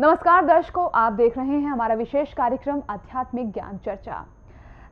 नमस्कार दर्शकों, आप देख रहे हैं हमारा विशेष कार्यक्रम आध्यात्मिक ज्ञान चर्चा।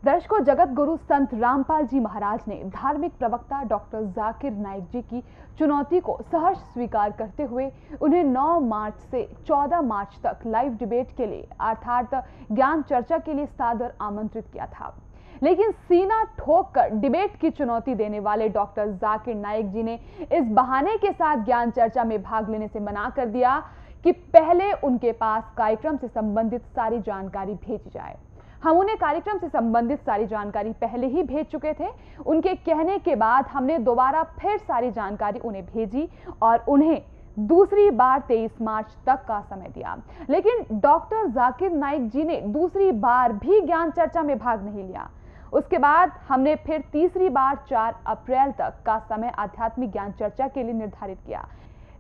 दर्शकों जगत गुरु संत रामपाल जी महाराज ने धार्मिक प्रवक्ता डॉक्टर जाकिर नाइक जी की चुनौती को सहर्ष स्वीकार करते हुए उन्हें 9 मार्च से 14 मार्च तक लाइव डिबेट के लिए, अर्थात ज्ञान चर्चा के लिए सादर आमंत्रित किया था। लेकिन सीना ठोक कर डिबेट की चुनौती देने वाले डॉक्टर जाकिर नाइक जी ने इस बहाने के साथ ज्ञान चर्चा में भाग लेने से मना कर दिया। कि पहले उनके पास कार्यक्रम से संबंधित सारी जानकारी भेजी जाए। हम उन्हें कार्यक्रम से संबंधित सारी जानकारी पहले ही भेज चुके थे। उनके कहने के बाद हमने दोबारा फिर सारी जानकारी उन्हें भेजी और उन्हें दूसरी बार 23 मार्च तक का समय दिया। लेकिन डॉक्टर जाकिर नाइक जी ने दूसरी बार भी ज्ञान चर्चा में भाग नहीं लिया। उसके बाद हमने फिर तीसरी बार 4 अप्रैल तक का समय आध्यात्मिक ज्ञान चर्चा के लिए निर्धारित किया।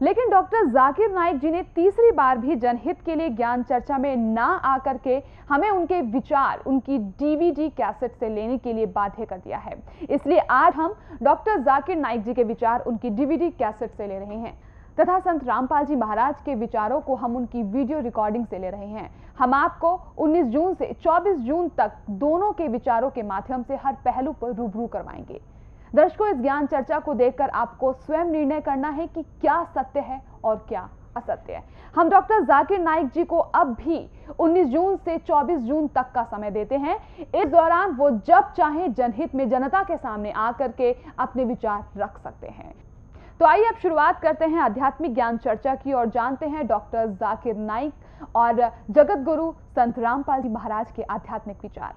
लेकिन डॉक्टर जाकिर नाइक जी ने तीसरी बार भी जनहित के लिए ज्ञान चर्चा में ना आकर के हमें उनके विचार, उनकी डीवीडी कैसेट से लेने के लिए बाध्य कर दिया है। इसलिए आज हम डॉक्टर जाकिर नाइक जी के विचार, उनकी डीवीडी कैसेट से ले रहे हैं। तथा संत रामपाल जी महाराज के विचारों को हम उनकी वीडियो रिकॉर्डिंग से ले रहे हैं। हम आपको 19 जून से 24 जून तक दोनों के विचारों के माध्यम से हर पहलू पर रूबरू करवाएँगे। दर्शकों, इस ज्ञान चर्चा को देखकर आपको स्वयं निर्णय करना है कि क्या सत्य है और क्या असत्य है। हम डॉक्टर जाकिर नाइक जी को अब भी 19 जून से 24 जून तक का समय देते हैं। इस दौरान वो जब चाहे जनहित में जनता के सामने आकर के अपने विचार रख सकते हैं। तो आइए अब शुरुआत करते हैं आध्यात्मिक ज्ञान चर्चा की और जानते हैं डॉक्टर जाकिर नाइक और जगत गुरु संत रामपाल जी महाराज के आध्यात्मिक विचार।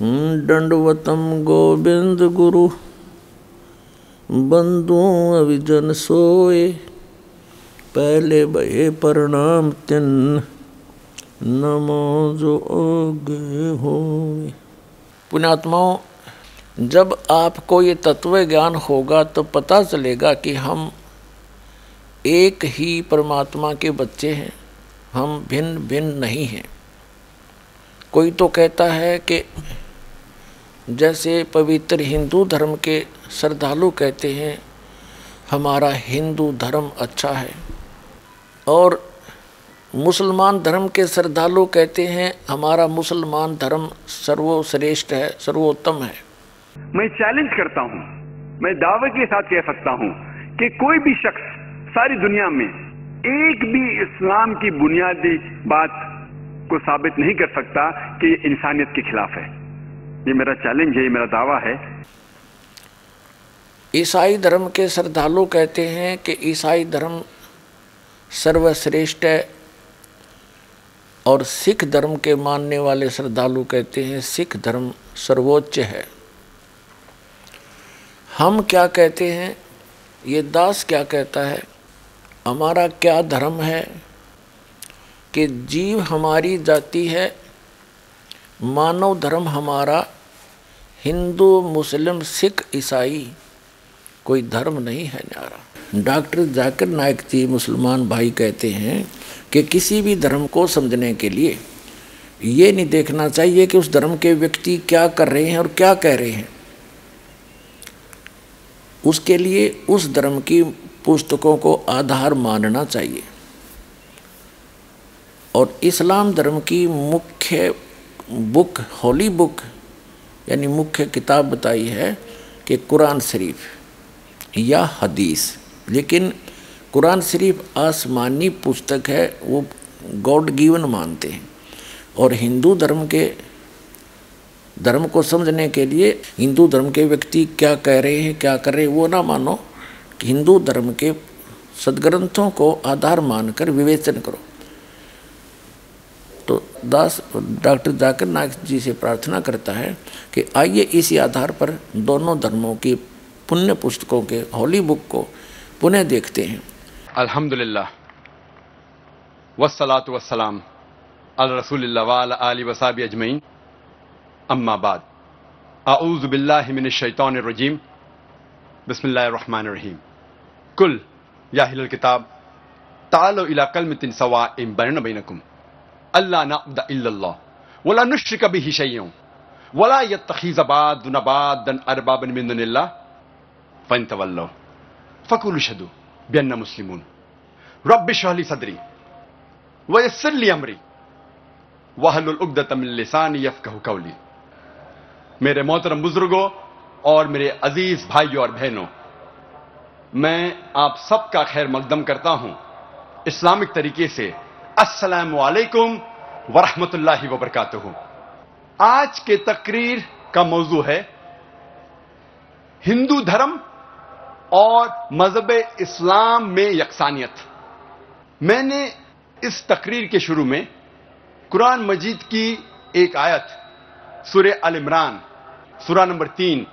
दंडवतम गोविंद गुरु। बंधु अभिजन सोए, पहले भये प्रणाम तिन। नमो जो हो पुण्यात्माओं, जब आपको ये तत्व ज्ञान होगा तो पता चलेगा कि हम एक ही परमात्मा के बच्चे हैं। हम भिन्न भिन्न नहीं हैं। कोई तो कहता है कि जैसे पवित्र हिंदू धर्म के श्रद्धालु कहते हैं, हमारा हिंदू धर्म अच्छा है। और मुसलमान धर्म के श्रद्धालु कहते हैं, हमारा मुसलमान धर्म सर्वश्रेष्ठ है, सर्वोत्तम है। मैं चैलेंज करता हूँ, मैं दावे के साथ कह सकता हूँ कि कोई भी शख्स सारी दुनिया में एक भी इस्लाम की बुनियादी बात को साबित नहीं कर सकता कि इंसानियत के खिलाफ है। ये मेरा चैलेंज है, ये मेरा दावा है। ईसाई धर्म के श्रद्धालु कहते हैं कि ईसाई धर्म सर्वश्रेष्ठ है और सिख धर्म के मानने वाले श्रद्धालु कहते हैं, सिख धर्म सर्वोच्च है। हम क्या कहते हैं? ये दास क्या कहता है? हमारा क्या धर्म है कि जीव हमारी जाति है मानव धर्म हमारा हिंदू, मुस्लिम, सिख, ईसाई, कोई धर्म नहीं है न्यारा। डॉक्टर जाकिर नायक जी मुसलमान भाई कहते हैं कि किसी भी धर्म को समझने के लिए ये नहीं देखना चाहिए कि उस धर्म के व्यक्ति क्या कर रहे हैं और क्या कह रहे हैं। उसके लिए उस धर्म की पुस्तकों को आधार मानना चाहिए। और इस्लाम धर्म की मुख्य बुक, होली बुक, यानी मुख्य किताब बताई है कि कुरान शरीफ या हदीस। लेकिन कुरान शरीफ आसमानी पुस्तक है, वो गॉड गिवन मानते हैं। और हिंदू धर्म के, धर्म को समझने के लिए हिंदू धर्म के व्यक्ति क्या कह रहे हैं, क्या कर रहे हैं, वो ना मानो। हिंदू धर्म के सदग्रंथों को आधार मानकर विवेचन करो। तो दास डॉक्टर जाकर नायक जी से प्रार्थना करता है कि आइए इसी आधार पर दोनों धर्मों की पुण्य पुस्तकों के होली बुक को पुनः देखते हैं। अल्हम्दुलिल्लाह। वस्सलातु वस्सलाम अल रसूलिल्लाह व अला आलि वसाबि अजमईन। अम्मा बाद। अऊज़ु बिल्लाहि मिनश शैतानिर रजीम। बिस्मिल्लाहिर रहमानिर रहीम। कुल या अहलल किताब, तालो इला कलमतिन सवाइन बैन बैनकुम। अल्लाह इल्लल्लाह। वला नुश्रिक बिही शैयन वला यत्तखिज़ बादुन बादन अरबाबन दुनिल्लाह। फ़न तवल्लो फ़कुल शदु बेन्ना मुस्लिमून। रब शहली सदरी। वयसली अमरी। वाहलुलउगदतमिल्लिसान यफ़कहु कौली। मेरे मोहतरम बुज़ुर्गों और मेरे अज़ीज़ भाइयों और बहनों, मैं आप सबका खैर मकदम करता हूँ। इस्लामिक तरीके से अस्सलाम वालेकुम वरहमतुल्लाहि वबरकातुहू। आज के तकरीर का मौजू है हिंदू धर्म और मज़हब इस्लाम में यकसानियत। मैंने इस तकरीर के शुरू में कुरान मजीद की एक आयत, सुर अल इमरान, सुरा नंबर तीन,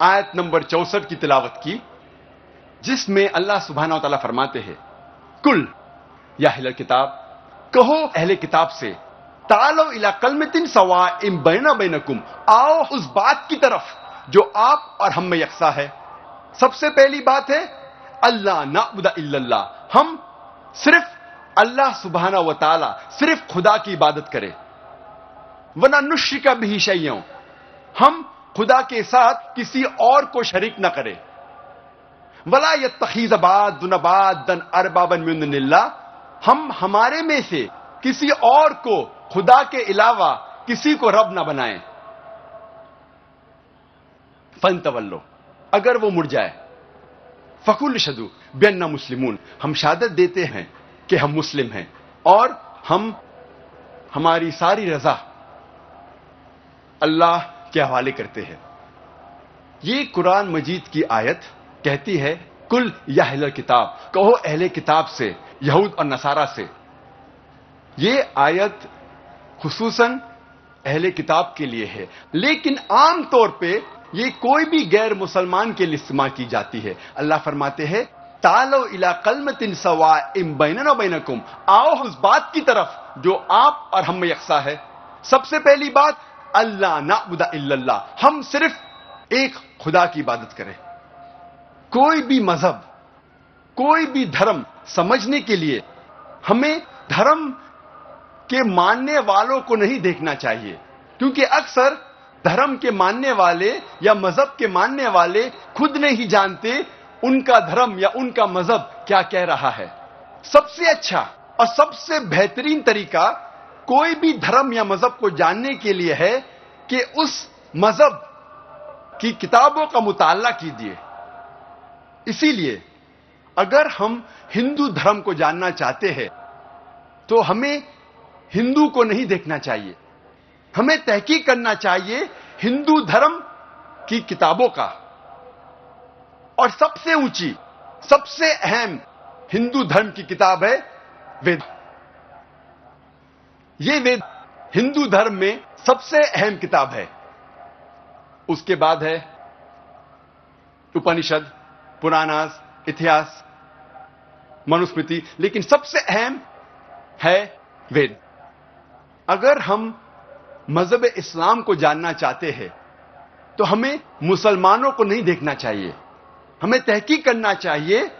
आयत नंबर चौसठ की तिलावत की, जिसमें अल्लाह सुबहाना तला फरमाते हैं, कुल या अहल किताब कहो, अहले किताब से, तालो इला कलमतिन सवा इम बैना बैनकुम, आओ उस बात की तरफ़, जो आप और हम में यकसा है। सबसे पहली बात है अल्लाह नाबुदा इल्लल्लाह, हम सिर्फ़ अल्लाह सुबहाना व ताला, सिर्फ़ खुदा की इबादत करें। वना नुश्र का भी शैयों हम खुदा के साथ किसी और को शरीक न करें। वला य तखीजबाद दुनबाद दन अरबाबन मिल्ला हम हमारे में से किसी और को खुदा के अलावा किसी को रब ना बनाएँ। फन तवल्लो। अगर वो मुड़ जाए। फकुल शदु बेन्ना मुस्लिमून। हम शहादत देते हैं कि हम मुस्लिम हैं और हम हमारी सारी रजा अल्लाह के हवाले करते हैं। ये कुरान मजीद की आयत कहती है कुल या अहल किताब। कहो अहले किताब से, यहूद और नसारा से। ये आयत खसूसन अहले किताब के लिए है। लेकिन आम तौर पे ये कोई भी गैर मुसलमान के लिए इस्तेमाल की जाती है। अल्लाह फरमाते हैं, तालो इला कलमतिन सवा इम बैनकुम। आओ उस बात की तरफ़ जो आप और हम यकसा है। सबसे पहली बात अल्लाह नाबुदा इल्लल्लाह। हम सिर्फ़ एक खुदा की इबादत करें। कोई भी मज़हब, कोई भी धर्म समझने के लिए हमें धर्म के मानने वालों को नहीं देखना चाहिए। क्योंकि अक्सर धर्म के मानने वाले या मज़हब के मानने वाले खुद नहीं जानते उनका धर्म या उनका मज़हब क्या कह रहा है। सबसे अच्छा और सबसे बेहतरीन तरीका कोई भी धर्म या मज़हब को जानने के लिए है कि उस मज़हब की किताबों का मुताला कीजिए। इसीलिए अगर हम हिंदू धर्म को जानना चाहते हैं तो हमें हिंदू को नहीं देखना चाहिए। हमें तहकीक करना चाहिए हिंदू धर्म की किताबों का। और सबसे ऊँची, सबसे अहम हिंदू धर्म की किताब है वेद। ये वेद हिंदू धर्म में सबसे अहम किताब है। उसके बाद है उपनिषद। पुराणास, इतिहास, मनुस्मृति, लेकिन सबसे अहम है वेद। अगर हम मज़हब इस्लाम को जानना चाहते हैं तो हमें मुसलमानों को नहीं देखना चाहिए। हमें तहकीक करना चाहिए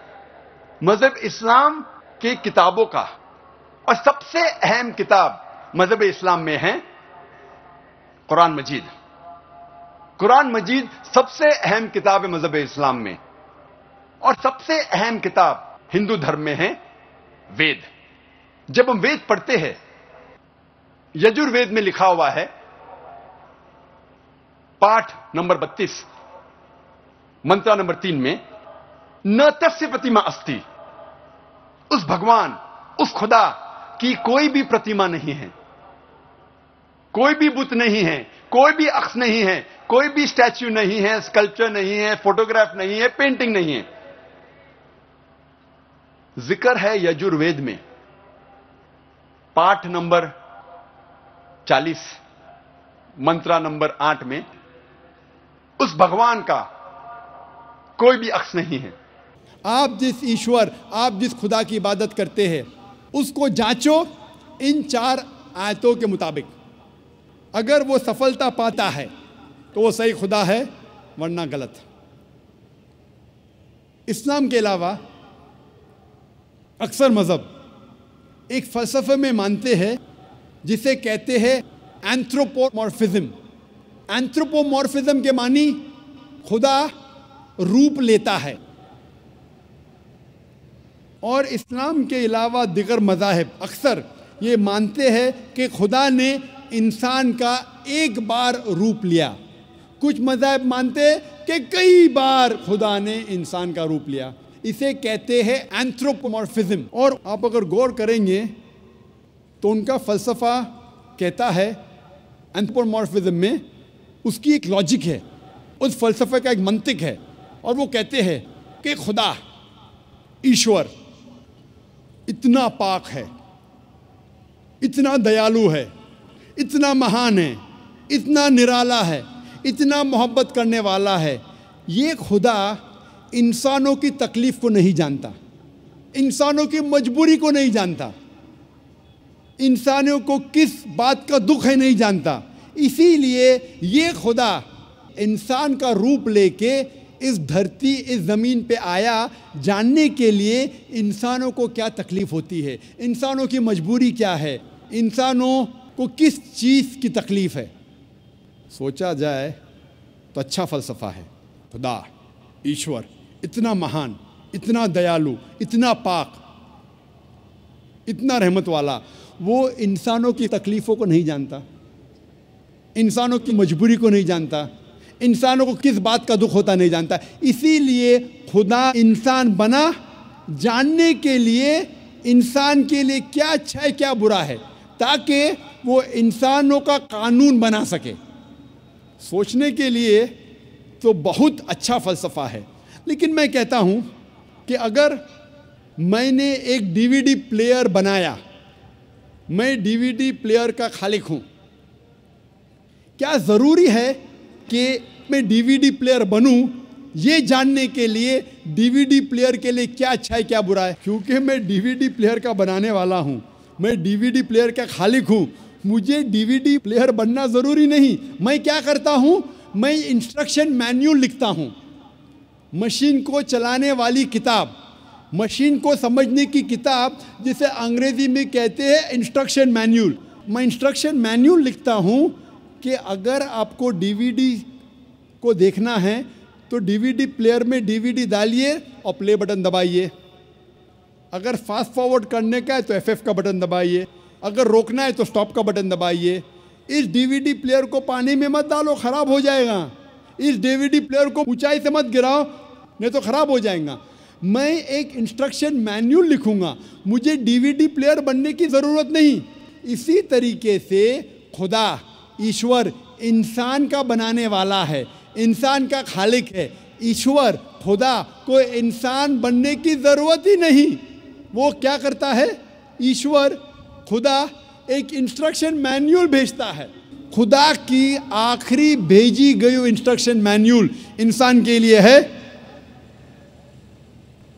मज़हब इस्लाम की किताबों का। और सबसे अहम किताब मज़हब इस्लाम में है, कुरान मजीद। कुरान मजीद सबसे अहम किताब है मज़हब इस्लाम में। और सबसे अहम किताब हिंदू धर्म में है, वेद। जब हम वेद पढ़ते हैं, यजुर्वेद में लिखा हुआ है, पाठ नंबर बत्तीस, मंत्रा नंबर तीन में, न तस्य प्रतिमा अस्ति। उस भगवान, उस खुदा की कोई भी प्रतिमा नहीं है। कोई भी बुत नहीं है, कोई भी अक्स नहीं है, कोई भी स्टैच्यू नहीं है, स्कल्पचर नहीं है, फोटोग्राफ नहीं है, पेंटिंग नहीं है। ज़िक्र है यजुर्वेद में। पाठ नंबर 40 मंत्रा नंबर आठ में, उस भगवान का कोई भी अक्स नहीं है। आप जिस ईश्वर, आप जिस खुदा की इबादत करते हैं, उसको जांचो इन चार आयतों के मुताबिक। अगर वो सफलता पाता है तो वो सही खुदा है, वरना गलत। इस्लाम के अलावा अक्सर मज़हब। एक फ़लसफ़े में मानते हैं, जिसे कहते हैं एंथ्रोपोमॉर्फिज्म एंथ्रोपोमॉर्फिज्म के मानी खुदा रूप लेता है। और इस्लाम के अलावा दिगर मजाहब अक्सर ये मानते हैं कि खुदा ने इंसान का एक बार रूप लिया। कुछ मजाहब मानते हैं कि कई बार खुदा ने इंसान का रूप लिया। इसे कहते हैं एंथ्रोपोमॉर्फिज्म और आप अगर गौर करेंगे तो उनका फलसफा कहता है एंथ्रोपोमॉर्फिज्म में उसकी एक लॉजिक है। उस फलसफे का एक मंतिक है। और वो कहते हैं कि खुदा, ईश्वर, इतना पाक है, इतना दयालु है, इतना महान है, इतना निराला है, इतना मोहब्बत करने वाला है। ये खुदा इंसानों की तकलीफ़ को नहीं जानता, इंसानों की मजबूरी को नहीं जानता, इंसानों को किस बात का दुख है नहीं जानता। इसीलिए ये खुदा इंसान का रूप लेके इस धरती, इस ज़मीन पे आया जानने के लिए इंसानों को क्या तकलीफ़ होती है, इंसानों की मजबूरी क्या है, इंसानों को किस चीज़ की तकलीफ़ है। सोचा जाए तो अच्छा फ़लसफ़ा है। खुदा, ईश्वर। इतना महान, इतना दयालु, इतना पाक, इतना रहमत वाला, वो इंसानों की तकलीफ़ों को नहीं जानता, इंसानों की मजबूरी को नहीं जानता, इंसानों को किस बात का दुख होता नहीं जानता। इसीलिए खुदा इंसान बना जानने के लिए, इंसान के लिए क्या अच्छा है, क्या बुरा है, ताकि वो इंसानों का कानून बना सके। सोचने के लिए तो बहुत अच्छा फ़लसफ़ा है। लेकिन मैं कहता हूँ कि अगर मैंने एक डीवीडी प्लेयर बनाया, मैं डीवीडी प्लेयर का खालिक हूँ, क्या ज़रूरी है कि मैं डीवीडी प्लेयर बनूं? ये जानने के लिए डीवीडी प्लेयर के लिए क्या अच्छा है, क्या बुरा है? क्योंकि मैं डीवीडी प्लेयर का बनाने वाला हूँ, मैं डीवीडी प्लेयर का खालिक हूँ। मुझे डीवीडी प्लेयर बनना ज़रूरी नहीं। मैं क्या करता हूँ? मैं इंस्ट्रक्शन मैन्यूल लिखता हूँ। मशीन को चलाने वाली किताब, मशीन को समझने की किताब, जिसे अंग्रेज़ी में कहते हैं इंस्ट्रक्शन मैन्यूल मैं इंस्ट्रक्शन मैन्यूल लिखता हूँ कि अगर आपको डीवीडी को देखना है तो डीवीडी प्लेयर में डीवीडी डालिए और प्ले बटन दबाइए। अगर फास्ट फॉरवर्ड करने का है तो एफएफ का बटन दबाइए। अगर रोकना है तो स्टॉप का बटन दबाइए। इस डीवीडी प्लेयर को पानी में मत डालो, ख़राब हो जाएगा। इस डीवीडी प्लेयर को ऊंचाई से मत गिराओ, नहीं तो ख़राब हो जाएगा। मैं एक इंस्ट्रक्शन मैन्यूल लिखूँगा। मुझे डीवीडी प्लेयर बनने की ज़रूरत नहीं। इसी तरीके से खुदा, ईश्वर, इंसान का बनाने वाला है। इंसान का खालिक है। ईश्वर, खुदा को इंसान बनने की ज़रूरत ही नहीं। वो क्या करता है? ईश्वर, खुदा एक इंस्ट्रक्शन मैन्यूल भेजता है। खुदा की आखिरी भेजी गई इंस्ट्रक्शन मैन्यूल इंसान के लिए है,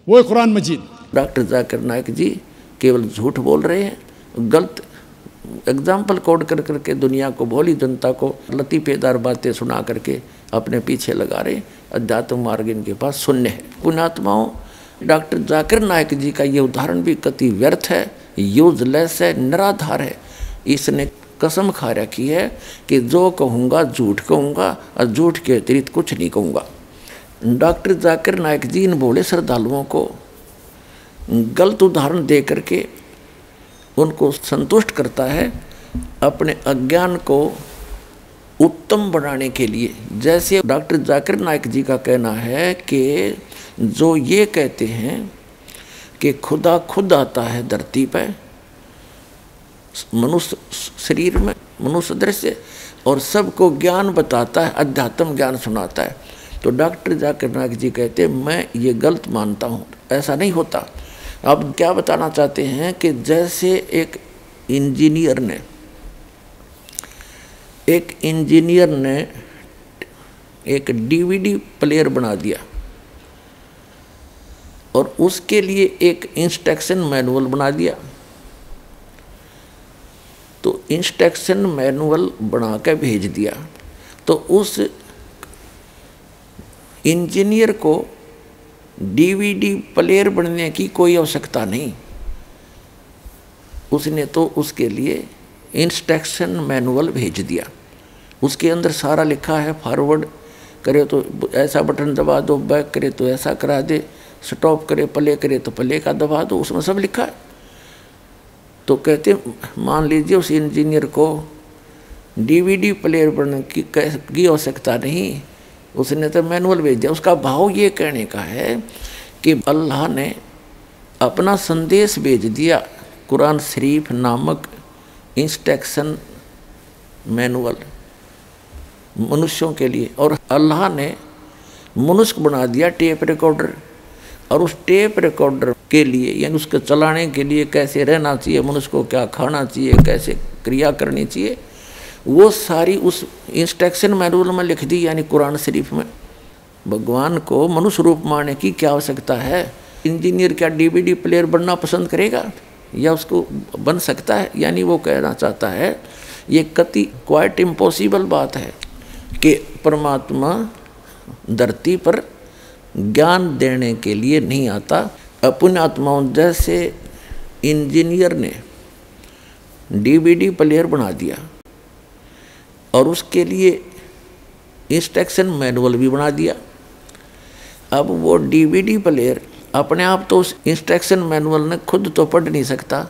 वो है कुरान मजीद। डॉक्टर जाकिर नायक जी केवल झूठ बोल रहे हैं, गलत एग्ज़ाम्पल कोड कर करके दुनिया को, भोली जनता को लतीफेदार बातें सुना करके अपने पीछे लगा रहे अध्यात्म मार्ग इनके पास शून्य है। पुणात्माओं डॉक्टर जाकिर नायक जी का ये उदाहरण भी कति व्यर्थ है यूजलेस है, निराधार है। इसने कसम खा रखी है कि जो कहूँगा, झूठ कहूँगा और झूठ के अतिरिक्त कुछ नहीं कहूँगा। डॉक्टर जाकिर नायक जी इन बोले श्रद्धालुओं को, गलत उदाहरण दे करके उनको संतुष्ट करता है अपने अज्ञान को उत्तम बनाने के लिए। जैसे डॉक्टर जाकिर नायक जी का कहना है कि जो ये कहते हैं कि खुदा खुद आता है धरती पर मनुष्य शरीर में, मनुष्य दृश्य, और सबको ज्ञान बताता है, अध्यात्म ज्ञान सुनाता है। तो डॉक्टर जाकिर नायक जी कहते, मैं ये गलत मानता हूँ, ऐसा नहीं होता। अब क्या बताना चाहते हैं कि जैसे एक इंजीनियर ने, एक इंजीनियर ने एक डीवीडी प्लेयर बना दिया, और उसके लिए एक इंस्ट्रक्शन मैनुअल बना दिया तो इंस्ट्रक्शन मैनुअल बना के भेज दिया। तो उस इंजीनियर को डीवीडी प्लेयर बनने की कोई आवश्यकता नहीं। उसने तो उसके लिए इंस्ट्रक्शन मैनुअल भेज दिया। उसके अंदर सारा लिखा है, फॉरवर्ड करे तो ऐसा बटन दबा दो, बैक करे तो ऐसा करा दे, स्टॉप करे, प्ले करे तो प्ले का दबा दो, उसमें सब लिखा है। तो कहते मान लीजिए उस इंजीनियर को डीवीडी प्लेयर बनने की की आवश्यकता नहीं, उसने तो मैनुअल भेज। दिया उसका भाव ये कहने का है कि अल्लाह ने अपना संदेश भेज दिया, कुरान शरीफ नामक इंस्ट्रक्शन मैनुअल मनुष्यों के लिए, और अल्लाह ने मनुष्य बना दिया टेप रिकॉर्डर और उस टेप रिकॉर्डर के लिए, यानी उसके चलाने के लिए कैसे रहना चाहिए, मनुष्य को क्या खाना चाहिए, कैसे क्रिया करनी चाहिए, वो सारी उस इंस्ट्रक्शन मैनुअल में लिख दी, यानी कुरान शरीफ में। भगवान को मनुष्य रूप मारने की क्या आवश्यकता है? इंजीनियर क्या डीवीडी प्लेयर बनना पसंद करेगा? या उसको बन सकता है? यानी वो कहना चाहता है, ये कति क्वाइट इम्पॉसिबल बात है कि परमात्मा धरती पर ज्ञान देने के लिए नहीं आता। अपने आत्माओं जैसे इंजीनियर ने डीवीडी प्लेयर बना दिया और उसके लिए इंस्ट्रक्शन मैनुअल भी बना दिया। अब वो डीवीडी प्लेयर अपने आप तो उस इंस्ट्रक्शन मैनुअल ने खुद तो पढ़ नहीं सकता।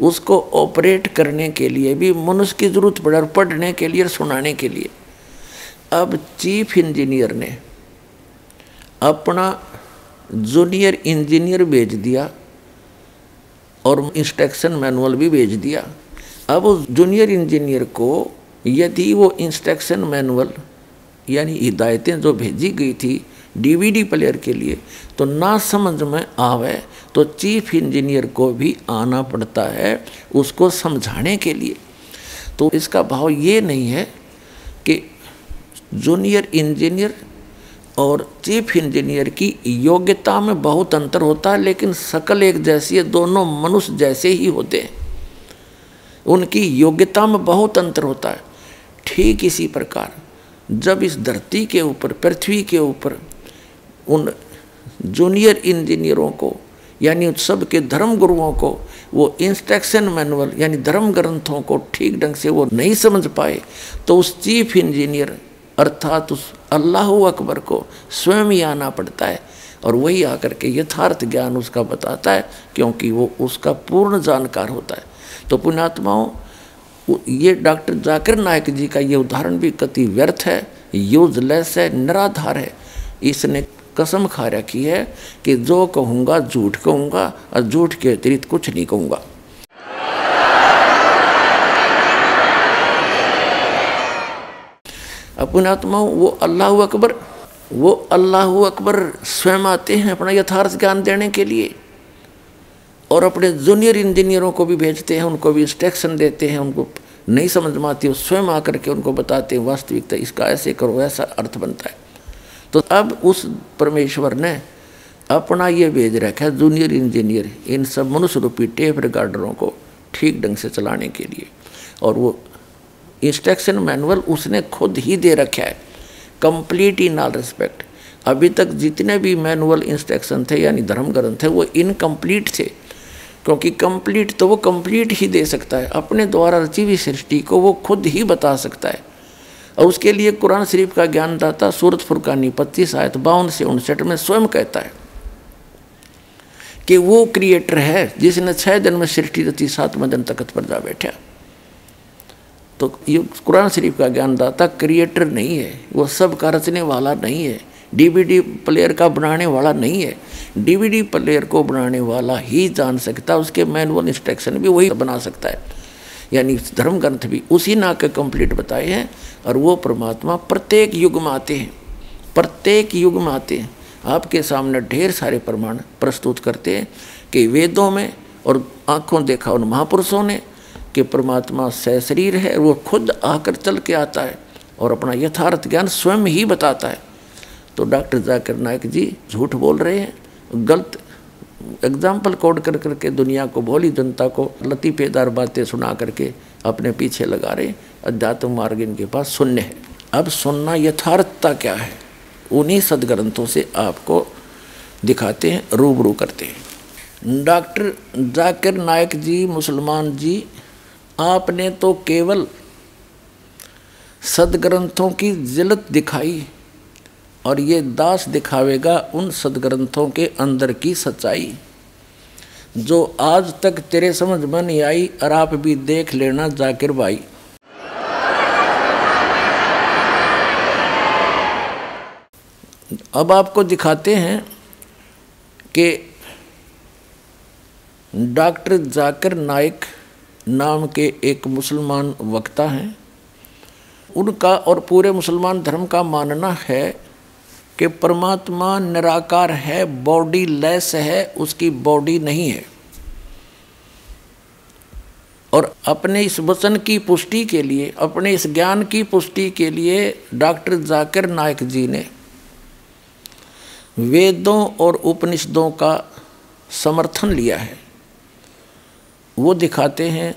उसको ऑपरेट करने के लिए भी, मनुष्य की ज़रूरत पड़े और पढ़ने के लिए और सुनाने के लिए। अब चीफ इंजीनियर ने अपना जूनियर इंजीनियर भेज दिया और इंस्ट्रक्शन मैनुअल भी भेज दिया। अब उस जूनियर इंजीनियर को यदि वो इंस्ट्रक्शन मैनुअल यानी हिदायतें जो भेजी गई थी डीवीडी प्लेयर के लिए तो ना समझ में आवे तो चीफ इंजीनियर को भी आना पड़ता है उसको समझाने के लिए। तो इसका भाव ये नहीं है कि जूनियर इंजीनियर और चीफ इंजीनियर की योग्यता में बहुत अंतर होता है, लेकिन शकल एक जैसी है, दोनों मनुष्य जैसे ही होते हैं। उनकी योग्यता में बहुत अंतर होता है। ठीक इसी प्रकार, जब इस धरती के ऊपर, पृथ्वी के ऊपर, उन जूनियर इंजीनियरों को, यानी सब के धर्म गुरुओं को, वो इंस्ट्रक्शन मैनुअल, यानी धर्म ग्रंथों को ठीक ढंग से वो नहीं समझ पाए तो उस चीफ इंजीनियर अर्थात उस अल्लाह अकबर को स्वयं ही आना पड़ता है और वही आकर के यथार्थ ज्ञान उसका बताता है, क्योंकि वो उसका पूर्ण जानकार होता है। तो पुण्यात्माओं ये डॉक्टर जाकिर नायक जी का ये उदाहरण भी कति व्यर्थ है, यूजलेस है, निराधार है। इसने कसम खा रखी है कि जो कहूँगा, झूठ कहूँगा और झूठ के अतिरिक्त कुछ नहीं कहूँगा। अपने आत्मा वो अल्लाह अकबर, वो अल्लाह अकबर स्वयं आते हैं अपना यथार्थ ज्ञान देने के लिए। और अपने जूनियर इंजीनियरों को भी भेजते हैं, उनको भी इंस्ट्रक्शन देते हैं, उनको नहीं समझ में आती स्वयं आकर के उनको बताते हैं, वास्तविकता, इसका ऐसे करो, ऐसा अर्थ बनता है। तो अब उस परमेश्वर ने अपना ये भेज रखा है जूनियर इंजीनियर इन सब मनुष्य रूपी टेप रिकॉर्डरों को ठीक ढंग से चलाने के लिए। और वो इंस्ट्रक्शन मैनुअल उसने खुद ही दे रखा है। कंप्लीट इन ऑल रिस्पेक्ट अभी तक जितने भी मैनुअल इंस्ट्रक्शन थे, यानी धर्म ग्रंथ थे, वो इनकम्प्लीट थे। क्योंकि कंप्लीट तो वो कंप्लीट ही दे सकता है। अपने द्वारा रची हुई सृष्टि को वो खुद ही बता सकता है। और उसके लिए कुरान शरीफ का ज्ञानदाता सूरत फुरकानी पच्चीस आयत बावन से उनसठ में स्वयं कहता है कि वो क्रिएटर है, जिसने छः दिन में सृष्टि रची, सातवें दिन तकत पर जा बैठा। तो ये कुरान शरीफ का ज्ञानदाता क्रिएटर नहीं है, वो सब का रचने वाला नहीं है, डीवीडी प्लेयर का बनाने वाला नहीं है, डीवीडी प्लेयर को बनाने वाला ही जान सकता है, उसके मैनुअल इंस्ट्रक्शन भी वही बना सकता है। यानी धर्म ग्रंथ भी उसी ना के कंप्लीट बताए हैं, और वो परमात्मा प्रत्येक युग में आते हैं, प्रत्येक युग में आते हैं। आपके सामने ढेर सारे प्रमाण प्रस्तुत करते हैं कि वेदों में और आँखों देखा उन महापुरुषों ने कि परमात्मा शरीर है, वो खुद आकर चल के आता है और अपना यथार्थ ज्ञान स्वयं ही बताता है। तो डॉक्टर जाकिर नायक जी झूठ बोल रहे हैं, गलत एग्ज़ाम्पल कोड कर करके दुनिया को, भोली जनता को लतीफ़ेदार बातें सुना करके अपने पीछे लगा रहे अध्यात्म मार्ग इनके पास शून्य है। अब सुनना यथार्थता क्या है? उन्हीं सदग्रंथों से आपको दिखाते हैं, रूबरू करते हैं। डॉक्टर जाकिर नायक जी, मुसलमान जी आपने तो केवल सदग्रंथों की जिलत दिखाई और ये दास दिखावेगा उन सदग्रंथों के अंदर की सच्चाई, जो आज तक तेरे समझ में नहीं आई और आप भी देख लेना जाकिर भाई। अब आपको दिखाते हैं कि डॉक्टर जाकिर नाइक नाम के एक मुसलमान वक्ता हैं। उनका और पूरे मुसलमान धर्म का मानना है कि परमात्मा निराकार है, बॉडी लेस है, उसकी बॉडी नहीं है। और अपने इस वचन की पुष्टि के लिए, अपने इस ज्ञान की पुष्टि के लिए डॉक्टर जाकिर नायक जी ने वेदों और उपनिषदों का समर्थन लिया है। वो दिखाते हैं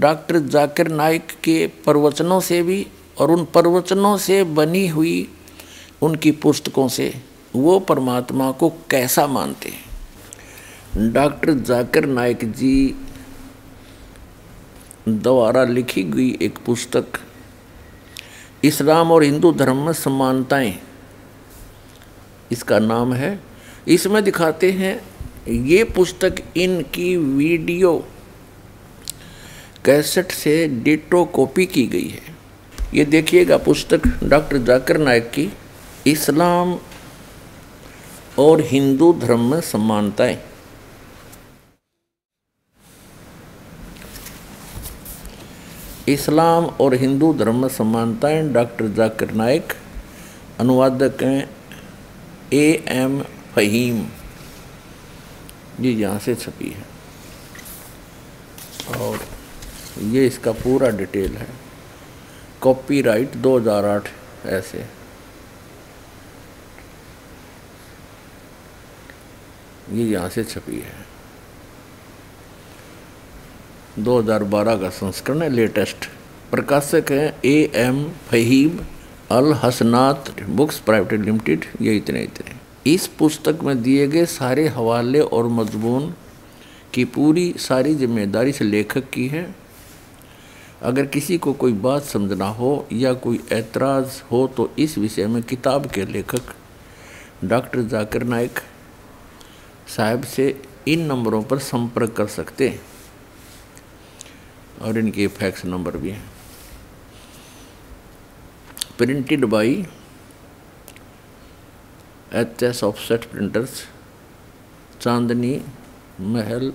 डॉक्टर जाकिर नाइक के प्रवचनों से भी और उन प्रवचनों से बनी हुई उनकी पुस्तकों से वो परमात्मा को कैसा मानते हैं। डॉक्टर जाकिर नाइक जी द्वारा लिखी गई एक पुस्तक, इस्लाम और हिंदू धर्म में समानताएँ, इसका नाम है। इसमें दिखाते हैं, ये पुस्तक इनकी वीडियो कैसेट से डिटो कॉपी की गई है। ये देखिएगा पुस्तक डॉक्टर जाकिर नायक की, इस्लाम और हिंदू धर्म में समानताएँ। इस्लाम और हिंदू धर्म में समानताएँ डॉक्टर जाकिर नायक, अनुवादक हैं ए एम फहीम। जी, यहाँ से छपी है। और ये इसका पूरा डिटेल है। कॉपीराइट 2008 ऐसे। ये यहाँ से छपी है। 2012 का संस्करण है, लेटेस्ट। प्रकाशक है A M Fahib Al Hasanat books private limited, ये इतने इतने। इस पुस्तक में दिए गए सारे हवाले और मजमून की पूरी सारी ज़िम्मेदारी से लेखक की है। अगर किसी को कोई बात समझना हो या कोई एतराज़ हो तो इस विषय में किताब के लेखक डॉक्टर जाकिर नाइक साहब से इन नंबरों पर संपर्क कर सकते हैं। और इनके फैक्स नंबर भी हैं। Printed by H S offset printers, Chandni Mahal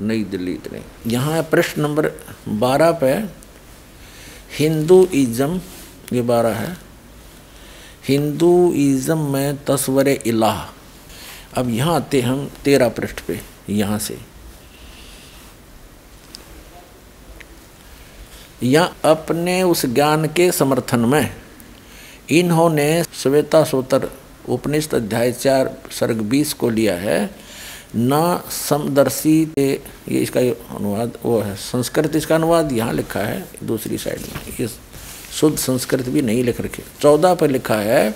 Nai Delhi इतने। यहाँ प्रश्न नंबर बारह पे हिंदूइज़म, ये बारह है। हिंदूइज़्म में तस्वर इलाह। अब यहाँ आते हम तेरह पृष्ठ पे, यहाँ से। या अपने उस ज्ञान के समर्थन में इन्होंने श्वेता सोतर उपनिषद अध्याय चार, सर्ग बीस को लिया है। न समदर्शी ये इसका अनुवाद, वो है संस्कृत, इसका अनुवाद यहाँ लिखा है, दूसरी साइड में। ये शुद्ध संस्कृत भी नहीं लिख रखे। चौदह पर लिखा है,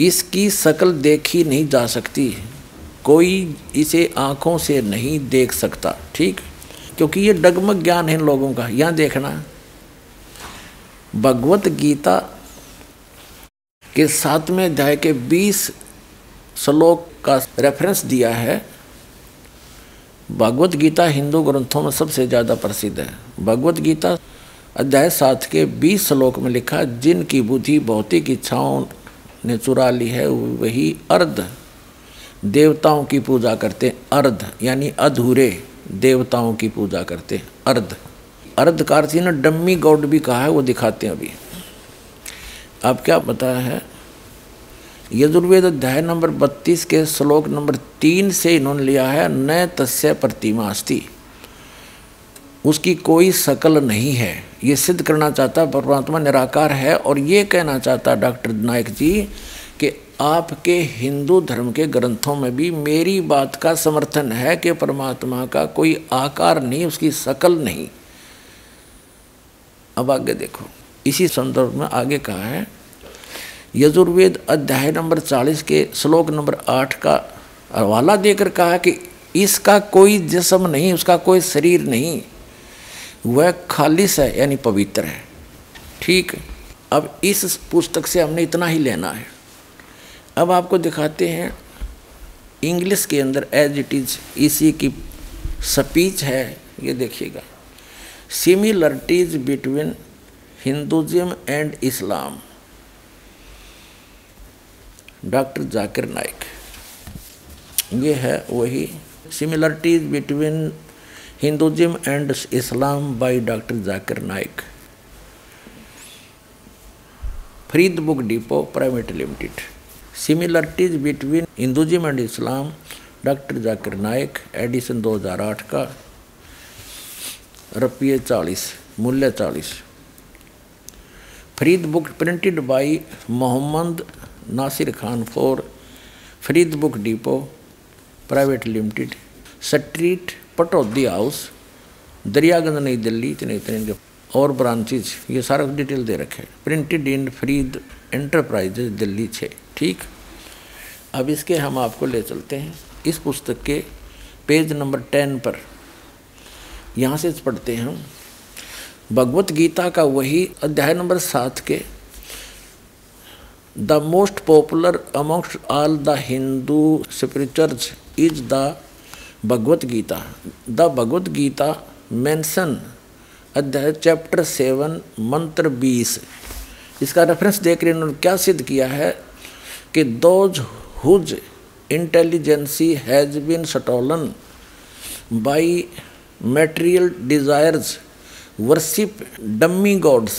इसकी शकल देखी नहीं जा सकती, कोई इसे आँखों से नहीं देख सकता, ठीक? क्योंकि ये डगमग ज्ञान है लोगों का, यहाँ देखना। भगवत गीता के सातवें अध्याय के बीस श्लोक का रेफरेंस दिया है भगवत गीता हिंदू ग्रंथों में सबसे ज़्यादा प्रसिद्ध है। भगवत गीता अध्याय सात के बीस श्लोक में लिखा, जिनकी बुद्धि भौतिक इच्छाओं ने चुरा ली है, वही अर्ध देवताओं की पूजा करते अर्ध, यानी अधूरे देवताओं की पूजा करते अर्ध। अर्ध ने डम्मी गॉड भी कहा है, वो दिखाते हैं अभी। अब क्या बताया है यजुर्वेद अध्याय नंबर बत्तीस के श्लोक नंबर तीन से इन्होंने लिया है, न तस्य प्रतिमा अस्ति। उसकी कोई शकल नहीं है। ये सिद्ध करना चाहता परमात्मा निराकार है और ये कहना चाहता डॉक्टर नायक जी, कि आपके हिंदू धर्म के ग्रंथों में भी मेरी बात का समर्थन है कि परमात्मा का कोई आकार नहीं, उसकी शकल नहीं। अब आगे देखो। इसी संदर्भ में आगे कहा है यजुर्वेद अध्याय नंबर चालीस के श्लोक नंबर आठ का हवाला देकर कहा कि इसका कोई जिसम नहीं, उसका कोई शरीर नहीं, वह खालिश है, यानी पवित्र है। ठीक, अब इस पुस्तक से हमने इतना ही लेना है। अब आपको दिखाते हैं इंग्लिश के अंदर एज इट इज़ इसी की स्पीच है, ये देखिएगा। Similarities between Hinduism and Islam doctor Zakir Naik. ये है वही similarities between Hinduism and Islam by doctor Zakir Naik. Farid book depot private limited. Similarities between Hinduism and Islam doctor Zakir Naik, edition 2008 का, रुपये चालीस, मूल्य चालीस। Farid book printed by Mohammad Nasir Khan for Farid book depot, private limited, street, Pataudi house, Daryaganj Nai Delhi, इतने इतने और branches ये सारा डिटेल दे रखे printed in Farid enterprises Delhi छः, ठीक? अब इसके हम आपको ले चलते हैं। इस पुस्तक के पेज नंबर टेन पर। यहाँ से पढ़ते हैं हम। भगवत गीता का वही अध्याय नंबर सात के the most popular almost all the Hindu spirituals is the Bhagavad Gita the Bhagavad Gita mention अध्याय चैप्टर सेवन मंत्र बीस। इसका रेफरेंस देख रहे इन्होंने क्या सिद्ध किया है कि those whose intelligence has been stolen by material desires worship dummy gods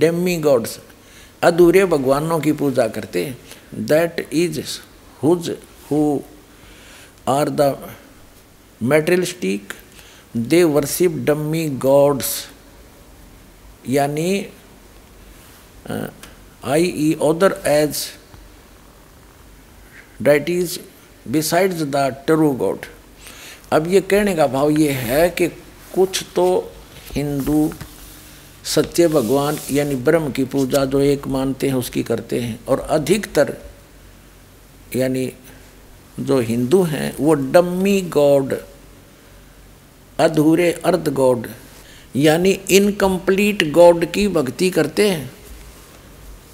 demigods अधूरे भगवानों की पूजा करते that is whose who are the materialistic they worship dummy gods यानी I E other age is besides the true God अब ये कहने का भाव ये है कि कुछ तो हिंदू सच्चे भगवान यानी ब्रह्म की पूजा जो एक मानते हैं, उसकी करते हैं। और अधिकतर यानी जो हिंदू हैं, वो डम्मी गॉड, अधूरे अर्ध गॉड, यानी इनकम्प्लीट गॉड की भक्ति करते हैं।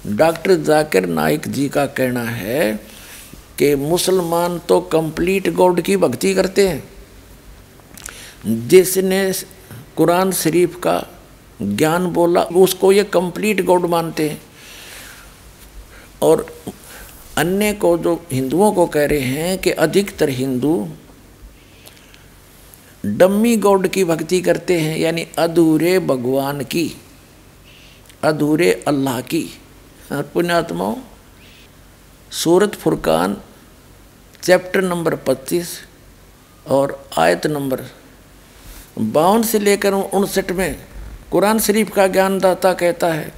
डॉक्टर जाकिर नाइक जी का कहना है कि मुसलमान तो कंप्लीट गॉड की भक्ति करते हैं। जिसने कुरान शरीफ का ज्ञान बोला, उसको ये कंप्लीट गॉड मानते हैं। और अन्य को जो हिंदुओं को कह रहे हैं कि अधिकतर हिंदू डम्मी गॉड की भक्ति करते हैं, यानी अधूरे भगवान की, अधूरे अल्लाह की। पुण्यात्माओं, सूरत फुरकान, चैप्टर नंबर 25 और आयत नंबर बावन से लेकर उनसठ में कुरान शरीफ का ज्ञानदाता कहता है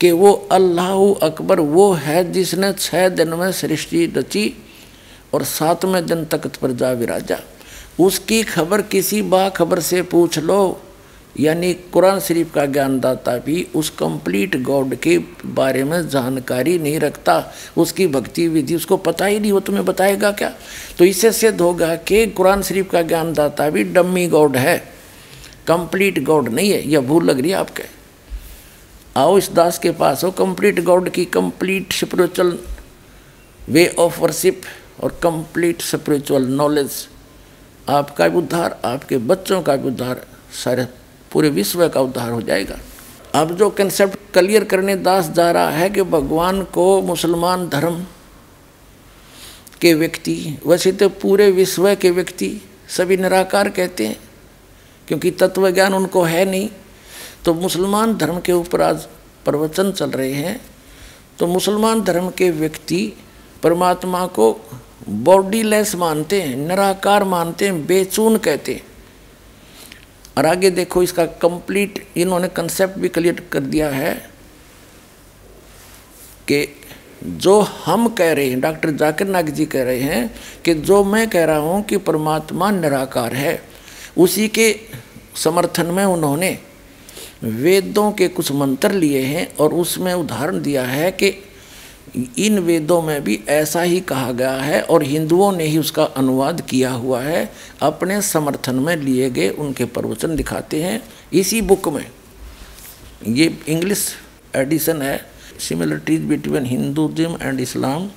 कि वो अल्लाह अकबर वो है जिसने छः दिन में सृष्टि रची और सातवें दिन तख्त पर जा विराजा। उसकी खबर किसी बा खबर से पूछ लो, यानी कुरान शरीफ का ज्ञानदाता भी उस कंप्लीट गॉड के बारे में जानकारी नहीं रखता, उसकी भक्ति विधि उसको पता ही नहीं वो तुम्हें बताएगा क्या? तो इससे सिद्ध होगा कि कुरान शरीफ का ज्ञानदाता भी डम्मी गॉड है। कंप्लीट गॉड नहीं है, यह भूल लग रही है आपके। आओ इस दास के पास हो कंप्लीट गॉड की complete spiritual way of worship और कंप्लीट स्पिरिचुअल नॉलेज आपका भी उद्धार, आपके बच्चों का भी उद्धार, सारे पूरे विश्व का उद्धार हो जाएगा। अब जो कंसेप्ट क्लियर करने दास जा रहा है कि भगवान को मुसलमान धर्म के व्यक्ति, वैसे तो पूरे विश्व के व्यक्ति सभी निराकार कहते हैं। क्योंकि तत्व ज्ञान उनको है नहीं। तो मुसलमान धर्म के ऊपर आज प्रवचन चल रहे हैं। तो मुसलमान धर्म के व्यक्ति परमात्मा को बॉडीलेस मानते हैं, निराकार मानते हैं, बेचून कहते हैं। और आगे देखो, इसका कंप्लीट इन्होंने कंसेप्ट भी क्लियर कर दिया है कि जो हम कह रहे हैं, डॉक्टर जाकिर नाग जी कह रहे हैं कि जो मैं कह रहा हूँ कि परमात्मा निराकार है। उसी के समर्थन में उन्होंने वेदों के कुछ मंत्र लिए हैं और उसमें उदाहरण दिया है कि इन वेदों में भी ऐसा ही कहा गया है और हिंदुओं ने ही उसका अनुवाद किया हुआ है, अपने समर्थन में लिए गए उनके प्रवचन दिखाते हैं। इसी बुक में ये इंग्लिश एडिशन है similarities between Hinduism and Islam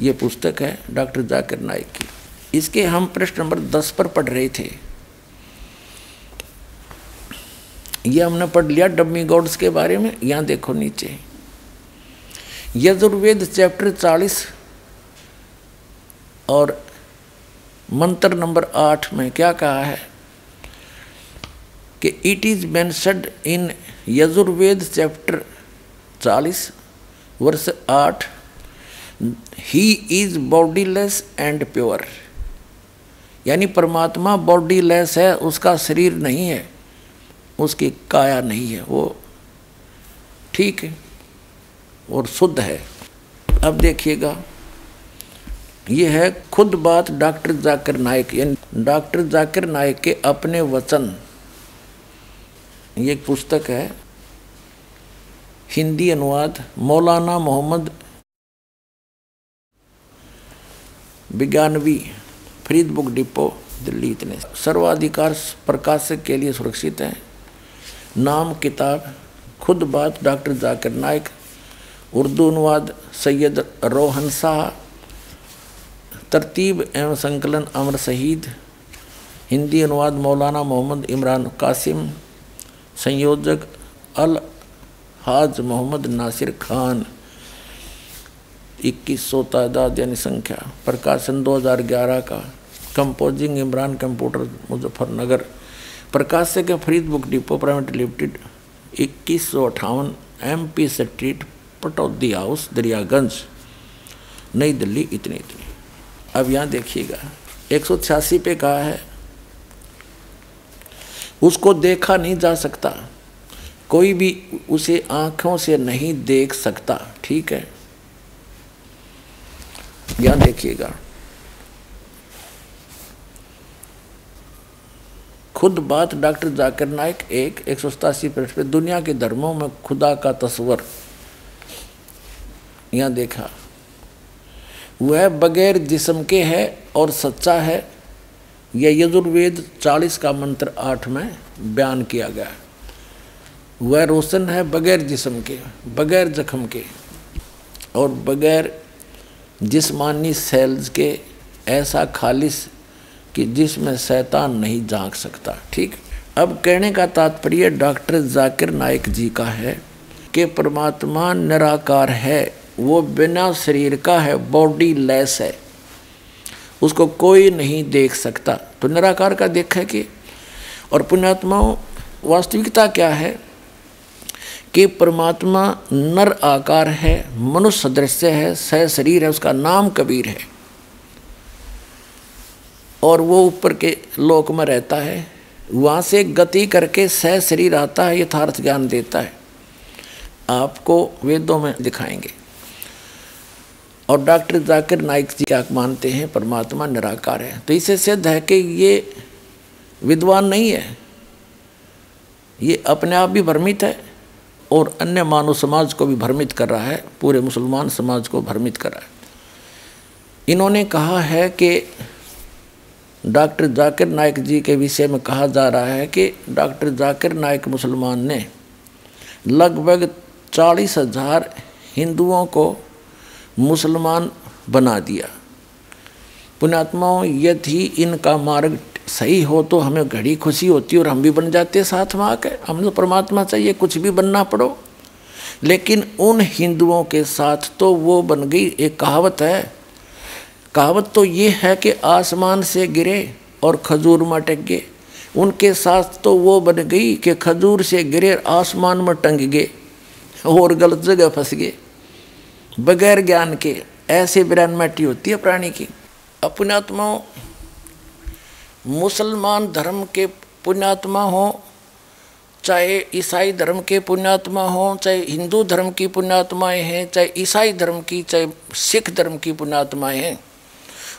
ये पुस्तक है डॉक्टर जाकिर नाइक की। इसके हम प्रश्न नंबर दस पर पढ़ रहे थे। ये हमने पढ़ लिया डब्मी गॉड्स के बारे में, यहाँ देखो नीचे। यजुर्वेद चैप्टर चालीस और मंत्र नंबर आठ में क्या कहा है कि it is mentioned in Yajurveda chapter चालीस, वर्ष आठ ही इज़ बॉडीलेस एंड प्योर यानी परमात्मा बॉडीलेस है, उसका शरीर नहीं है। उसकी काया नहीं है, वो ठीक है और शुद्ध है। अब देखिएगा, ये है खुद बात डॉक्टर जाकिर नायक। यानी डॉक्टर जाकिर नायक के अपने वचन, ये एक पुस्तक है, हिंदी अनुवाद मौलाना मोहम्मद विज्ञानवी फरीद बुक डिपो, दिल्ली इतने। सर्वाधिकार प्रकाशक के लिए सुरक्षित है। नाम किताब, खुद बात डॉक्टर जाकिर नायक, उर्दू अनुवाद सैयद रोहन शाह, तरतीब एवं संकलन अमर शहीद, हिंदी अनुवाद मौलाना मोहम्मद इमरान कासिम, संयोजक अल हाज मोहम्मद नासिर खान। इक्कीस सौ तादाद यानी संख्या, प्रकाशन 2011 का। Composing Imran computer Muzaffarnagar. प्रकाशक है Farid book depot private limited, इक्कीस सौ अट्ठावन M P street Pataudi house, Daryaganj, Nai Delhi, इतनी इतनी। अब यहाँ देखिएगा, एक सौ छियासी पे कहा है। उसको देखा नहीं जा सकता। कोई भी उसे आँखों से नहीं देख सकता, ठीक है? यहाँ देखिएगा। खुद बात डॉक्टर जाकिर नाइक एक एक सौ सतासी पृष्ठ पे, दुनिया के धर्मों में खुदा का तस्वर। यहाँ देखा, वह बगैर जिस्म के है और सच्चा है, यह यजुर्वेद चालीस का मंत्र आठ में बयान किया गया। वह रोशन है बगैर जिस्म के, बगैर जख्म के, और बगैर जिस्मानी सेल्स के, ऐसा खालिश कि जिसमें शैतान नहीं झाँक सकता, ठीक? अब कहने का तात्पर्य डॉक्टर जाकिर नाइक जी का है कि परमात्मा निराकार है, वो बिना शरीर का है, बॉडी लेस है, उसको कोई नहीं देख सकता। तो निराकार का देखा कि? और पुण्यात्माओं, वास्तविकता क्या है? कि परमात्मा नर आकार है, मनुष्य सदृश्य है, सह शरीर है, उसका नाम कबीर है। और वो ऊपर के लोक में रहता है, वहाँ से गति करके सह शरीर आता है, यथार्थ ज्ञान देता है। आपको वेदों में दिखाएँगे। और डॉक्टर जाकिर नाइक जी क्या मानते हैं, परमात्मा निराकार है। तो इसे सिद्ध है कि ये विद्वान नहीं है। ये अपने आप भी भ्रमित है और अन्य मानव समाज को भी भ्रमित कर रहा है, पूरे मुसलमान समाज को भ्रमित कर रहा है। इन्होंने कहा है कि डॉक्टर जाकिर नाइक जी के विषय में कहा जा रहा है कि डॉक्टर जाकिर नाइक मुसलमान ने लगभग चालीस हज़ार हिंदुओं को मुसलमान बना दिया। पुण्यात्माओं यदि इनका मार्ग सही हो तो हमें घड़ी खुशी होती और हम भी बन जाते साथ में आकर हमें तो परमात्मा चाहिए, कुछ भी बनना पड़ो। लेकिन उन हिंदुओं के साथ तो वो बन गई, एक कहावत है कहावत तो ये है कि आसमान से गिरे और खजूर में टक गए। उनके साथ तो वो बन गई कि खजूर से गिरे आसमान में टंग गए और गलत जगह फंस गए। बगैर ज्ञान के, ऐसे ब्रह्मटी होती है प्राणी की। अपनात्मा मुसलमान धर्म के पुण्यात्मा हो, चाहे ईसाई धर्म के पुण्यात्मा हो, चाहे हिंदू धर्म की पुण्यात्माएँ हैं, चाहे ईसाई धर्म की, चाहे सिख धर्म की पुण्यात्माएँ हैं।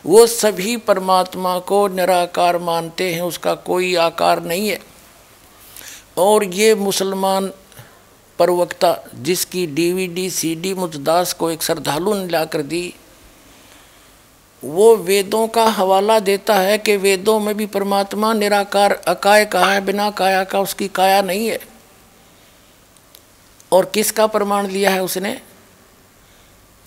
वो सभी परमात्मा को निराकार मानते हैं, उसका कोई आकार नहीं है। और ये मुसलमान प्रवक्ता जिसकी डीवीडी सीडी मुजदास को एक श्रद्धालु ने ला कर दी, वो वेदों का हवाला देता है कि वेदों में भी परमात्मा निराकार, अकाय कहा है, बिना काया का उसकी काया नहीं है। और किसका प्रमाण लिया है उसने?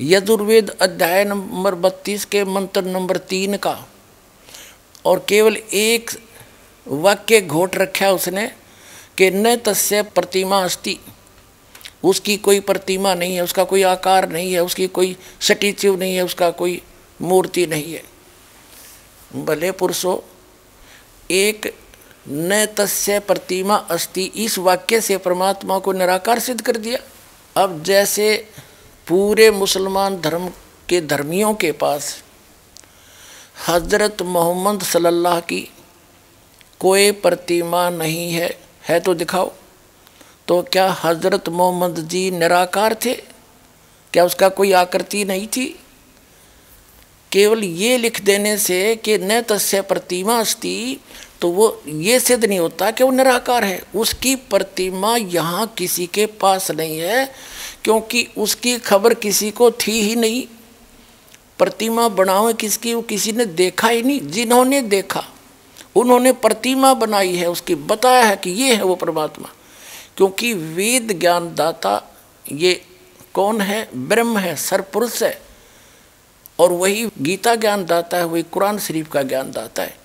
यजुर्वेद अध्याय नंबर बत्तीस के मंत्र नंबर तीन का। और केवल एक वाक्य घोट रखा उसने कि न तस्य प्रतिमा अस्ति। उसकी कोई प्रतिमा नहीं है, उसका कोई आकार नहीं है, उसकी कोई स्टेच्यू नहीं है, उसका कोई मूर्ति नहीं है। भले पुरुषों, एक न तस्य प्रतिमा अस्ति, इस वाक्य से परमात्मा को निराकार सिद्ध कर दिया। अब जैसे पूरे मुसलमान धर्म के धर्मियों के पास हज़रत मोहम्मद सल्लल्लाहु की कोई प्रतिमा नहीं है है तो दिखाओ। तो क्या हज़रत मोहम्मद जी निराकार थे? क्या उसका कोई आकृति नहीं थी? केवल ये लिख देने से कि न तस्य प्रतिमा अस्ति तो वो ये सिद्ध नहीं होता कि वो निराकार है। उसकी प्रतिमा यहाँ किसी के पास नहीं है। क्योंकि उसकी खबर किसी को थी ही नहीं। प्रतिमा बनाओ किसकी, वो किसी ने देखा ही नहीं, जिन्होंने देखा। उन्होंने प्रतिमा बनाई है, उसकी बताया है कि ये है वो परमात्मा। क्योंकि वेद ज्ञान दाता ये कौन है? ब्रह्म है सरपुरुष है। और वही गीता ज्ञान दाता है, वही कुरान शरीफ का ज्ञान दाता है।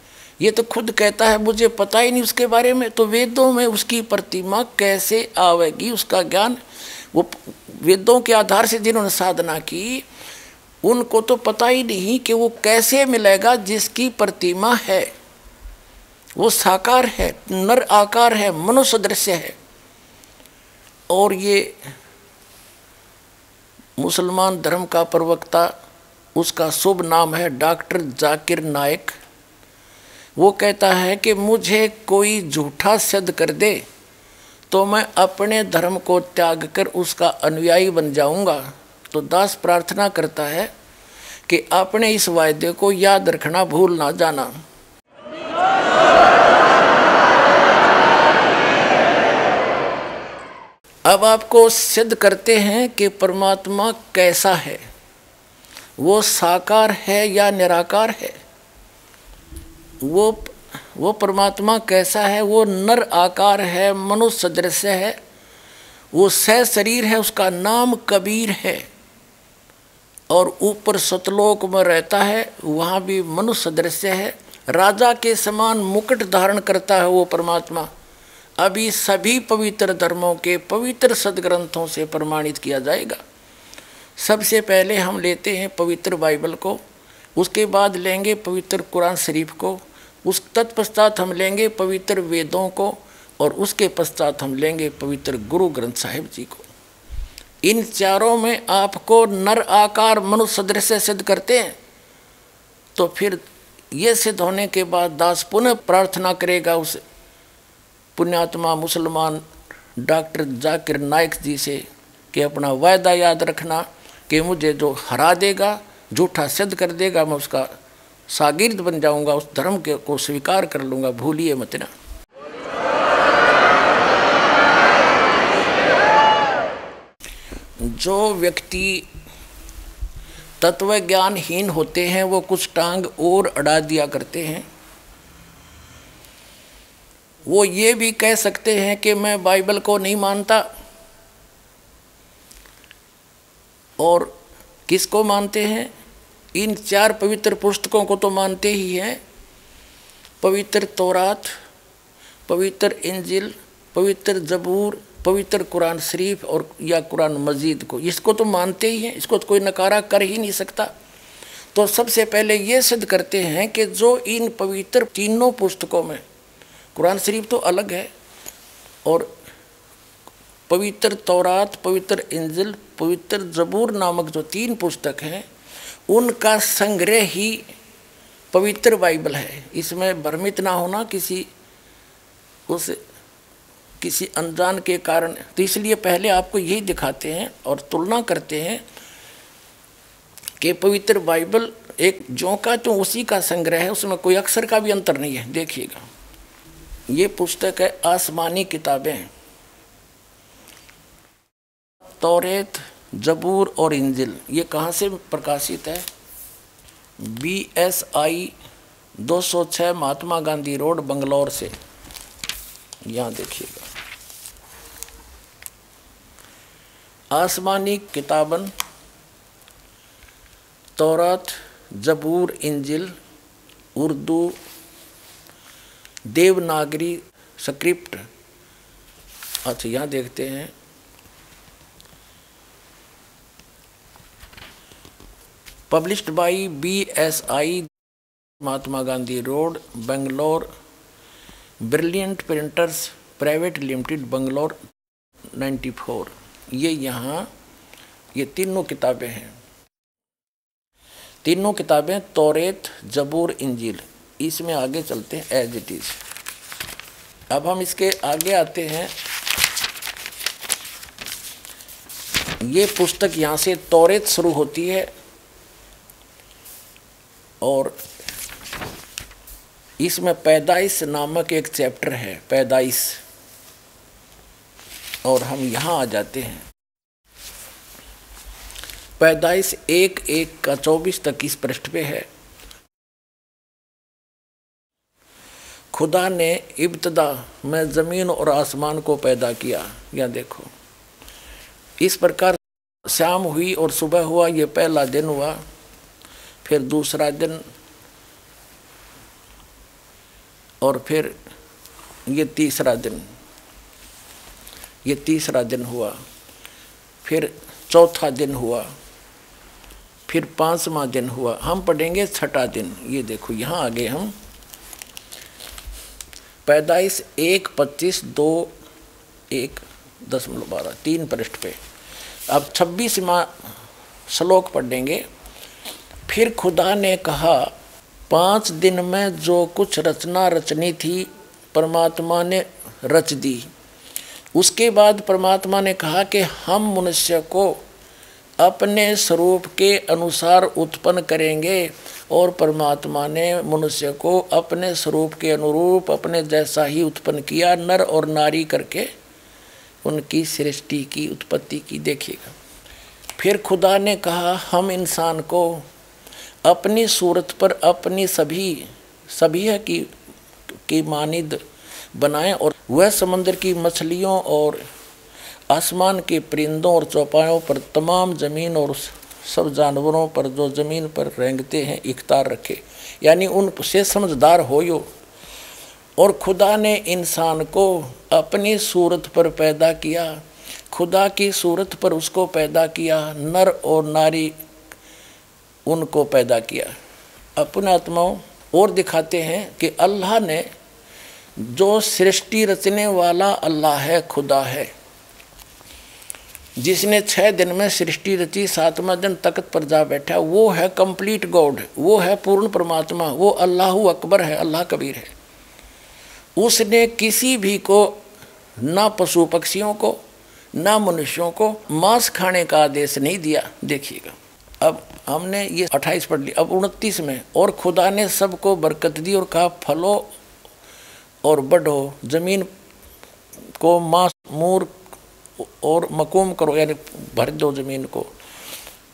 ये तो खुद कहता है, मुझे पता ही नहीं उसके बारे में। तो वेदों में उसकी प्रतिमा कैसे आवेगी, उसका ज्ञान वो वेदों के आधार से जिन्होंने साधना की, उनको तो पता ही नहीं कि वो कैसे मिलेगा जिसकी प्रतिमा है। वो साकार है, नर आकार है, मनुष्य दृश्य है। और ये मुसलमान धर्म का प्रवक्ता, उसका शुभ नाम है डॉक्टर जाकिर नायक। वो कहता है कि मुझे कोई झूठा सिद्ध कर दे तो मैं अपने धर्म को त्याग कर उसका अनुयायी बन जाऊँगा। तो दास प्रार्थना करता है कि अपने इस वायदे को याद रखना, भूल ना जाना। अब आपको सिद्ध करते हैं कि परमात्मा कैसा है। वो साकार है या निराकार है? वो वो परमात्मा कैसा है, वो नर आकार है मनुष्य दृश्य है, वो सह शरीर है, उसका नाम कबीर है। और ऊपर सतलोक में रहता है, वहाँ भी मनुष्य दृश्य है। राजा के समान मुकुट धारण करता है वो परमात्मा। अभी सभी पवित्र धर्मों के पवित्र सदग्रंथों से प्रमाणित किया जाएगा। सबसे पहले हम लेते हैं पवित्र बाइबल को, उसके बाद लेंगे पवित्र कुरान शरीफ को। उस तत्पश्चात हम लेंगे पवित्र वेदों को और उसके पश्चात हम लेंगे पवित्र गुरु ग्रंथ साहिब जी को। इन चारों में आपको नर आकार मनुष्य दृश्य सिद्ध करते हैं। तो फिर ये सिद्ध होने के बाद दास पुनः प्रार्थना करेगा उस। पुण्यात्मा मुसलमान डॉक्टर जाकिर नायक जी से कि अपना वायदा याद रखना कि मुझे जो हरा देगा झूठा सिद्ध कर देगा, मैं उसका शागिर्द बन जाऊँगा, उस धर्म के, को स्वीकार कर लूँगा, भूलिए मत ना। जो व्यक्ति तत्व ज्ञानहीन होते हैं, वो कुछ टांग और अड़ा दिया करते हैं। वो ये भी कह सकते हैं कि मैं बाइबल को नहीं मानता। और किसको मानते हैं? इन चार पवित्र पुस्तकों को तो मानते ही हैं। पवित्र तौरात, पवित्र इंजिल, पवित्र जबूर, पवित्र कुरान शरीफ और या कुरान मजीद को। इसको तो मानते ही हैं, इसको तो कोई नकारा कर ही नहीं सकता। तो सबसे पहले ये सिद्ध करते हैं कि जो इन पवित्र तीनों पुस्तकों में, कुरान शरीफ तो अलग है और पवित्र तौरात, पवित्र इंजिल, पवित्र जबूर नामक जो तीन पुस्तक हैं उनका संग्रह ही पवित्र बाइबल है। इसमें भ्रमित ना होना किसी, उस किसी अनजान के कारण। तो इसलिए पहले आपको यही दिखाते हैं और तुलना करते हैं कि पवित्र बाइबल एक जो का तो उसी का संग्रह है, उसमें कोई अक्षर का भी अंतर नहीं है। देखिएगा, ये पुस्तक है, आसमानी किताबें। तौरेत जबूर और इंजिल, ये कहाँ से प्रकाशित है? बी एस आई दो सौ छः महात्मा गांधी रोड, बंगलौर से। यहाँ देखिएगा। आसमानी किताबन, तौरात, जबूर, इंजिल, उर्दू, देवनागरी, स्क्रिप्ट। अच्छा यहाँ देखते हैं। Published by B S I Mahatma Gandhi road Bangalore brilliant printers private limited Bangalore 94 ये यहाँ, ये तीनों किताबें हैं। तीनों किताबें तोरेत जबूर इंजिल। इसमें आगे चलते हैं एज इट इज़ अब हम इसके आगे आते हैं। ये पुस्तक यहाँ से तोरेत शुरू होती है। और इसमें पैदाइश नामक एक चैप्टर है, पैदाइश। और हम यहाँ आ जाते हैं। पैदाइश एक एक का चौबीस तक इस पृष्ठ पे है। खुदा ने इब्तदा में ज़मीन और आसमान को पैदा किया। या देखो। इस प्रकार शाम हुई और सुबह हुआ, ये पहला दिन हुआ। फिर दूसरा दिन और फिर ये तीसरा दिन। ये तीसरा दिन हुआ। फिर चौथा दिन हुआ। फिर पांचवा दिन हुआ। हम पढ़ेंगे छठा दिन। ये देखो, यहाँ आगे हम। पैदाइश एक, पच्चीस, दो, एक दशमलव बारह, तीन पृष्ठ पे। अब छब्बीसवा श्लोक पढ़ेंगे। फिर खुदा ने कहा, पाँच दिन में जो कुछ रचना रचनी थी, परमात्मा ने रच दी। उसके बाद परमात्मा ने कहा कि हम मनुष्य को अपने स्वरूप के अनुसार उत्पन्न करेंगे और परमात्मा ने मनुष्य को अपने स्वरूप के अनुरूप, अपने जैसा ही उत्पन्न किया, नर और नारी करके उनकी सृष्टि की उत्पत्ति की, देखिएगा। फिर खुदा ने कहा, हम इंसान को अपनी सूरत पर अपनी सभी सभी है की की मानिद बनाएँ और वह समंदर की मछलियों और आसमान के परिंदों और चौपायों पर तमाम ज़मीन और सब जानवरों पर जो ज़मीन पर रेंगते हैं इख्तार रखे। यानी उनसे समझदार हो यो और खुदा ने इंसान को अपनी सूरत पर पैदा किया, खुदा की सूरत पर उसको पैदा किया, नर और नारी उनको पैदा किया। अपने आत्माओं और दिखाते हैं कि अल्लाह ने जो सृष्टि रचने वाला अल्लाह है, खुदा है। जिसने छः दिन में सृष्टि रची, सातवें दिन तख्त पर जा बैठा, वो है कंप्लीट गॉड वो है पूर्ण परमात्मा, वो अल्लाह अकबर है, अल्लाह कबीर है। उसने किसी भी को, ना पशु पक्षियों को, ना मनुष्यों को मांस खाने का आदेश नहीं दिया। देखिएगा। अब हमने ये अट्ठाईस पढ़ लिया अब उनतीस में, और खुदा ने सबको बरकत दी और कहा, फलो और बढ़ो ज़मीन को मांस, मूर और मकूम करो, यानी भर दो ज़मीन को।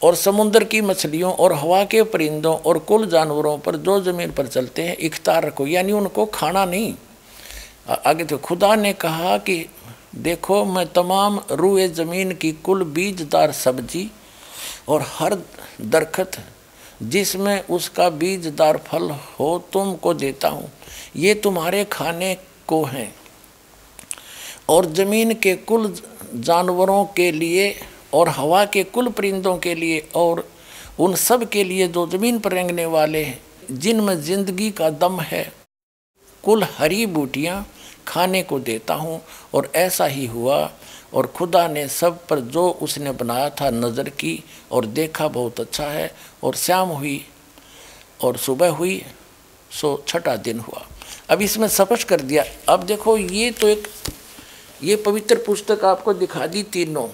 और समुद्र की मछलियों और हवा के परिंदों और कुल जानवरों पर जो ज़मीन पर चलते हैं इख्तार रखो। यानी उनको खाना नहीं। आगे तो खुदा ने कहा कि, देखो, मैं तमाम रूए ज़मीन की कुल बीजदार सब्ज़ी और हर दरखत जिसमें उसका बीजदार फल हो, तुमको देता हूँ। ये तुम्हारे खाने को हैं। और ज़मीन के कुल जानवरों के लिए और हवा के कुल परिंदों के लिए और उन सब के लिए जो ज़मीन पर रेंगने वाले हैं, जिनमें ज़िंदगी का दम है, कुल हरी बूटियाँ खाने को देता हूँ। और ऐसा ही हुआ और खुदा ने सब पर जो उसने बनाया था नज़र की और देखा बहुत अच्छा है और शाम हुई और सुबह हुई, सो छठा दिन हुआ। अब इसमें स्पष्ट कर दिया। अब देखो, ये तो एक, ये पवित्र पुस्तक आपको दिखा दी तीनों।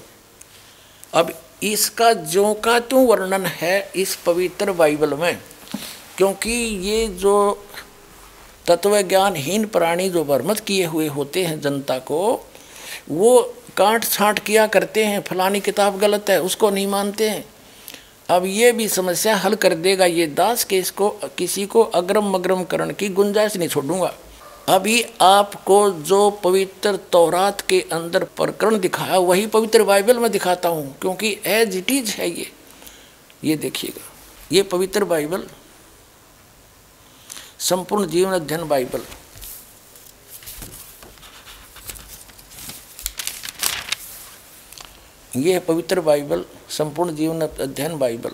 अब इसका जो का त्यों वर्णन है इस पवित्र बाइबल में, क्योंकि ये जो तत्व ज्ञानहीन प्राणी जो वर्मत किए हुए होते हैं जनता को, वो काट छांट किया करते हैं, फलानी किताब गलत है, उसको नहीं मानते हैं। अब ये भी समस्या हल कर देगा ये दास के इसको, किसी को अग्रम मग्रम करण की गुंजाइश नहीं छोड़ूँगा। अभी आपको जो पवित्र तौरात के अंदर प्रकरण दिखाया, वही पवित्र बाइबल में दिखाता हूँ, क्योंकि एज इट इज़ है ये। ये देखिएगा, ये पवित्र बाइबल, संपूर्ण जीवन अध्ययन बाइबल। ये है पवित्र बाइबल, संपूर्ण जीवन अध्ययन बाइबल।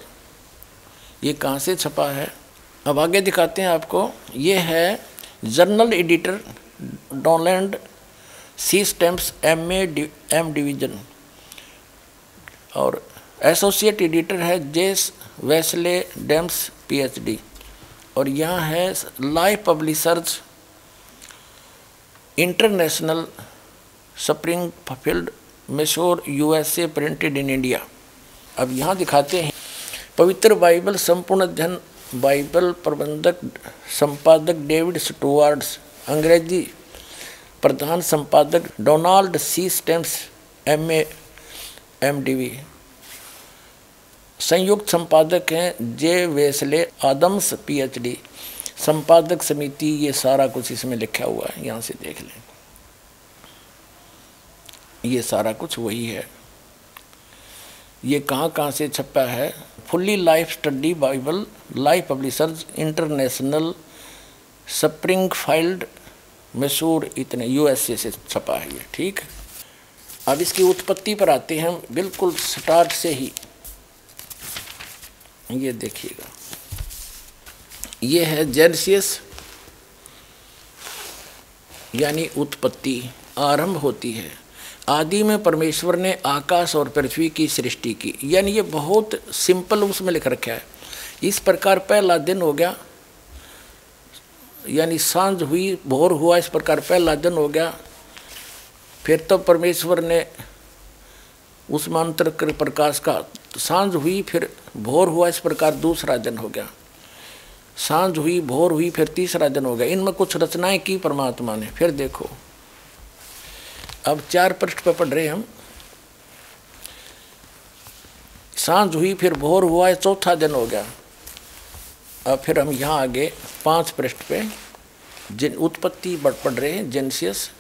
ये कहाँ से छपा है? अब आगे दिखाते हैं आपको। ये है journal editor Donald C Stamps M A M division. और एसोसिएट एडिटर है जेस वेस्ले डेम्स, पीएचडी। और यहाँ है live publishers international Springfield Missouri USA printed in India. अब यहाँ दिखाते हैं, पवित्र बाइबल संपूर्ण अध्ययन, बाइबल प्रबंधक, संपादक डेविड स्टुअर्ड्स अंग्रेज़ी प्रधान संपादक Donald C. Stamps M. M. D. V. संयुक्त संपादक हैं जे. वेसले, आदम्स, पीएचडी। संपादक समिति, ये सारा कुछ इसमें लिखा हुआ है, यहाँ से देख लें। ये सारा कुछ वही है। ये कहाँ कहाँ से छपा है? Fully life study Bible life publishers international Springfield Missouri इतने यूएसए से छपा है ये, ठीक? अब इसकी उत्पत्ति पर आते हैं, बिल्कुल स्टार्ट से ही। ये देखिएगा। ये है जेनसियस यानी उत्पत्ति आरंभ होती है। आदि में परमेश्वर ने आकाश और पृथ्वी की सृष्टि की। यानी ये बहुत सिंपल उसमें लिख रखा है। इस प्रकार पहला दिन हो गया। यानी साँझ हुई, भोर हुआ, इस प्रकार पहला दिन हो गया। फिर तो परमेश्वर ने उस मंत्र प्रकाश का साँझ हुई, फिर भोर हुआ, इस प्रकार दूसरा दिन हो गया। साँझ हुई, भोर हुई, फिर तीसरा दिन हो गया। इनमें कुछ रचनाएँ की परमात्मा ने। फिर देखो। अब चार पृष्ठ पर पढ़ रहे हम। साँझ हुई, फिर भोर हुआ चौथा दिन हो गया। अब फिर हम यहाँ आगे पाँच पृष्ठ पे, जिन उत्पत्ति पढ़ रहे हैं, जेनसियस।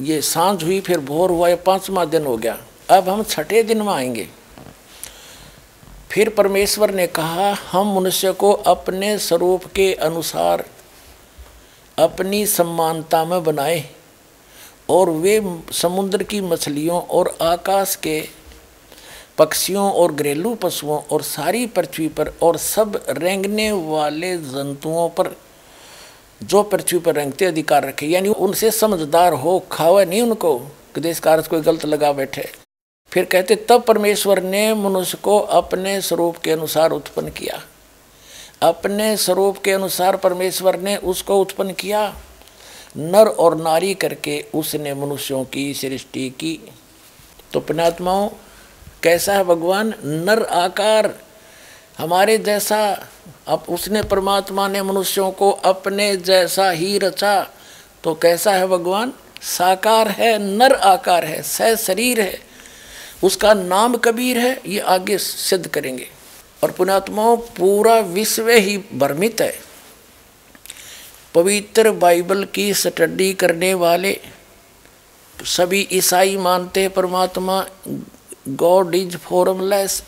ये साँझ हुई, फिर भोर हुआ, ये पांचवा दिन हो गया। अब हम छठे दिन में आएँगे। फिर परमेश्वर ने कहा, हम मनुष्य को अपने स्वरूप के अनुसार अपनी समानता में बनाए। और वे समुद्र की मछलियों और आकाश के पक्षियों और घरेलू पशुओं और सारी पृथ्वी पर और सब रेंगने वाले जंतुओं पर, जो पृथ्वी पर रेंगते अधिकार रखे, यानी उनसे समझदार हो, खावे नहीं उनको। कि देश कार्य कोई गलत लगा बैठे। फिर कहते, तब परमेश्वर ने मनुष्य को अपने स्वरूप के अनुसार उत्पन्न किया। अपने स्वरूप के अनुसार परमेश्वर ने उसको उत्पन्न किया। नर और नारी करके उसने मनुष्यों की सृष्टि की। तो पुणात्माओं कैसा है भगवान? नर आकार। हमारे जैसा, अब उसने परमात्मा ने मनुष्यों को अपने जैसा ही रचा। तो कैसा है भगवान? साकार है, नर आकार है, सह शरीर है। उसका नाम कबीर है, ये आगे सिद्ध करेंगे। और पुणात्माओं पूरा विश्व ही भ्रमित है। पवित्र बाइबल की स्टडी करने वाले सभी ईसाई मानते हैं, परमात्मा गॉड इज़ फॉर्मलेस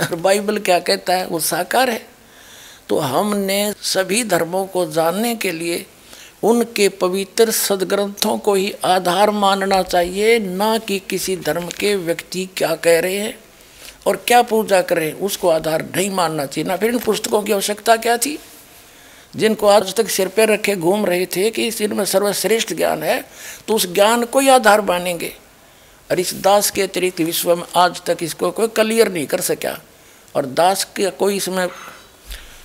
और बाइबल क्या कहता है? वो साकार है। तो हमने सभी धर्मों को जानने के लिए उनके पवित्र सदग्रंथों को ही आधार मानना चाहिए, ना कि किसी धर्म के व्यक्ति क्या कह रहे हैं और क्या पूजा कर रहे हैं, उसको आधार नहीं मानना चाहिए। ना फिर इन पुस्तकों की आवश्यकता क्या थी? जिनको आज तक सिर पर रखे घूम रहे थे कि इस में सर्वश्रेष्ठ ज्ञान है तो उस ज्ञान को ही आधार मानेंगे। और इस दास के अतिरिक्त विश्व में आज तक इसको कोई क्लियर नहीं कर सका। और दास के कोई इसमें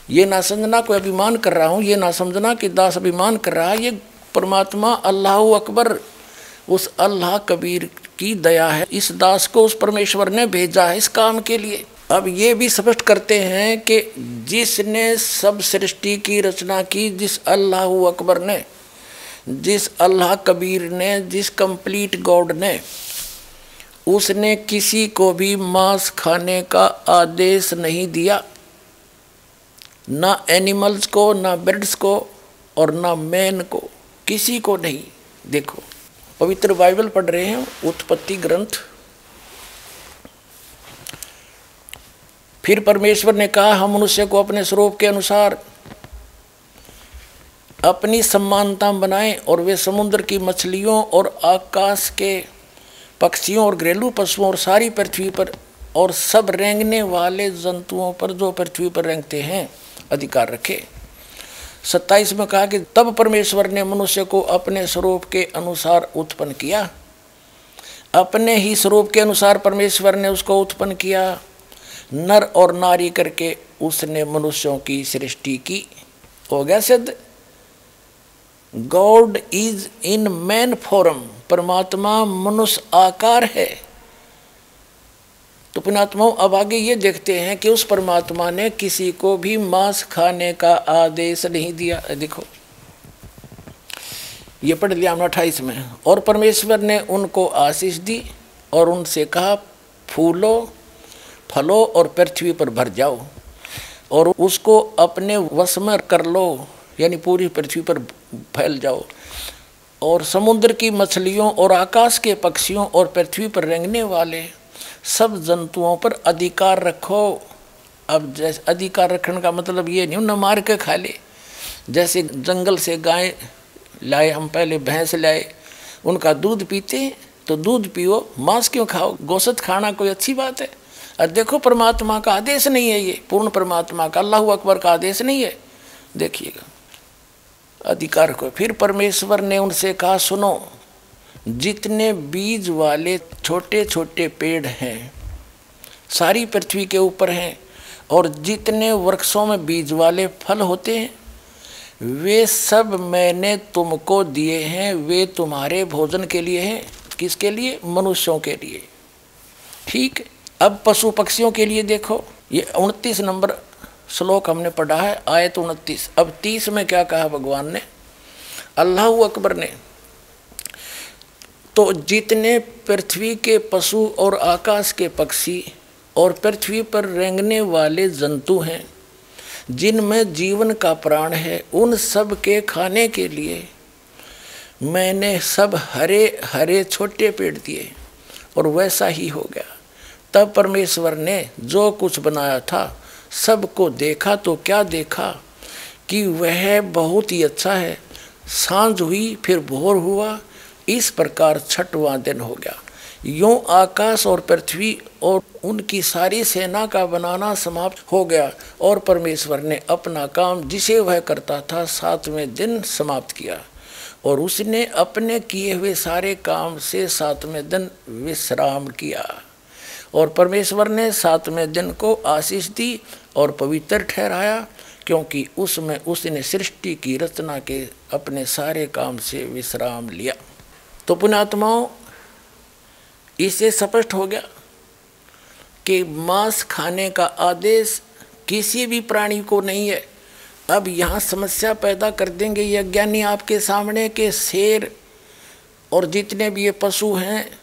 ये ना समझना कोई अभिमान कर रहा हूँ, ये ना समझना कि दास अभिमान कर रहा है, ये परमात्मा अल्लाह अकबर, उस अल्लाह कबीर की दया है। इस दास को उस परमेश्वर ने भेजा है इस काम के लिए। अब ये भी स्पष्ट करते हैं कि जिसने सब सृष्टि की रचना की, जिस अल्लाह अकबर ने, जिस अल्लाह कबीर ने, जिस कंप्लीट गॉड ने, उसने किसी को भी मांस खाने का आदेश नहीं दिया। ना एनिमल्स को, ना बर्ड्स को और ना मैन को, किसी को नहीं। देखो, पवित्र बाइबल पढ़ रहे हैं, उत्पत्ति ग्रंथ फिर परमेश्वर ने कहा, हम मनुष्य को अपने स्वरूप के अनुसार अपनी समानता बनाएँ और वे समुद्र की मछलियों और आकाश के पक्षियों और घरेलू पशुओं और सारी पृथ्वी पर और सब रेंगने वाले जंतुओं पर जो पृथ्वी पर रेंगते हैं, अधिकार रखे। सत्ताईस में कहा कि तब परमेश्वर ने मनुष्य को अपने स्वरूप के अनुसार उत्पन्न किया। अपने ही स्वरूप के अनुसार परमेश्वर ने उसको उत्पन्न किया। नर और नारी करके उसने मनुष्यों की सृष्टि की। हो गया सिद्ध? God is in man form, परमात्मा मनुष्य आकार है। तो पुणात्माओं अब आगे ये देखते हैं कि उस परमात्मा ने किसी को भी मांस खाने का आदेश नहीं दिया। देखो, ये पढ़ लिया हमने अट्ठाईस में। और परमेश्वर ने उनको आशीष दी और उनसे कहा, फूलो फलो और पृथ्वी पर भर जाओ और उसको अपने वश में कर लो, यानी पूरी पृथ्वी पर फैल जाओ। और समुद्र की मछलियों और आकाश के पक्षियों और पृथ्वी पर रेंगने वाले सब जंतुओं पर अधिकार रखो। अब जैसे, अधिकार रखने का मतलब ये नहीं, न मार के खा ले। जैसे जंगल से गाय लाए, हम पहले भैंस लाए, उनका दूध पीते तो दूध पियो, मांस क्यों खाओ? गोशत खाना कोई अच्छी बात है? और देखो परमात्मा का आदेश नहीं है ये, पूर्ण परमात्मा का, अल्लाह अकबर का आदेश नहीं है। देखिएगा। अधिकार को फिर परमेश्वर ने उनसे कहा, सुनो, जितने बीज वाले छोटे छोटे पेड़ हैं, सारी पृथ्वी के ऊपर हैं, और जितने वृक्षों में बीज वाले फल होते हैं, वे सब मैंने तुमको दिए हैं, वे तुम्हारे भोजन के लिए हैं। किसके लिए? मनुष्यों के लिए। ठीक अब पशु पक्षियों के लिए देखो, ये उनतीस नंबर श्लोक हमने पढ़ा है, आयत उनतीस। अब तीस में क्या कहा भगवान ने? अल्लाह अकबर ने तो जितने पृथ्वी के पशु और आकाश के पक्षी और पृथ्वी पर रेंगने वाले जंतु हैं, जिनमें जीवन का प्राण है, उन सब के खाने के लिए मैंने सब हरे हरे छोटे पेड़ दिए और वैसा ही हो गया। तब परमेश्वर ने जो कुछ बनाया था, सबको देखा तो क्या देखा कि वह बहुत ही अच्छा है। साँझ हुई, फिर भोर हुआ, इस प्रकार छठवां दिन हो गया। यूँ आकाश और पृथ्वी और उनकी सारी सेना का बनाना समाप्त हो गया और परमेश्वर ने अपना काम जिसे वह करता था सातवें दिन समाप्त किया और उसने अपने किए हुए सारे काम से सातवें दिन विश्राम किया। और परमेश्वर ने सातवें दिन को आशीष दी और पवित्र ठहराया, क्योंकि उसमें उसने सृष्टि की रचना के अपने सारे काम से विश्राम लिया। तो पुणात्माओं इससे स्पष्ट हो गया कि मांस खाने का आदेश किसी भी प्राणी को नहीं है। अब यहाँ समस्या पैदा कर देंगे ये अज्ञानी आपके सामने के शेर और जितने भी ये पशु हैं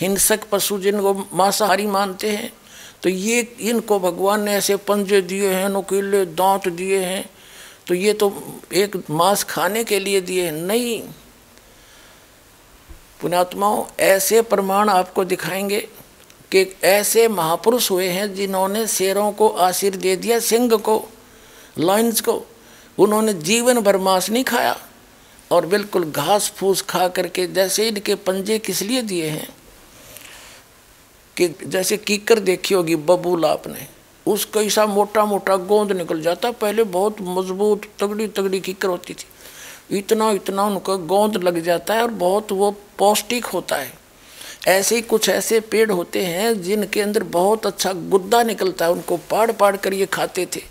हिंसक पशु जिनको मांसाहारी मानते हैं तो ये, इनको भगवान ने ऐसे पंजे दिए हैं, नुकीले दांत दिए हैं तो ये तो एक मांस खाने के लिए दिए हैं। नहीं। पुणात्माओं ऐसे प्रमाण आपको दिखाएँगे कि ऐसे महापुरुष हुए हैं जिन्होंने शेरों को आशीर दे दिया, सिंह को लाइन्स को। उन्होंने जीवन भर मांस नहीं खाया और बिल्कुल घास फूस खा करके जैसे इनके पंजे किस लिए दिए हैं? कि जैसे कीकर देखी होगी बबूल आपने उसका ऐसा मोटा मोटा गोंद निकल जाता। पहले बहुत मज़बूत तगड़ी तगड़ी कीकर होती थी। इतना इतना उनका गोंद लग जाता है और बहुत वो पौष्टिक होता है। ऐसे ही कुछ ऐसे पेड़ होते हैं जिनके अंदर बहुत अच्छा गुद्दा निकलता है। उनको पाड़ पाड़ कर ये खाते थे।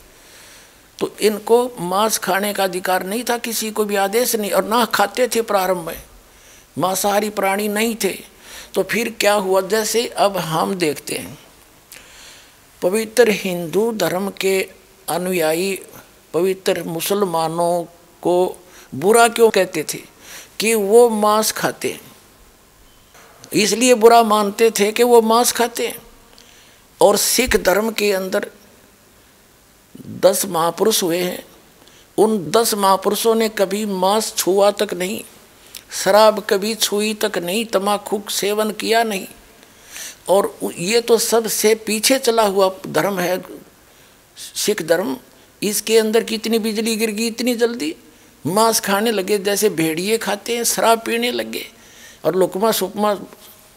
तो इनको मांस खाने का अधिकार नहीं था, किसी को भी आदेश नहीं, और ना खाते थे प्रारंभ में। मांसाहारी प्राणी नहीं थे। तो फिर क्या हुआ? जैसे अब हम देखते हैं, पवित्र हिंदू धर्म के अनुयायी पवित्र मुसलमानों को बुरा क्यों कहते थे? कि वो मांस खाते इसलिए बुरा मानते थे कि वो मांस खाते और सिख धर्म के अंदर दस महापुरुष हुए हैं। उन दस महापुरुषों ने कभी मांस छुआ तक नहीं। शराब कभी छुई तक नहीं तमाकू सेवन किया नहीं। और ये तो सबसे पीछे चला हुआ धर्म है, सिख धर्म। इसके अंदर कितनी बिजली गिर गई, इतनी जल्दी। मांस खाने लगे, जैसे भेड़िए खाते हैं, शराब पीने लगे। और लुकमा, सुकमा,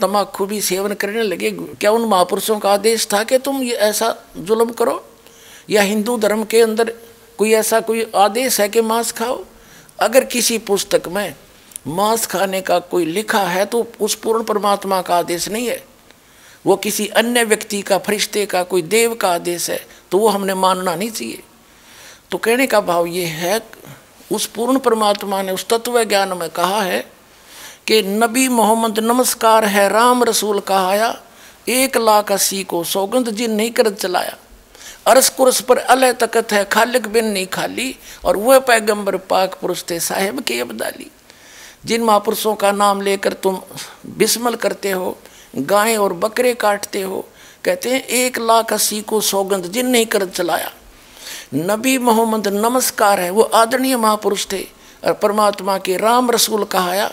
तमाकू भी सेवन करने लगे। क्या उन महापुरुषों का आदेश था कि तुम ये ऐसा जुल्म करो? या हिंदू धर्म के अंदर कोई ऐसा कोई आदेश है कि मांस खाओ? अगर किसी पुस्तक में मांस खाने का कोई लिखा है तो उस पूर्ण परमात्मा का आदेश नहीं है। वो किसी अन्य व्यक्ति का, फरिश्ते का, कोई देव का आदेश है तो वो हमने मानना नहीं चाहिए। तो कहने का भाव ये है, उस पूर्ण परमात्मा ने उस तत्व ज्ञान में कहा है कि नबी मोहम्मद नमस्कार है, राम रसूल कहाया, एक लाख अस्सी को सौगंध जी नहीं कर चलाया। अरस कुरस पर अलह तकत है, खालिक बिन नहीं खाली, और वह पैगंबर पाक पुरुष थे साहेब के अबदाली। जिन महापुरुषों का नाम लेकर तुम बिस्मल करते हो, गाय और बकरे काटते हो, कहते हैं, एक लाख अस्सी को सौगंध जिन नहीं कर चलाया नबी मोहम्मद नमस्कार है, वो आदरणीय महापुरुष थे, और परमात्मा के राम रसूल कहाया,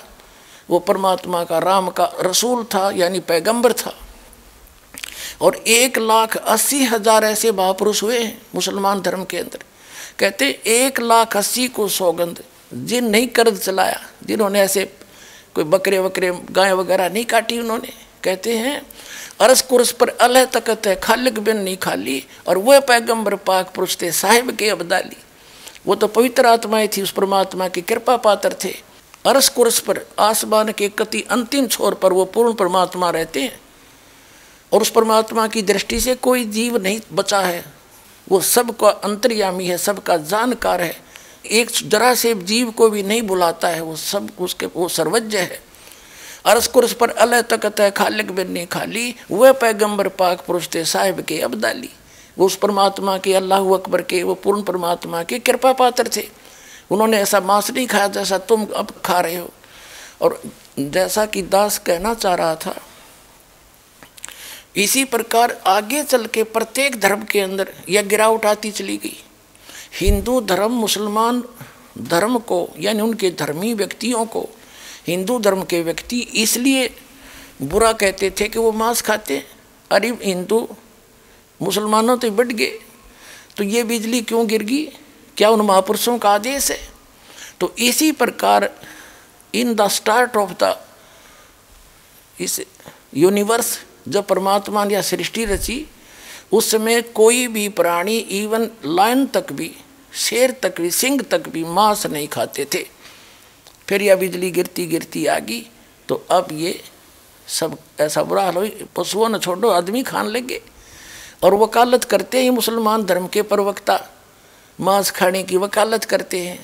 वो परमात्मा का राम का रसूल था, यानी पैगंबर था। और एक लाख अस्सी हज़ार ऐसे महापुरुष हुए हैं, मुसलमान धर्म के अंदर। कहते एक लाख अस्सी को सौगंध जिन नहीं कर्ज चलाया, जिन्होंने ऐसे कोई बकरे वकरे, गाय वगैरह नहीं काटी उन्होंने। कहते हैं, अरस कुरस पर अलह तकत है, खालिक बिन नहीं खाली, और वह पैगंबर पाक पुरुष थे, साहिब के अबदाली। वो तो पवित्र आत्माएँ थी, उस परमात्मा की कृपा पात्र थे। अरस कुरस पर आसमान के कति अंतिम छोर पर वो पूर्ण परमात्मा रहते हैं। और उस परमात्मा की दृष्टि से कोई जीव नहीं बचा है। वो सबका अंतर्यामी है, सबका जानकार है। एक जरा से जीव को भी नहीं बुलाता है, वो सब उसके, वो सर्वज्ञ है। अरस कुरस पर अल तकत है खालिक बिन्नी खाली, वह पैगंबर पाक पुरुष थे, साहिब के अबदाली। वो उस परमात्मा के, अल्लाह अकबर के, वो पूर्ण परमात्मा के कृपा पात्र थे। उन्होंने ऐसा मांस नहीं खाया जैसा तुम अब खा रहे हो। और जैसा कि दास कहना चाह रहा था, इसी प्रकार आगे चल के प्रत्येक धर्म के अंदर यह गिरावट आती चली गई। हिंदू धर्म मुसलमान धर्म को, यानी उनके धर्मी व्यक्तियों को, हिंदू धर्म के व्यक्ति इसलिए बुरा कहते थे कि वो मांस खाते। अरे हिंदू मुसलमानों तो बढ़ गए तो ये बिजली क्यों गिर गई? क्या उन महापुरुषों का आदेश है? तो इसी प्रकार in the start of the इस यूनिवर्स जब परमात्मा ने सृष्टि रची उस समय कोई भी प्राणी इवन लाइन तक भी, शेर तक भी, सिंह तक भी मांस नहीं खाते थे। फिर यह बिजली गिरती गिरती आ गई तो अब ये सब ऐसा बुरा हाल हो पशुओं ने छोड़ो, आदमी खान लगे। और वकालत करते ही मुसलमान धर्म के प्रवक्ता। मांस खाने की वकालत करते हैं।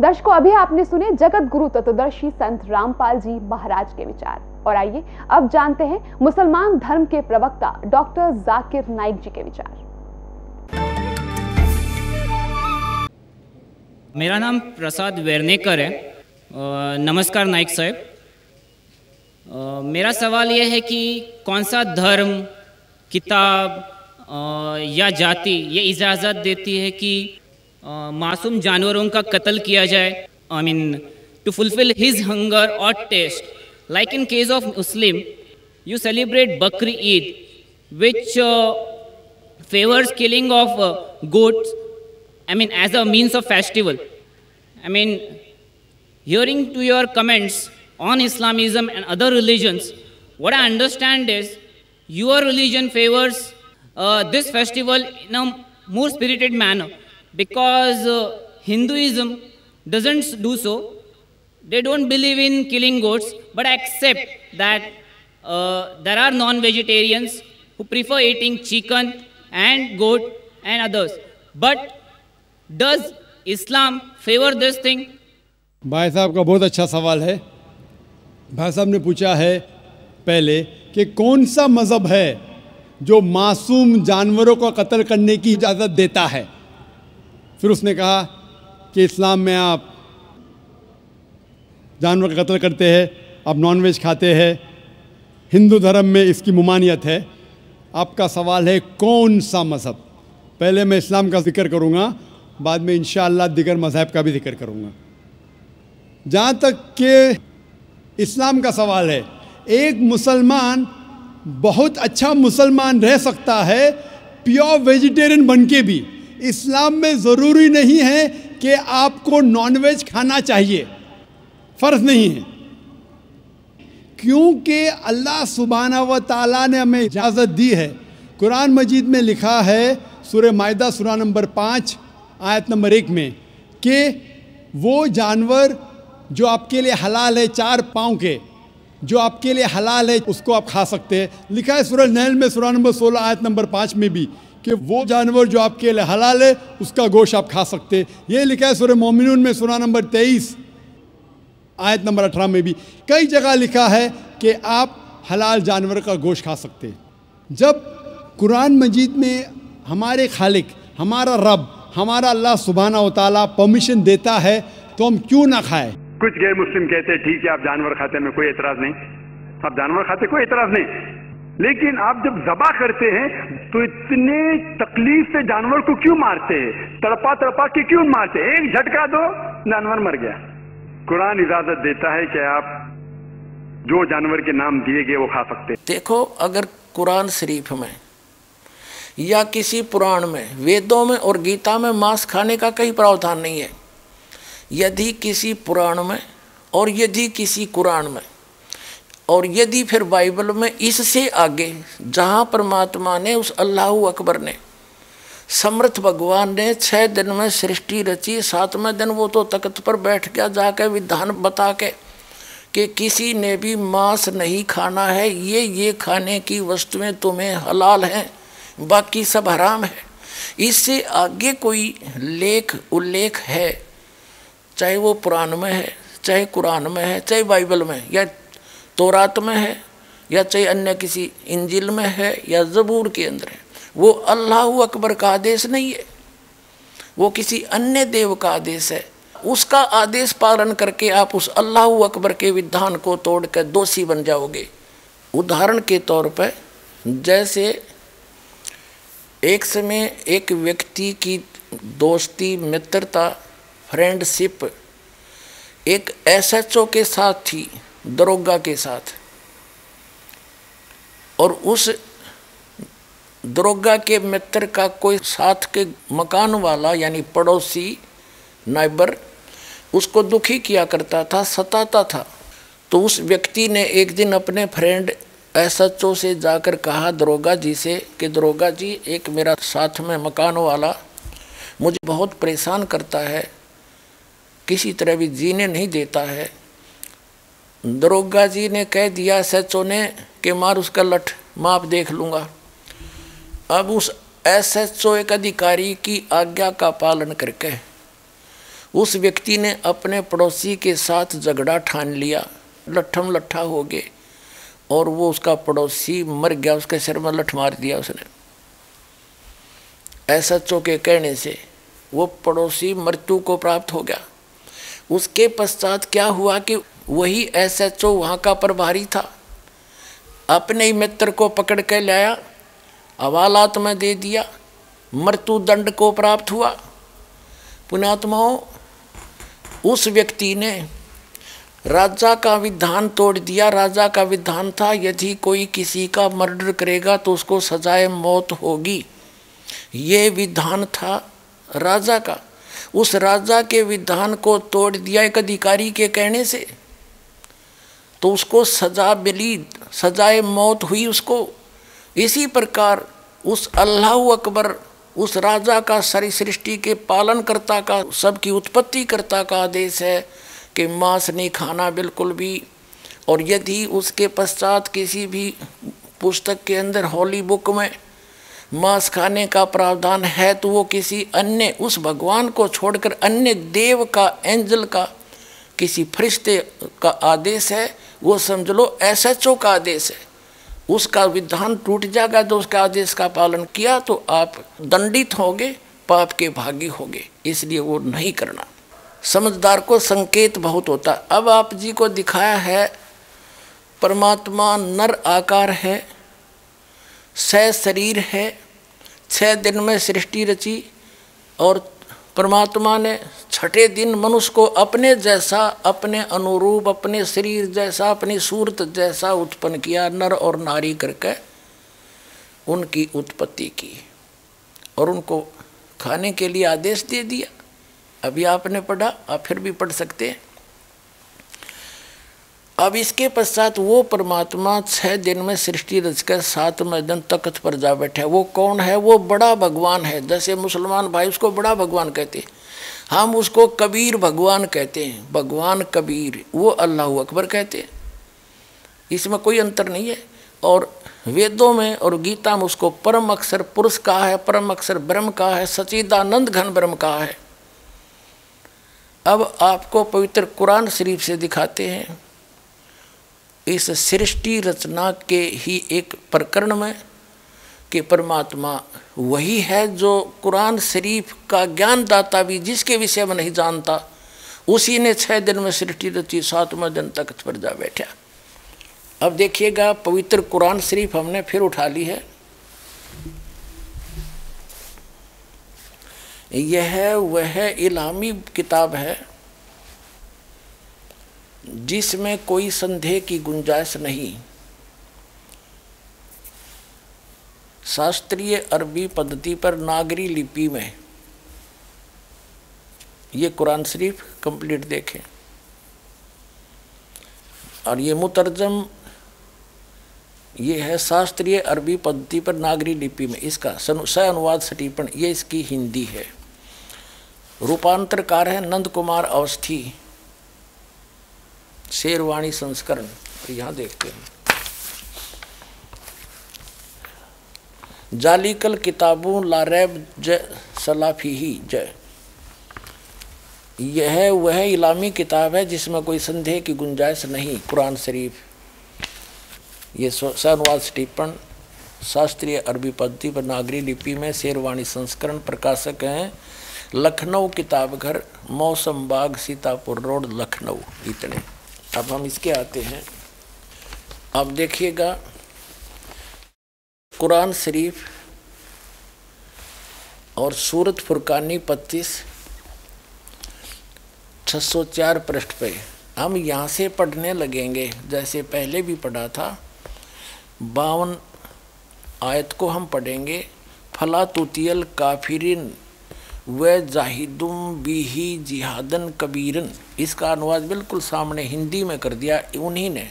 दर्शकों, अभी आपने सुने जगत गुरु तत्वदर्शी संत रामपाल जी महाराज के विचार। और आइए अब जानते हैं मुसलमान धर्म के प्रवक्ता डॉक्टर जाकिर नाइक जी के विचार। मेरा नाम प्रसाद वेरनेकर है। नमस्कार नाइक साहब। मेरा सवाल यह है कि कौन सा धर्म, किताब या जाति ये इजाज़त देती है कि मासूम जानवरों का कत्ल किया जाए? I mean to fulfil his hunger और taste Like in case of Muslim, you celebrate Bakri Eid, which uh, favors killing of uh, goats, I mean, as a means of festival. I mean, hearing to your comments on Islamism and other religions, what I understand is your religion favors uh, this festival in a more spirited manner because uh, Hinduism doesn't do so They don't believe in killing goats, but accept that uh, there are non-vegetarians who prefer eating chicken and goat and others. But does Islam favor this thing? भाई साहब का बहुत अच्छा सवाल है भाई साहब ने पूछा है पहले कि कौन सा मज़हब है जो मासूम जानवरों को कत्ल करने की इजाज़त देता है फिर उसने कहा कि इस्लाम में आप जानवर का कत्ल करते हैं, आप नॉन वेज खाते हैं। हिंदू धर्म में इसकी ममानियत है। आपका सवाल है, कौन सा मज़हब? पहले मैं इस्लाम का ज़िक्र करूँगा, बाद में इन दिगर मज़हब का भी ज़िक्र करूँगा। जहाँ तक कि इस्लाम का सवाल है, एक मुसलमान बहुत अच्छा मुसलमान रह सकता है प्योर वेजिटेरियन बन के भी। इस्लाम में ज़रूरी नहीं है कि आपको नॉनवेज खाना चाहिए। फ़र्ज़ नहीं है। क्योंकि अल्लाह सुबहाना व ताला ने हमें इजाज़त दी है। कुरान मजीद में लिखा है सूर्य मायदा सुरा नंबर पाँच, आयत नंबर एक में, कि वो जानवर जो आपके लिए हलाल है चार पाँव के, जो आपके लिए हलाल है, उसको आप खा सकते हैं। लिखा है सूरज नहल में सूरा नंबर सोलह, आयत नंबर पाँच में भी, कि वो जानवर जो आपके लिए हलाल है, उसका गोश्त आप खा सकते हैं। ये लिखा है सूर्य मोमिन में सूरा नंबर तेईस आयत नंबर अठारह में भी कई जगह लिखा है कि आप हलाल जानवर का गोश्त खा सकते हैं। जब कुरान मजीद में हमारे खालिक, हमारा रब, हमारा अल्लाह सुबहाना ताला परमिशन देता है तो हम क्यों ना खाएँ? कुछ गैर मुस्लिम कहते हैं, ठीक है, आप जानवर खाते में कोई एतराज़ नहीं। आप जानवर खाते कोई एतराज़ नहीं। लेकिन आप जब जबा करते हैं तो इतने तकलीफ़ से जानवर को क्यों मारते हैं? तड़पा तड़पा के क्यों मारते हैं? एक झटका दो, जानवर मर गया। कुरान इजाज़त देता है कि आप जो जानवर के नाम दिए गए वो खा सकते देखो, अगर कुरान शरीफ में या किसी पुराण में, वेदों में और गीता में मांस खाने का कहीं प्रावधान नहीं है। यदि किसी पुराण में और यदि किसी कुरान में और यदि फिर बाइबल में इससे आगे जहाँ परमात्मा ने उस अल्लाह अकबर ने समर्थ भगवान ने छः दिन में सृष्टि रची, सातवें दिन वो तो तख्त पर बैठ गया जाकर विधान बता के कि किसी ने भी मांस नहीं खाना है, ये ये खाने की वस्तुएँ तुम्हें हलाल हैं, बाकी सब हराम है। इससे आगे कोई लेख, उल्लेख है, चाहे वो पुराण में है, चाहे कुरान में है, चाहे बाइबल में, या तोरात में है, या चाहे अन्य किसी इंजिल में है, या ज़बूर के अंदर है। वो अल्लाह अकबर का आदेश नहीं है। वो किसी अन्य देव का आदेश है। उसका आदेश पालन करके आप उस अल्लाह अकबर के विधान को तोड़कर दोषी बन जाओगे। उदाहरण के तौर पर जैसे एक समय एक व्यक्ति की दोस्ती, मित्रता, फ्रेंडशिप एक एसएचओ के साथ थी, दरोगा के साथ। और उस दरोगा के मित्र का कोई साथ के मकान वाला, यानी पड़ोसी, नाइबर, उसको दुखी किया करता था, सताता था। तो उस व्यक्ति ने एक दिन अपने फ्रेंड एस एच ओ से जाकर कहा, दरोगा जी से, कि दरोगा जी, एक मेरा साथ में मकान वाला मुझे बहुत परेशान करता है, किसी तरह भी जीने नहीं देता है। दरोगा जी ने कह दिया एस एच ओ ने, कि मार उसका लठ, माप देख लूँगा। अब उस एस एच ओ एक अधिकारी की आज्ञा का पालन करके उस व्यक्ति ने अपने पड़ोसी के साथ झगड़ा ठान लिया, लट्ठम लट्ठा हो गए और वो उसका पड़ोसी मर गया, उसके सिर में लठ मार दिया उसने। एस एच ओ के कहने से वो पड़ोसी मृत्यु को प्राप्त हो गया। उसके पश्चात क्या हुआ कि वही एस एच ओ वहाँ का प्रभारी था, अपने ही मित्र को पकड़ के लाया हवालात में दे दिया, मृत्यु दंड को प्राप्त हुआ। पुणात्माओं उस व्यक्ति ने राजा का विधान तोड़ दिया। राजा का विधान था, यदि कोई किसी का मर्डर करेगा तो उसको सजाए मौत होगी। ये विधान था राजा का। उस राजा के विधान को तोड़ दिया एक अधिकारी के कहने से तो उसको सजा मिली, सजाए मौत हुई उसको। इसी प्रकार उस अल्लाह अकबर, उस राजा का सारी सृष्टि के पालनकर्ता का, सबकी उत्पत्ति करता का आदेश है कि मांस नहीं खाना बिल्कुल भी। और यदि उसके पश्चात किसी भी पुस्तक के अंदर होली बुक में मांस खाने का प्रावधान है तो वो किसी अन्य, उस भगवान को छोड़कर अन्य देव का, एंजल का, किसी फरिश्ते का आदेश है। वो समझ लो एस एच ओ का आदेश है। उसका विधान टूट जाएगा तो उसके आदेश का पालन किया तो आप दंडित होगे, पाप के भागी होगे। इसलिए वो नहीं करना। समझदार को संकेत बहुत होता। अब आप जी को दिखाया है, परमात्मा नर आकार है, सह शरीर है छः दिन में सृष्टि रची, और परमात्मा ने छठे दिन मनुष्य को अपने जैसा, अपने अनुरूप, अपने शरीर जैसा, अपनी सूरत जैसा उत्पन्न किया, नर और नारी करके उनकी उत्पत्ति की और उनको खाने के लिए आदेश दे दिया। अभी आपने पढ़ा, आप फिर भी पढ़ सकते हैं। अब इसके पश्चात वो परमात्मा छह दिन में सृष्टि रचकर सातवें दिन तख्त पर जा बैठे। वो कौन है? वो बड़ा भगवान है। जैसे मुसलमान भाई उसको बड़ा भगवान कहते हैं। हम उसको कबीर भगवान कहते हैं। भगवान कबीर, वो अल्लाह अकबर कहते हैं। इसमें कोई अंतर नहीं है। और वेदों में और गीता में उसको परम अक्षर पुरुष कहा है, परम अक्षर ब्रह्म कहा है सचिदानंद घन ब्रह्म कहा है। अब आपको पवित्र कुरान शरीफ से दिखाते हैं। इस सृष्टि रचना के ही एक प्रकरण में कि परमात्मा वही है जो कुरान शरीफ का ज्ञान दाता भी जिसके विषय में नहीं जानता, उसी ने छः दिन में सृष्टि रची, सातवें दिन तक पर जा बैठा। अब देखिएगा, पवित्र कुरान शरीफ हमने फिर उठा ली है। यह वह इलामी किताब है जिसमें कोई संदेह की गुंजाइश नहीं। शास्त्रीय अरबी पद्धति पर नागरी लिपि में ये कुरान शरीफ कंप्लीट देखें। और ये मुतरजम, ये है शास्त्रीय अरबी पद्धति पर नागरी लिपि में। इसका स अनुवाद सटीपण ये इसकी हिंदी है। रूपांतरकार है नंद कुमार अवस्थी। शेरवाणी संस्करण यहाँ देखते हैं। जालिकल किताबों लारैब ज सलाफी ही जय। यह वह इलामी किताब है जिसमें कोई संदेह की गुंजाइश नहीं, कुरान शरीफ। ये अनुवाद टिप्पण, शास्त्रीय अरबी पद्धति पर नागरी लिपि में शेरवाणी संस्करण प्रकाशक हैं। लखनऊ किताब घर मौसम बाग, सीतापुर रोड, लखनऊ, इतने। अब हम इसके आते हैं। अब देखिएगा, कुरान शरीफ और सूरत फुरकानी पच्चीस छः सौ चार पृष्ठ पे। हम यहाँ से पढ़ने लगेंगे, जैसे पहले भी पढ़ा था। बावन आयत को हम पढ़ेंगे, फला तुतियल काफिरिन। व जाहिदुम बिही जिहादन कबीरन। इसका अनुवाद बिल्कुल सामने हिंदी में कर दिया, उन्हीं ने।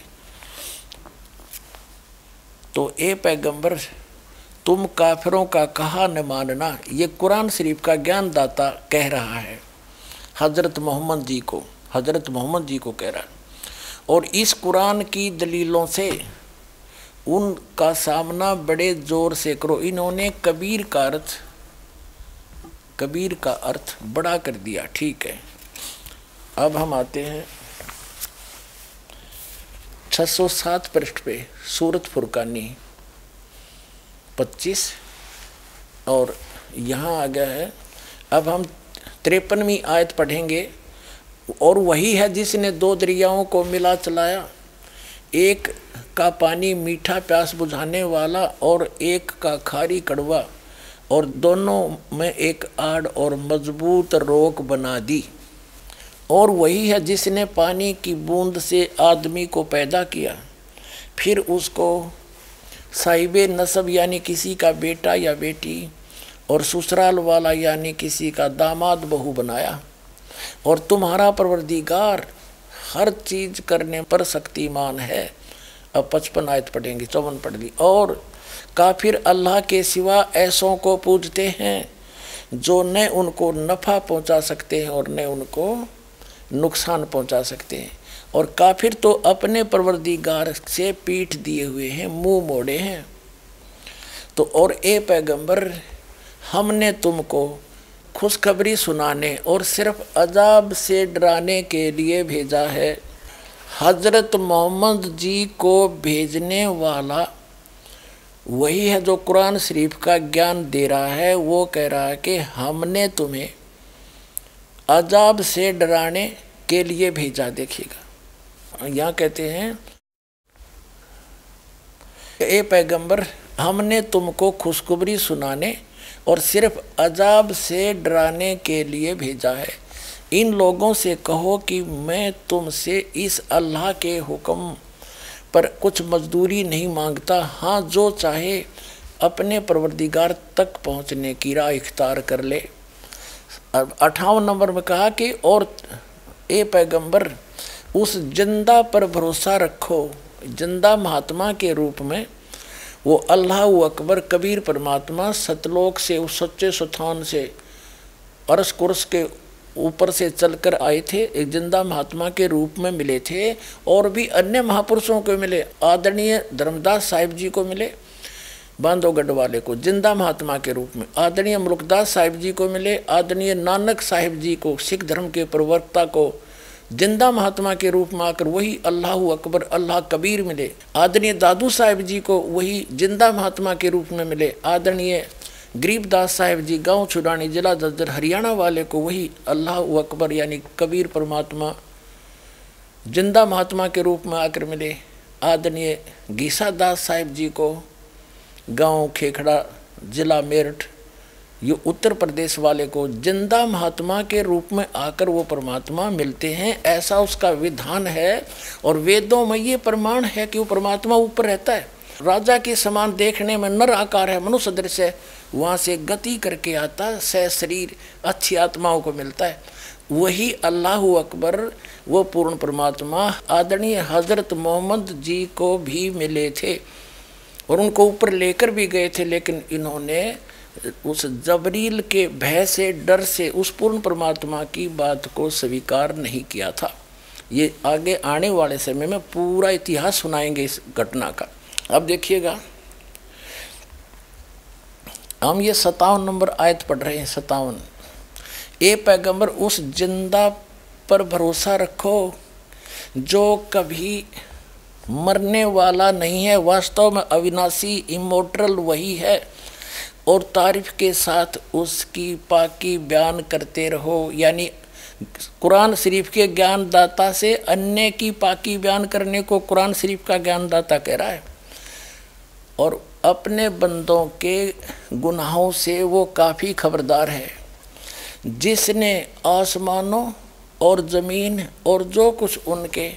तो ए पैगंबर, तुम काफिरों का कहा न मानना, ये कुरान शरीफ का ज्ञान दाता कह रहा है। हज़रत मोहम्मद जी को, हज़रत मोहम्मद जी को कह रहा है। और इस कुरान की दलीलों से उनका सामना बड़े ज़ोर से करो। इन्होंने कबीर का अर्थ कबीर का अर्थ बड़ा कर दिया, ठीक है। अब हम आते हैं 607 पृष्ठ पे, सूरत फुरकानी 25 और यहाँ आ गया है, अब हम तिरपनवीं आयत पढ़ेंगे। और वही है जिसने दो दरियाओं को मिला चलाया, एक का पानी मीठा प्यास बुझाने वाला और एक का खारी कड़वा। और दोनों में एक आड़ और मज़बूत रोक बना दी। और वही है जिसने पानी की बूंद से आदमी को पैदा किया। फिर उसको साहिब नसब यानी किसी का बेटा या बेटी और ससुराल वाला यानी किसी का दामाद बहू बनाया। और तुम्हारा परवरदिगार हर चीज़ करने पर शक्तिमान है। अब पचपन आयत पढ़ेंगे, चौवन पढ़ ली। और काफिर अल्लाह के सिवा ऐसों को पूजते हैं, जो न उनको नफ़ा पहुँचा सकते हैं और न उनको नुकसान पहुँचा सकते हैं। और काफिर तो अपने परवरदिगार से पीठ दिए हुए हैं, मुँह मोड़े हैं। तो और ए पैगंबर, हमने तुमको खुशखबरी सुनाने और सिर्फ़ अजाब से डराने के लिए भेजा है। हज़रत मोहम्मद जी को भेजने वाला वही है जो कुरान शरीफ का ज्ञान दे रहा है, वो कह रहा है कि हमने तुम्हें अजाब से डराने के लिए भेजा, देखिएगा। यहाँ कहते हैं, ए पैगंबर, हमने तुमको खुशखबरी सुनाने और सिर्फ़ अजाब से डराने के लिए भेजा है। इन लोगों से कहो कि मैं तुमसे इस अल्लाह के हुक्म पर कुछ मजदूरी नहीं माँगता। हाँ जो चाहे, अपने परवरदिगार तक पहुँचने की राह इख्तार कर ले। अठावन नंबर में कहा कि, और ए पैगंबर, उस ज़िंदा पर भरोसा रखो, ज़िंदा महात्मा के रूप में। वो अल्लाह अकबर, कबीर परमात्मा, सतलोक से, उस सच्चे सुथान से, अरस कुरस के ऊपर से चलकर आए थे, एक ज़िंदा महात्मा के रूप में मिले थे और भी अन्य महापुरुषों को मिले, आदरणीय धर्मदास साहिब जी को मिले बांधोगढ़ वाले को, ज़िंदा महात्मा के रूप में, आदरणीय मुल्कदास साहिब जी को मिले, आदरणीय नानक साहिब जी को, सिख धर्म के प्रवक्ता को, ज़िंदा महात्मा के रूप में आकर वही अल्लाह अकबर, अल्लाह कबीर मिले, आदरणीय दादू साहिब जी को वही ज़िंदा महात्मा के रूप में मिले, आदरणीय गरीबदास साहिब जी, गाँव छुड़ानी जिला ददर हरियाणा वाले को वही अल्लाह अकबर यानी कबीर परमात्मा, ज़िंदा महात्मा के रूप में आकर मिले। आदरणीय गीसा दास साहिब जी को गाँव खेखड़ा जिला मेरठ, ये उत्तर प्रदेश वाले को ज़िंदा महात्मा के रूप में आकर वो परमात्मा मिलते हैं, ऐसा उसका विधान है। और वेदों में ये प्रमाण है कि वो परमात्मा ऊपर रहता है। राजा के समान देखने में नर आकार है, मनुष्य दृश्य है। वहाँ से गति करके आता, सह शरीर, अच्छी आत्माओं को मिलता है। वही अल्लाह अकबर, वो पूर्ण परमात्मा, आदरणीय हज़रत मोहम्मद जी को भी मिले थे और उनको ऊपर लेकर भी गए थे, लेकिन इन्होंने उस जबरील के भय से, डर से, उस पूर्ण परमात्मा की बात को स्वीकार नहीं किया था। ये आगे आने वाले समय में पूरा इतिहास सुनाएँगे इस घटना का। अब देखिएगा हम ये सतावन नंबर आयत पढ़ रहे हैं सतावन ए पैगंबर, उस ज़िंदा पर भरोसा रखो जो कभी मरने वाला नहीं है। वास्तव में अविनाशी, इमोटरल वही है और तारीफ़ के साथ उसकी पाकी बयान करते रहो। यानी कुरान शरीफ के ज्ञानदाता से अन्य की पाकी बयान करने को कुरान शरीफ का ज्ञानदाता कह रहा है। और अपने बंदों के गुनाहों से वो काफ़ी खबरदार है। जिसने आसमानों और ज़मीन और जो कुछ उनके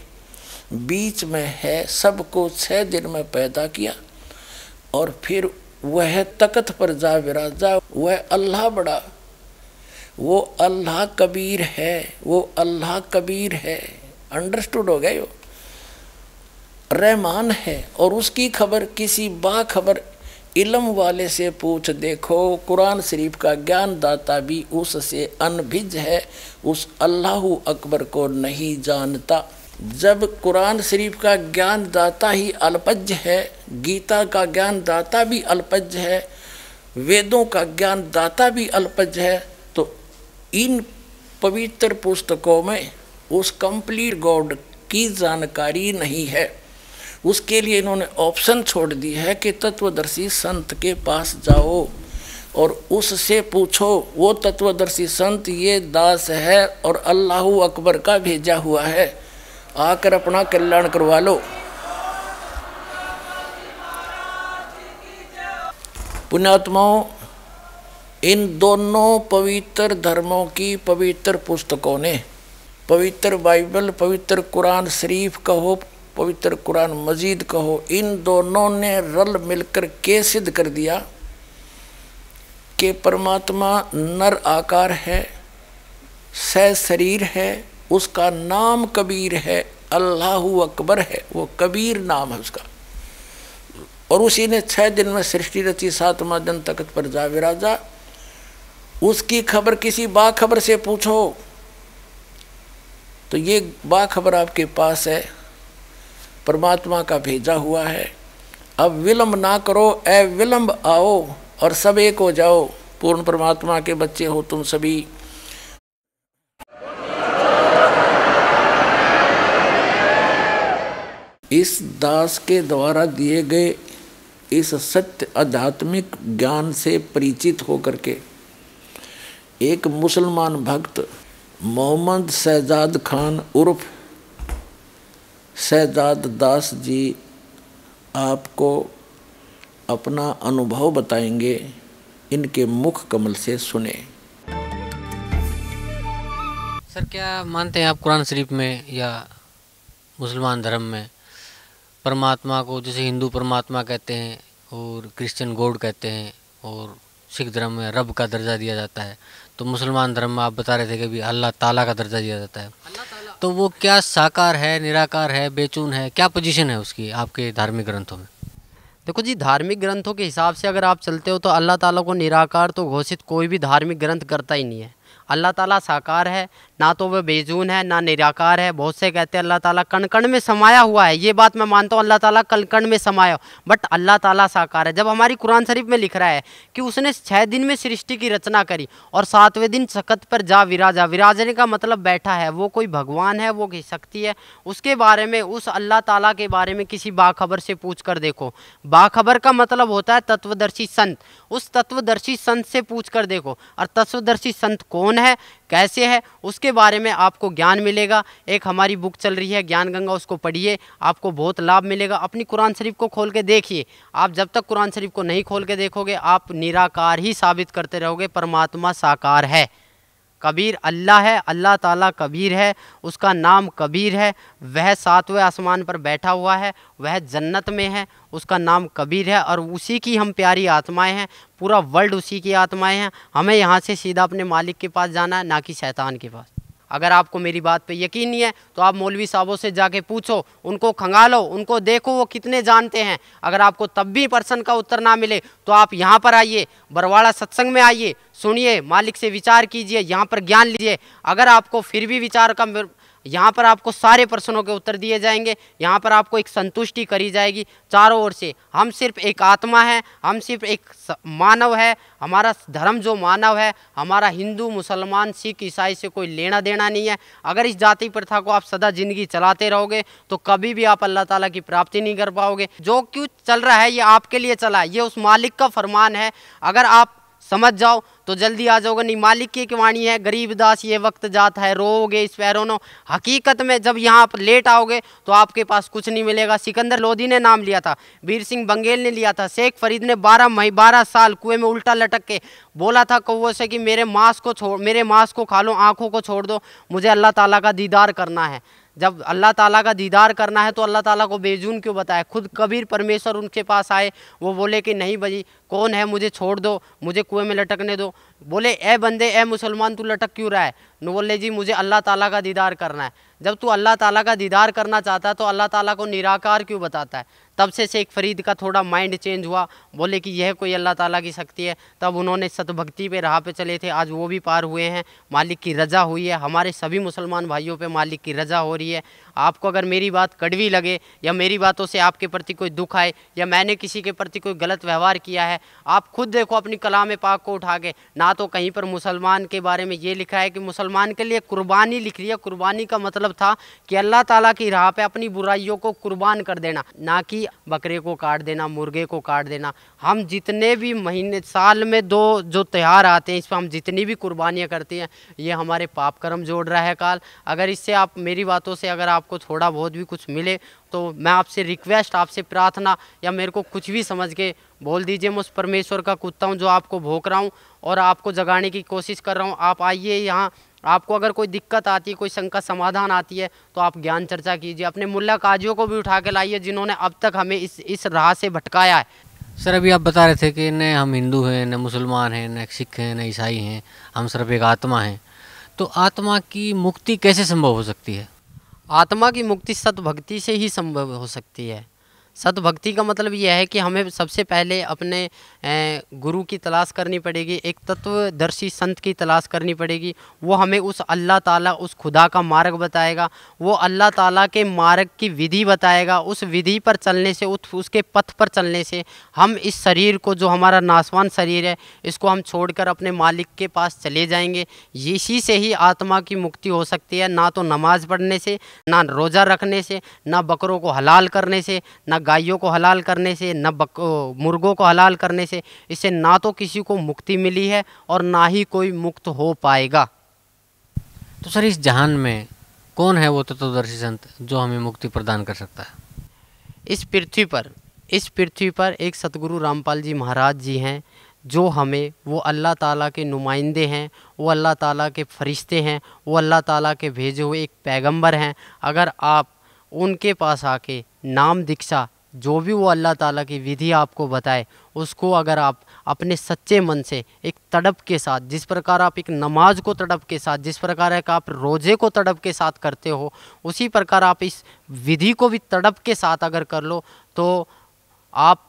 बीच में है, सबको छः दिन में पैदा किया और फिर वह तकत पर जा विराजा। वह अल्लाह बड़ा, वो अल्लाह कबीर है, वो अल्लाह कबीर है। अंडरस्टूड हो गए रहमान है और उसकी खबर, किसी बाखबर इलम वाले से पूछ देखो। कुरान शरीफ का ज्ञान दाता भी उससे अनभिज है, उस अल्लाह अकबर को नहीं जानता। जब कुरान शरीफ का ज्ञान दाता ही अल्पज्य है, गीता का ज्ञान दाता भी अल्पज्य है, वेदों का ज्ञान दाता भी अल्पज्य है तो इन पवित्र पुस्तकों में उस कंप्लीट गॉड की जानकारी नहीं है। उसके लिए इन्होंने ऑप्शन छोड़ दी है कि तत्वदर्शी संत के पास जाओ और उससे पूछो, वो तत्वदर्शी संत, ये दास है और अल्लाह अकबर का भेजा हुआ है। आकर अपना कल्याण करवा लो। पुण्यात्माओं, इन दोनों पवित्र धर्मों की पवित्र पुस्तकों ने, पवित्र बाइबल, पवित्र कुरान शरीफ कहो पवित्र कुरान मजीद कहो, इन दोनों ने रल मिलकर के सिद्ध कर दिया कि परमात्मा नर आकार है, सह शरीर है, उसका नाम कबीर है, अल्लाह अकबर है, वो कबीर नाम है उसका। और उसी ने छः दिन में सृष्टि रची, सातवा दिन तकत पर जा विराजा। उसकी खबर किसी बाखबर से पूछो तो ये बाखबर आपके पास है परमात्मा का भेजा हुआ है। अब विलंब ना करो ए विलंब आओ और सब एक हो जाओ। पूर्ण परमात्मा के बच्चे हो तुम सभी। इस दास के द्वारा दिए गए इस सत्य आध्यात्मिक ज्ञान से परिचित होकर के एक मुसलमान भक्त मोहम्मद शहजाद खान उर्फ़ शहजाद दास जी आपको अपना अनुभव बताएँगे इनके मुख कमल से सुने। सर क्या मानते हैं आप कुरान शरीफ में या मुसलमान धर्म में परमात्मा को जैसे हिंदू परमात्मा कहते हैं और क्रिश्चियन गॉड कहते हैं और सिख धर्म में रब का दर्जा दिया जाता है तो मुसलमान धर्म में आप बता रहे थे कि भी अल्लाह ताला का दर्जा दिया जाता है। तो वो क्या साकार है, निराकार है, बेचून है? क्या पोजीशन है उसकी आपके धार्मिक ग्रंथों में? देखो जी, धार्मिक ग्रंथों के हिसाब से अगर आप चलते हो तो अल्लाह ताला को निराकार तो घोषित कोई भी धार्मिक ग्रंथ करता ही नहीं है। अल्लाह ताला साकार है ना तो वह बेजून है, ना निराकार है। बहुत से कहते हैं, अल्लाह ताला कण कण में समाया हुआ है। ये बात मैं मानता हूँ, अल्लाह ताला कण कण में समाया बट अल्लाह ताला साकार है। जब हमारी कुरान शरीफ में लिख रहा है कि उसने छः दिन में सृष्टि की रचना करी और सातवें दिन सकत पर जा विराजा। विराजने का मतलब बैठा है। वो कोई भगवान है, वो कोई शक्ति है। उसके बारे में, उस अल्लाह ताला के बारे में किसी बाखबर से पूछ कर देखो। बाखबर का मतलब होता है तत्वदर्शी संत। उस तत्वदर्शी संत से पूछ कर देखो। और तत्वदर्शी संत कौन है? कैसे है, उसके बारे में आपको ज्ञान मिलेगा। एक हमारी बुक चल रही है, ज्ञान गंगा, उसको पढ़िए, आपको बहुत लाभ मिलेगा। अपनी कुरान शरीफ को खोल के देखिए। आप जब तक कुरान शरीफ को नहीं खोल के देखोगे, आप निराकार ही साबित करते रहोगे, परमात्मा साकार है। कबीर अल्लाह है, अल्लाह ताला कबीर है, उसका नाम कबीर है, वह सातवें आसमान पर बैठा हुआ है, वह जन्नत में है, उसका नाम कबीर है और उसी की हम प्यारी आत्माएँ हैं, पूरा वर्ल्ड उसी की आत्माएँ हैं, हमें यहाँ से सीधा अपने मालिक के पास जाना है, ना कि शैतान के पास। अगर आपको मेरी बात पे यकीन नहीं है तो आप मौलवी साहबों से जाके पूछो, उनको खंगालो, उनको देखो वो कितने जानते हैं। अगर आपको तब भी पर्सन का उत्तर ना मिले तो आप यहाँ पर आइए, बरवाड़ा सत्संग में आइए सुनिए, मालिक से विचार कीजिए, यहाँ पर ज्ञान लीजिए। अगर आपको फिर भी विचार का यहाँ पर आपको सारे प्रश्नों के उत्तर दिए जाएँगे, यहाँ पर आपको एक संतुष्टि करी जाएगी चारों ओर से। हम सिर्फ़ एक आत्मा है, हम सिर्फ़ एक मानव है, हमारा धर्म जो मानव है, हमारा हिंदू, मुसलमान, सिख, ईसाई से कोई लेना देना नहीं है। अगर इस जाति प्रथा को आप सदा ज़िंदगी चलाते रहोगे तो कभी भी आप अल्लाह ताला की प्राप्ति नहीं कर पाओगे। जो क्यों चल रहा है, ये आपके लिए चला है, ये उस मालिक का फरमान है। अगर आप समझ जाओ तो जल्दी आ जाओगे। नहीं, मालिक की वाणी है, गरीब दास ये वक्त जाता है रोगे इस पैरों नो हकीकत में जब यहाँ पर लेट आओगे तो आपके पास कुछ नहीं मिलेगा। सिकंदर लोधी ने नाम लिया था, वीर सिंह बंगेल ने लिया था, शेख फरीद ने बारह मई बारह साल कुएँ में उल्टा लटक के बोला था कौओ से कि मेरे मांस को छोड़ मेरे मांस को खा लो, आँखों को छोड़ दो, मुझे अल्लाह ताला का दीदार करना है। जब अल्लाह ताला का दीदार करना है तो अल्लाह ताला को बेजून क्यों बताया खुद कबीर परमेश्वर उनके पास आए, वो बोले कि नहीं भाई, कौन है? मुझे छोड़ दो, मुझे कुएँ में लटकने दो। बोले, ए बंदे, ए मुसलमान, तू लटक क्यों रहा है? न बोले, जी, मुझे अल्लाह ताला का दीदार करना है। जब तू अल्लाह ताला का दीदार करना चाहता है तो अल्लाह ताला को निराकार क्यों बताता है? तब से शेख फरीद का थोड़ा माइंड चेंज हुआ। बोले कि यह कोई अल्लाह ताला की शक्ति है। तब उन्होंने सतभक्ति पे, राह पे चले थे। आज वो भी पार हुए हैं। मालिक की रजा हुई है। हमारे सभी मुसलमान भाइयों पे मालिक की रजा हो रही है। आपको अगर मेरी बात कड़वी लगे या मेरी बातों से आपके प्रति कोई दुख आए या मैंने किसी के प्रति कोई गलत व्यवहार किया है, आप खुद देखो अपनी कलाम पाक को उठा के। ना तो कहीं पर मुसलमान के बारे में ये लिखा है कि मुसलमान के लिए कुर्बानी लिख रही है कुर्बानी का मतलब था कि अल्लाह ताला की राह पे अपनी बुराइयों को कुर्बान कर देना, ना कि बकरे को काट देना, मुर्गे को काट देना। हम जितने भी महीने, साल में दो जो त्यौहार आते हैं इस पर हम जितनी भी कुर्बानियाँ करते हैं, ये हमारे पाप कर्म जोड़ रहा है काल। अगर इससे आप मेरी बातों से अगर आपको थोड़ा बहुत भी कुछ मिले तो मैं आपसे रिक्वेस्ट आपसे प्रार्थना या मेरे को कुछ भी समझ के बोल दीजिए। मैं उस परमेश्वर का कुत्ता हूँ जो आपको भोग रहा हूँ और आपको जगाने की कोशिश कर रहा हूँ। आप आइए यहाँ, आपको अगर कोई दिक्कत आती है, कोई शंका, समाधान आती है तो आप ज्ञान चर्चा कीजिए। अपने मुल्ला काजियों को भी उठा के लाइए जिन्होंने अब तक हमें इस इस राह से भटकाया है। सर, अभी आप बता रहे थे कि न हम हिंदू हैं, न मुसलमान हैं, न सिख हैं, न ईसाई हैं, हम सिर्फ़ एक आत्मा हैं। तो आत्मा की मुक्ति कैसे संभव हो सकती है? आत्मा की मुक्ति सतभक्ति से ही संभव हो सकती है। सतभक्ति का मतलब यह है कि हमें सबसे पहले अपने गुरु की तलाश करनी पड़ेगी, एक तत्वदर्शी संत की तलाश करनी पड़ेगी। वो हमें उस अल्लाह ताला, उस खुदा का मार्ग बताएगा, वो अल्लाह ताला के मार्ग की विधि बताएगा, उस विधि पर चलने से उस उसके पथ पर चलने से हम इस शरीर को, जो हमारा नासवान शरीर है, इसको हम छोड़कर अपने मालिक के पास चले जाएँगे। इसी से ही आत्मा की मुक्ति हो सकती है, ना तो नमाज़ पढ़ने से, ना रोज़ा रखने से, ना बकरों को हलाल करने से, ना गायों को हलाल करने से न बक मुर्गों को हलाल करने से इससे ना तो किसी को मुक्ति मिली है और ना ही कोई मुक्त हो पाएगा। तो सर इस जहान में कौन है वो तत्वदर्शी संत जो हमें मुक्ति प्रदान कर सकता है? इस पृथ्वी पर इस पृथ्वी पर एक सतगुरु रामपाल जी महाराज जी हैं जो हमें वो अल्लाह ताला के नुमाइंदे हैं वो अल्लाह ताला के फरिश्ते हैं वो अल्लाह ताला के भेजे हुए एक पैगंबर हैं। अगर आप उनके पास आके नाम दीक्षा, जो भी वो अल्लाह ताला की विधि आपको बताए, उसको अगर आप अपने सच्चे मन से एक तड़प के साथ, जिस प्रकार आप एक नमाज़ को तड़प के साथ, जिस प्रकार एक आप रोज़े को तड़प के साथ करते हो, उसी प्रकार आप इस विधि को भी तड़प के साथ अगर कर लो तो आप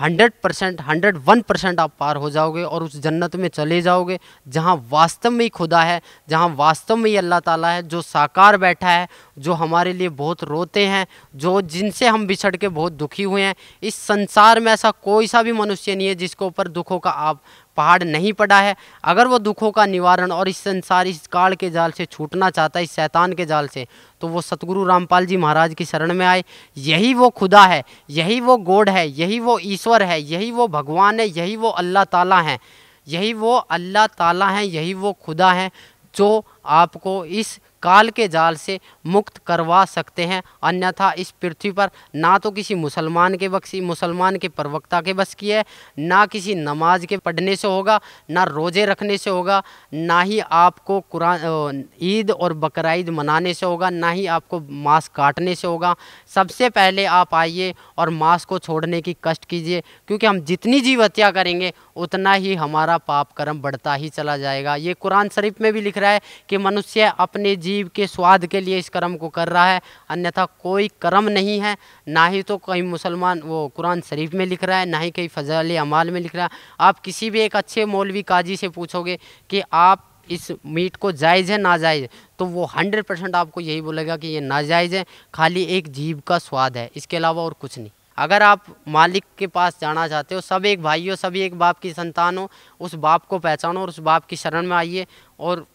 hundred percent, hundred one percent आप पार हो जाओगे और उस जन्नत में चले जाओगे, जहाँ वास्तव में ही खुदा है, जहाँ वास्तव में ही अल्लाह ताला है, जो साकार बैठा है, जो हमारे लिए बहुत रोते हैं, जो जिनसे हम बिछड़ के बहुत दुखी हुए हैं। इस संसार में ऐसा कोई सा भी मनुष्य नहीं है जिसके ऊपर दुखों का आप पहाड़ नहीं पड़ा है। अगर वो दुखों का निवारण और इस संसार, इस काल के जाल से छूटना चाहता है, इस शैतान के जाल से तो वो सतगुरु रामपाल जी महाराज की शरण में आए। यही वो खुदा है, यही वो गोड है, यही वो ईश्वर है, यही वो भगवान है, यही वो अल्लाह ताला है, यही वो अल्लाह ताला है, यही वो खुदा है, जो आपको इस काल के जाल से मुक्त करवा सकते हैं। अन्यथा इस पृथ्वी पर ना तो किसी मुसलमान के बख्शी, मुसलमान के प्रवक्ता के बस की है, ना किसी नमाज़ के पढ़ने से होगा, ना रोज़े रखने से होगा, ना ही आपको कुरान ईद और बकरीद मनाने से होगा, ना ही आपको मांस काटने से होगा। सबसे पहले आप आइए और मांस को छोड़ने की कष्ट कीजिए, क्योंकि हम जितनी जीव हत्या करेंगे, उतना ही हमारा पाप कर्म बढ़ता ही चला जाएगा। ये कुरान शरीफ में भी लिख रहा है कि मनुष्य अपने जीव के स्वाद के लिए इस कर्म को कर रहा है। अन्यथा कोई कर्म नहीं है। ना ही तो कहीं मुसलमान वो कुरान शरीफ में लिख रहा है, ना ही कहीं फजल अमाल में लिख रहा है। आप किसी भी एक अच्छे मौलवी काजी से पूछोगे कि आप इस मीट को जायज़ है, नाजायज़ तो वो हंड्रेड परसेंट आपको यही बोलेगा कि ये नाजायज़ है, खाली एक जीव का स्वाद है। इसके अलावा और कुछ नहीं। अगर आप मालिक के पास जाना चाहते हो, सब एक भाई हो, सभी एक बाप की संतान हो, उस बाप को पहचानो और उस बाप की शरण में आइए। और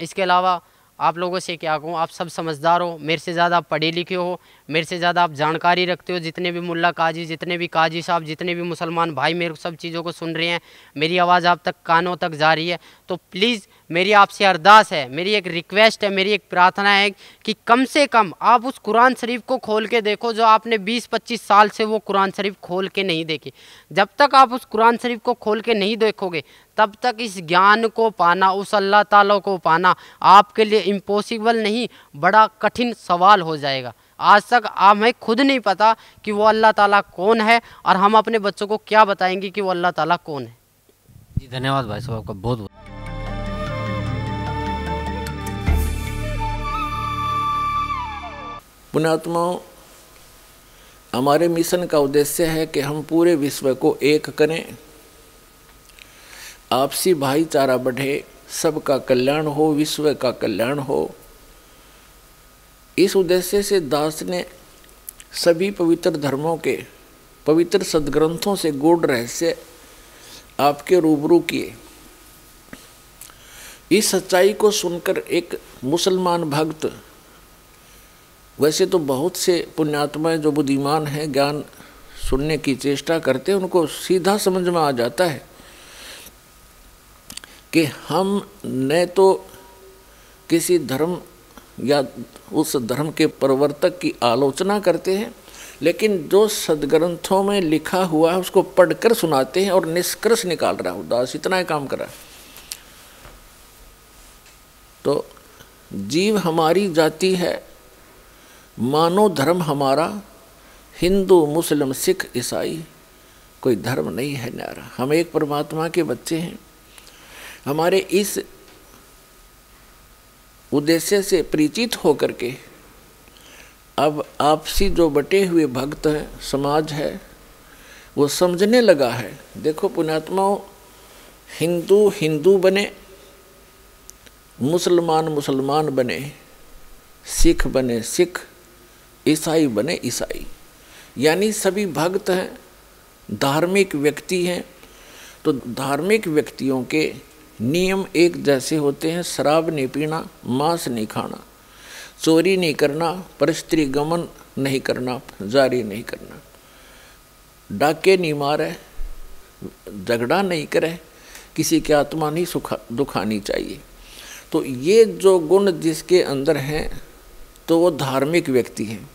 इसके अलावा आप लोगों से क्या कहूँ, आप सब समझदार हो, मेरे से ज़्यादा आप पढ़े लिखे हो, मेरे से ज़्यादा आप जानकारी रखते हो, जितने भी मुल्ला काजी, जितने भी काजी साहब, जितने भी मुसलमान भाई मेरे सब चीज़ों को सुन रहे हैं, मेरी आवाज़ आप तक कानों तक जा रही है तो प्लीज़ मेरी आपसे अरदास है, मेरी एक रिक्वेस्ट है, मेरी एक प्रार्थना है कि कम से कम आप उस कुरान शरीफ को खोल के देखो जो आपने 20-25 साल से वो कुरान शरीफ खोल के नहीं देखी। जब तक आप उस कुरान शरीफ को खोल के नहीं देखोगे, तब तक इस ज्ञान को पाना, उस अल्लाह ताला को पाना आपके लिए इम्पॉसिबल नहीं, बड़ा कठिन सवाल हो जाएगा। आज तक हमें खुद नहीं पता कि वो अल्लाह ताला कौन है और हम अपने बच्चों को क्या बताएँगे कि वो अल्लाह ताला कौन है। जी, धन्यवाद भाई साहब, आपका बहुत बहुत पुणात्माओं हमारे मिशन का उद्देश्य है कि हम पूरे विश्व को एक करें। आपसी भाईचारा बढ़े, सबका कल्याण हो, विश्व का कल्याण हो। इस उद्देश्य से दास ने सभी पवित्र धर्मों के, पवित्र सदग्रंथों से गूढ़ रहस्य आपके रूबरू किए। इस सच्चाई को सुनकर एक मुसलमान भक्त वैसे तो बहुत से पुण्यात्माएँ जो बुद्धिमान हैं, ज्ञान सुनने की चेष्टा करते हैं, उनको सीधा समझ में आ जाता है कि हम न तो किसी धर्म या उस धर्म के प्रवर्तक की आलोचना करते हैं, लेकिन जो सदग्रंथों में लिखा हुआ है, उसको पढ़कर सुनाते हैं और निष्कर्ष निकाल रहा है। उदास, इतना ही काम करा तो जीव हमारी जाति है मानो धर्म हमारा, हिंदू, मुस्लिम, सिख, ईसाई, कोई धर्म नहीं है न्यारा। हम एक परमात्मा के बच्चे हैं। हमारे इस उद्देश्य से परिचित होकर के अब आपसी जो बटे हुए भक्त हैं, समाज है, वो समझने लगा है, देखो पुण्यात्माओं, हिंदू हिंदू बने, मुसलमान मुसलमान बने, सिख बने, सिख ईसाई बने ईसाई। यानी सभी भक्त हैं, धार्मिक व्यक्ति हैं। तो धार्मिक व्यक्तियों के नियम एक जैसे होते हैं, शराब नहीं पीना, मांस नहीं खाना, चोरी नहीं करना, परिस्त्री गमन नहीं करना, जारी नहीं करना। डाके नहीं मारे, झगड़ा नहीं करे, किसी की आत्मा नहीं सुखा, दुखानी चाहिए। तो ये जो गुण जिसके अंदर हैं तो वो धार्मिक व्यक्ति हैं।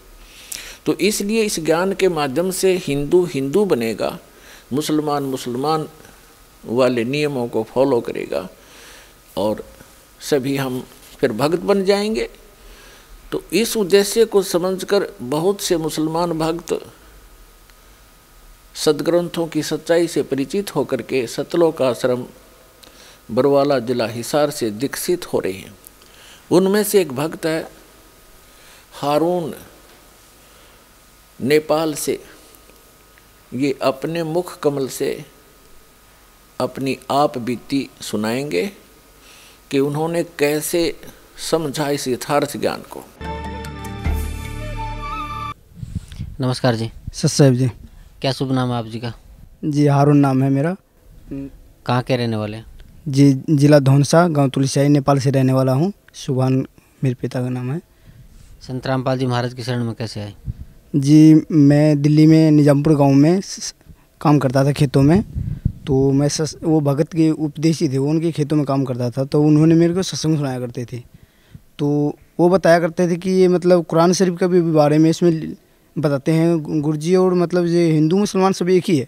तो इसलिए इस ज्ञान के माध्यम से हिंदू हिंदू बनेगा, मुसलमान मुसलमान वाले नियमों को फॉलो करेगा और सभी हम फिर भक्त बन जाएँगे। तो इस उद्देश्य को समझकर बहुत से मुसलमान भक्त सदग्रंथों की सच्चाई से परिचित होकर के सतलोक आश्रम, बरवाला जिला हिसार से दीक्षित हो रहे हैं। उनमें से एक भक्त है, हारून नेपाल से ये अपने मुख कमल से अपनी आप बीती सुनाएँगे कि उन्होंने कैसे समझा इस यथार्थ ज्ञान को। नमस्कार जी। सत साहब जी। क्या शुभ नाम है आप जी का? जी हारून नाम है मेरा। कहाँ के रहने वाले हैं? जी जिला धौनसा गाँव तुलसियाई नेपाल से रहने वाला हूँ। सुभान मेरे पिता का नाम है। संत रामपाल जी महाराज की शरण में कैसे आए? जी मैं दिल्ली में निजामपुर गाँव में काम करता था खेतों में। तो मैं सस, वो भगत के उपदेशी थे वो उनके खेतों में काम करता था तो उन्होंने मेरे को सत्संग सुनाया करते थे। तो वो बताया करते थे कि ये मतलब कुरान शरीफ का भी बारे में इसमें बताते हैं गुरु जी और मतलब ये हिंदू मुसलमान सब एक ही है।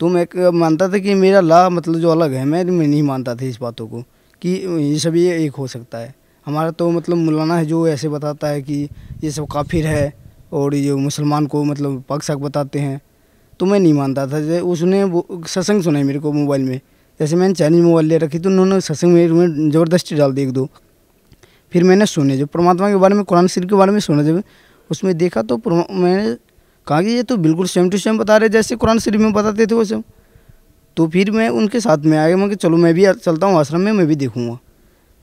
तो मैं मानता था कि मेरा ला मतलब जो अलग है मैं मैं नहीं मानता था इस बातों को कि ये सभी एक हो सकता है। हमारा तो मतलब मौलाना है जो ऐसे बताता है कि ये सब काफिर है और ये मुसलमान को मतलब पग शक बताते हैं। तो मैं नहीं मानता था। जैसे उसने वो सत्संग सुनाई मेरे को मोबाइल में। जैसे मैंने चाइनीज़ मोबाइल ले रखी तो उन्होंने सत्संग मेरे में ज़बरदस्ती डाल दी एक दो। फिर मैंने सुने जब परमात्मा के बारे में, कुरान शरीफ के बारे में सुना, जब उसमें देखा तो मैंने कहा कि ये तो बिल्कुल सेम टू सेम बता रहे जैसे कुरान शरीफ में बताते थे वो सब। तो फिर मैं उनके साथ में आया, मैं चलो मैं भी चलता हूँ आश्रम में, मैं भी देखूँगा।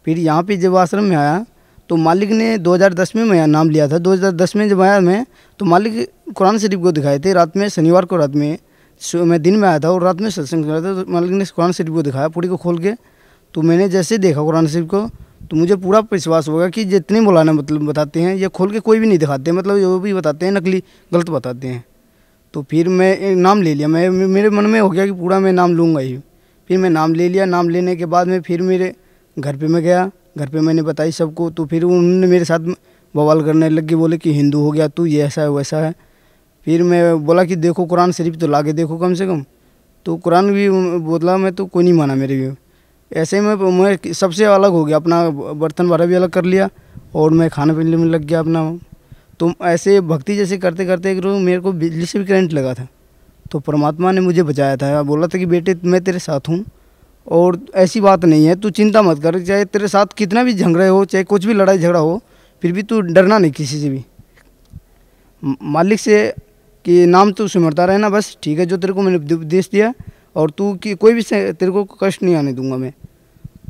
फिर यहाँ पे जब आश्रम में आया तो मालिक ने 2010 में मैं नाम लिया था। 2010 में जब आया मैं तो मालिक कुरान शरीफ को दिखाए थे। रात में, शनिवार को रात में मैं दिन में आया था और रात में सत्संग कर रहा था तो मालिक ने कुरान शरीफ को दिखाया, पूरी को खोल के। तो मैंने जैसे देखा कुरान शरीफ को तो मुझे पूरा विश्वास होगा कि जितने मौलाना मतलब बताते हैं, ये खोल के कोई भी नहीं दिखाते मतलब जो भी बताते हैं, नकली, गलत बताते हैं। तो फिर मैं नाम ले लिया। मैं, मेरे मन में हो गया कि पूरा मैं नाम लूँगा ही। फिर मैं नाम ले लिया। नाम लेने के बाद में फिर मेरे घर पे मैं गया। घर पे मैंने बताई सबको तो फिर उन्होंने मेरे साथ बवाल करने लग गए, बोले कि हिंदू हो गया तू, ये ऐसा है, वैसा है। फिर मैं बोला कि देखो कुरान शरीफ तो ला के देखो कम से कम। तो कुरान भी बोला मैं तो कोई नहीं माना मेरे भी। ऐसे मैं मैं सबसे अलग हो गया, अपना बर्तन भरा भी अलग कर लिया, और मैं खाने पीने में लग गया अपना। तो ऐसे भक्ति जैसे करते करते एक मेरे को बिजली से भी करंट लगा था। तो परमात्मा ने मुझे बचाया था। बोला था कि बेटे मैं तेरे साथ हूँ और ऐसी बात नहीं है, तू चिंता मत कर, चाहे तेरे साथ कितना भी झगड़े हो, चाहे कुछ भी लड़ाई झगड़ा हो, फिर भी तू डरना नहीं किसी से भी। मालिक से कि नाम तू सिमरता रहना बस, ठीक है, जो तेरे को मैंने उपदेश दिया और तू कि कोई भी तेरे को कष्ट नहीं आने दूँगा मैं।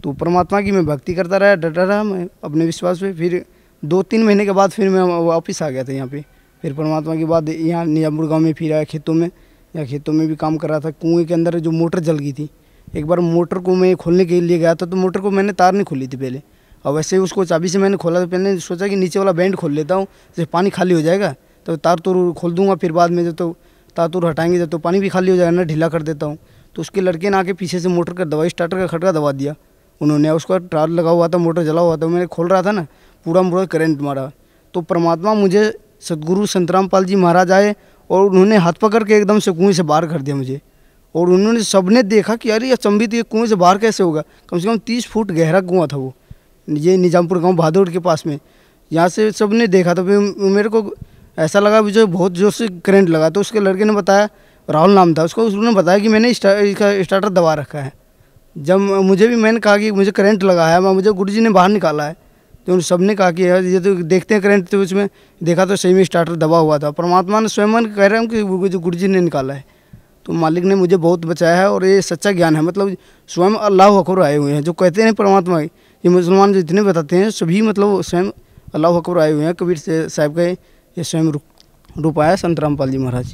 तो परमात्मा की मैं भक्ति करता रहा डटा रहा, मैं अपने विश्वास पे, फिर दो तीन महीने के बाद फिर मैं वापस आ गया था यहाँ पे। फिर परमात्मा के बाद यहाँ निजामपुर गाँव में फिर आया खेतों में, या खेतों में भी काम कर रहा था, कुएँ के अंदर जो मोटर जल गई थी एक बार मोटर को मैं खोलने के लिए गया था तो मोटर को मैंने तार नहीं खोली थी पहले। और वैसे ही उसको चाबी से मैंने खोला तो पहले सोचा कि नीचे वाला बैंड खोल लेता हूँ, जैसे पानी खाली हो जाएगा तो तार तोर खोल दूँगा फिर बाद में, जब तो तार तोर हटाएँगे, जब तो पानी भी खाली हो जाएगा ना, ढीला कर देता हूँ। तो उसके लड़के ने आके पीछे से मोटर का दवाई स्टार्टर का खटका दबा दिया। उन्होंने उसका टार लगा हुआ था, मोटर जला हुआ था, मैंने खोल रहा था ना, पूरा पूरा करंट मारा। तो परमात्मा मुझे सदगुरु संतराम पाल जी महाराज आए और उन्होंने हाथ पकड़ के एकदम से कुएँ से बाहर कर दिया मुझे। और उन्होंने सबने देखा कि अरे अचंभित ये कुएँ से बाहर कैसे होगा? कम से कम तीस फुट गहरा कुआँ था वो। ये निजामपुर गाँव भादौड़ के पास में। यहाँ से सबने देखा तो फिर मेरे को ऐसा लगा भी जो बहुत ज़ोर से करेंट लगा तो उसके लड़के ने बताया, राहुल नाम था उसको, उसने बताया कि मैंने इसका स्टार्टर दबा रखा है। जब मुझे भी मैंने कहा कि मुझे करंट लगा है मुझे गुरु जी ने बाहर निकाला है। तो उन सबने कहा कि यार, ये तो देखते हैं करंट तो उसमें देखा तो सही में स्टार्टर दबा हुआ था। परमात्मा ने स्वयं कह रहा हूँ कि गुरु जी ने निकाला है। तो मालिक ने मुझे बहुत बचाया है और ये सच्चा ज्ञान है। मतलब स्वयं अल्लाह अकबर आए हुए हैं। जो कहते हैं परमात्मा ये मुसलमान जो जितने बताते हैं सभी मतलब स्वयं अल्लाह अकबर आए हुए हैं। कबीर से साहब का ये स्वयं रूप रूप आया संत रामपाल जी महाराज।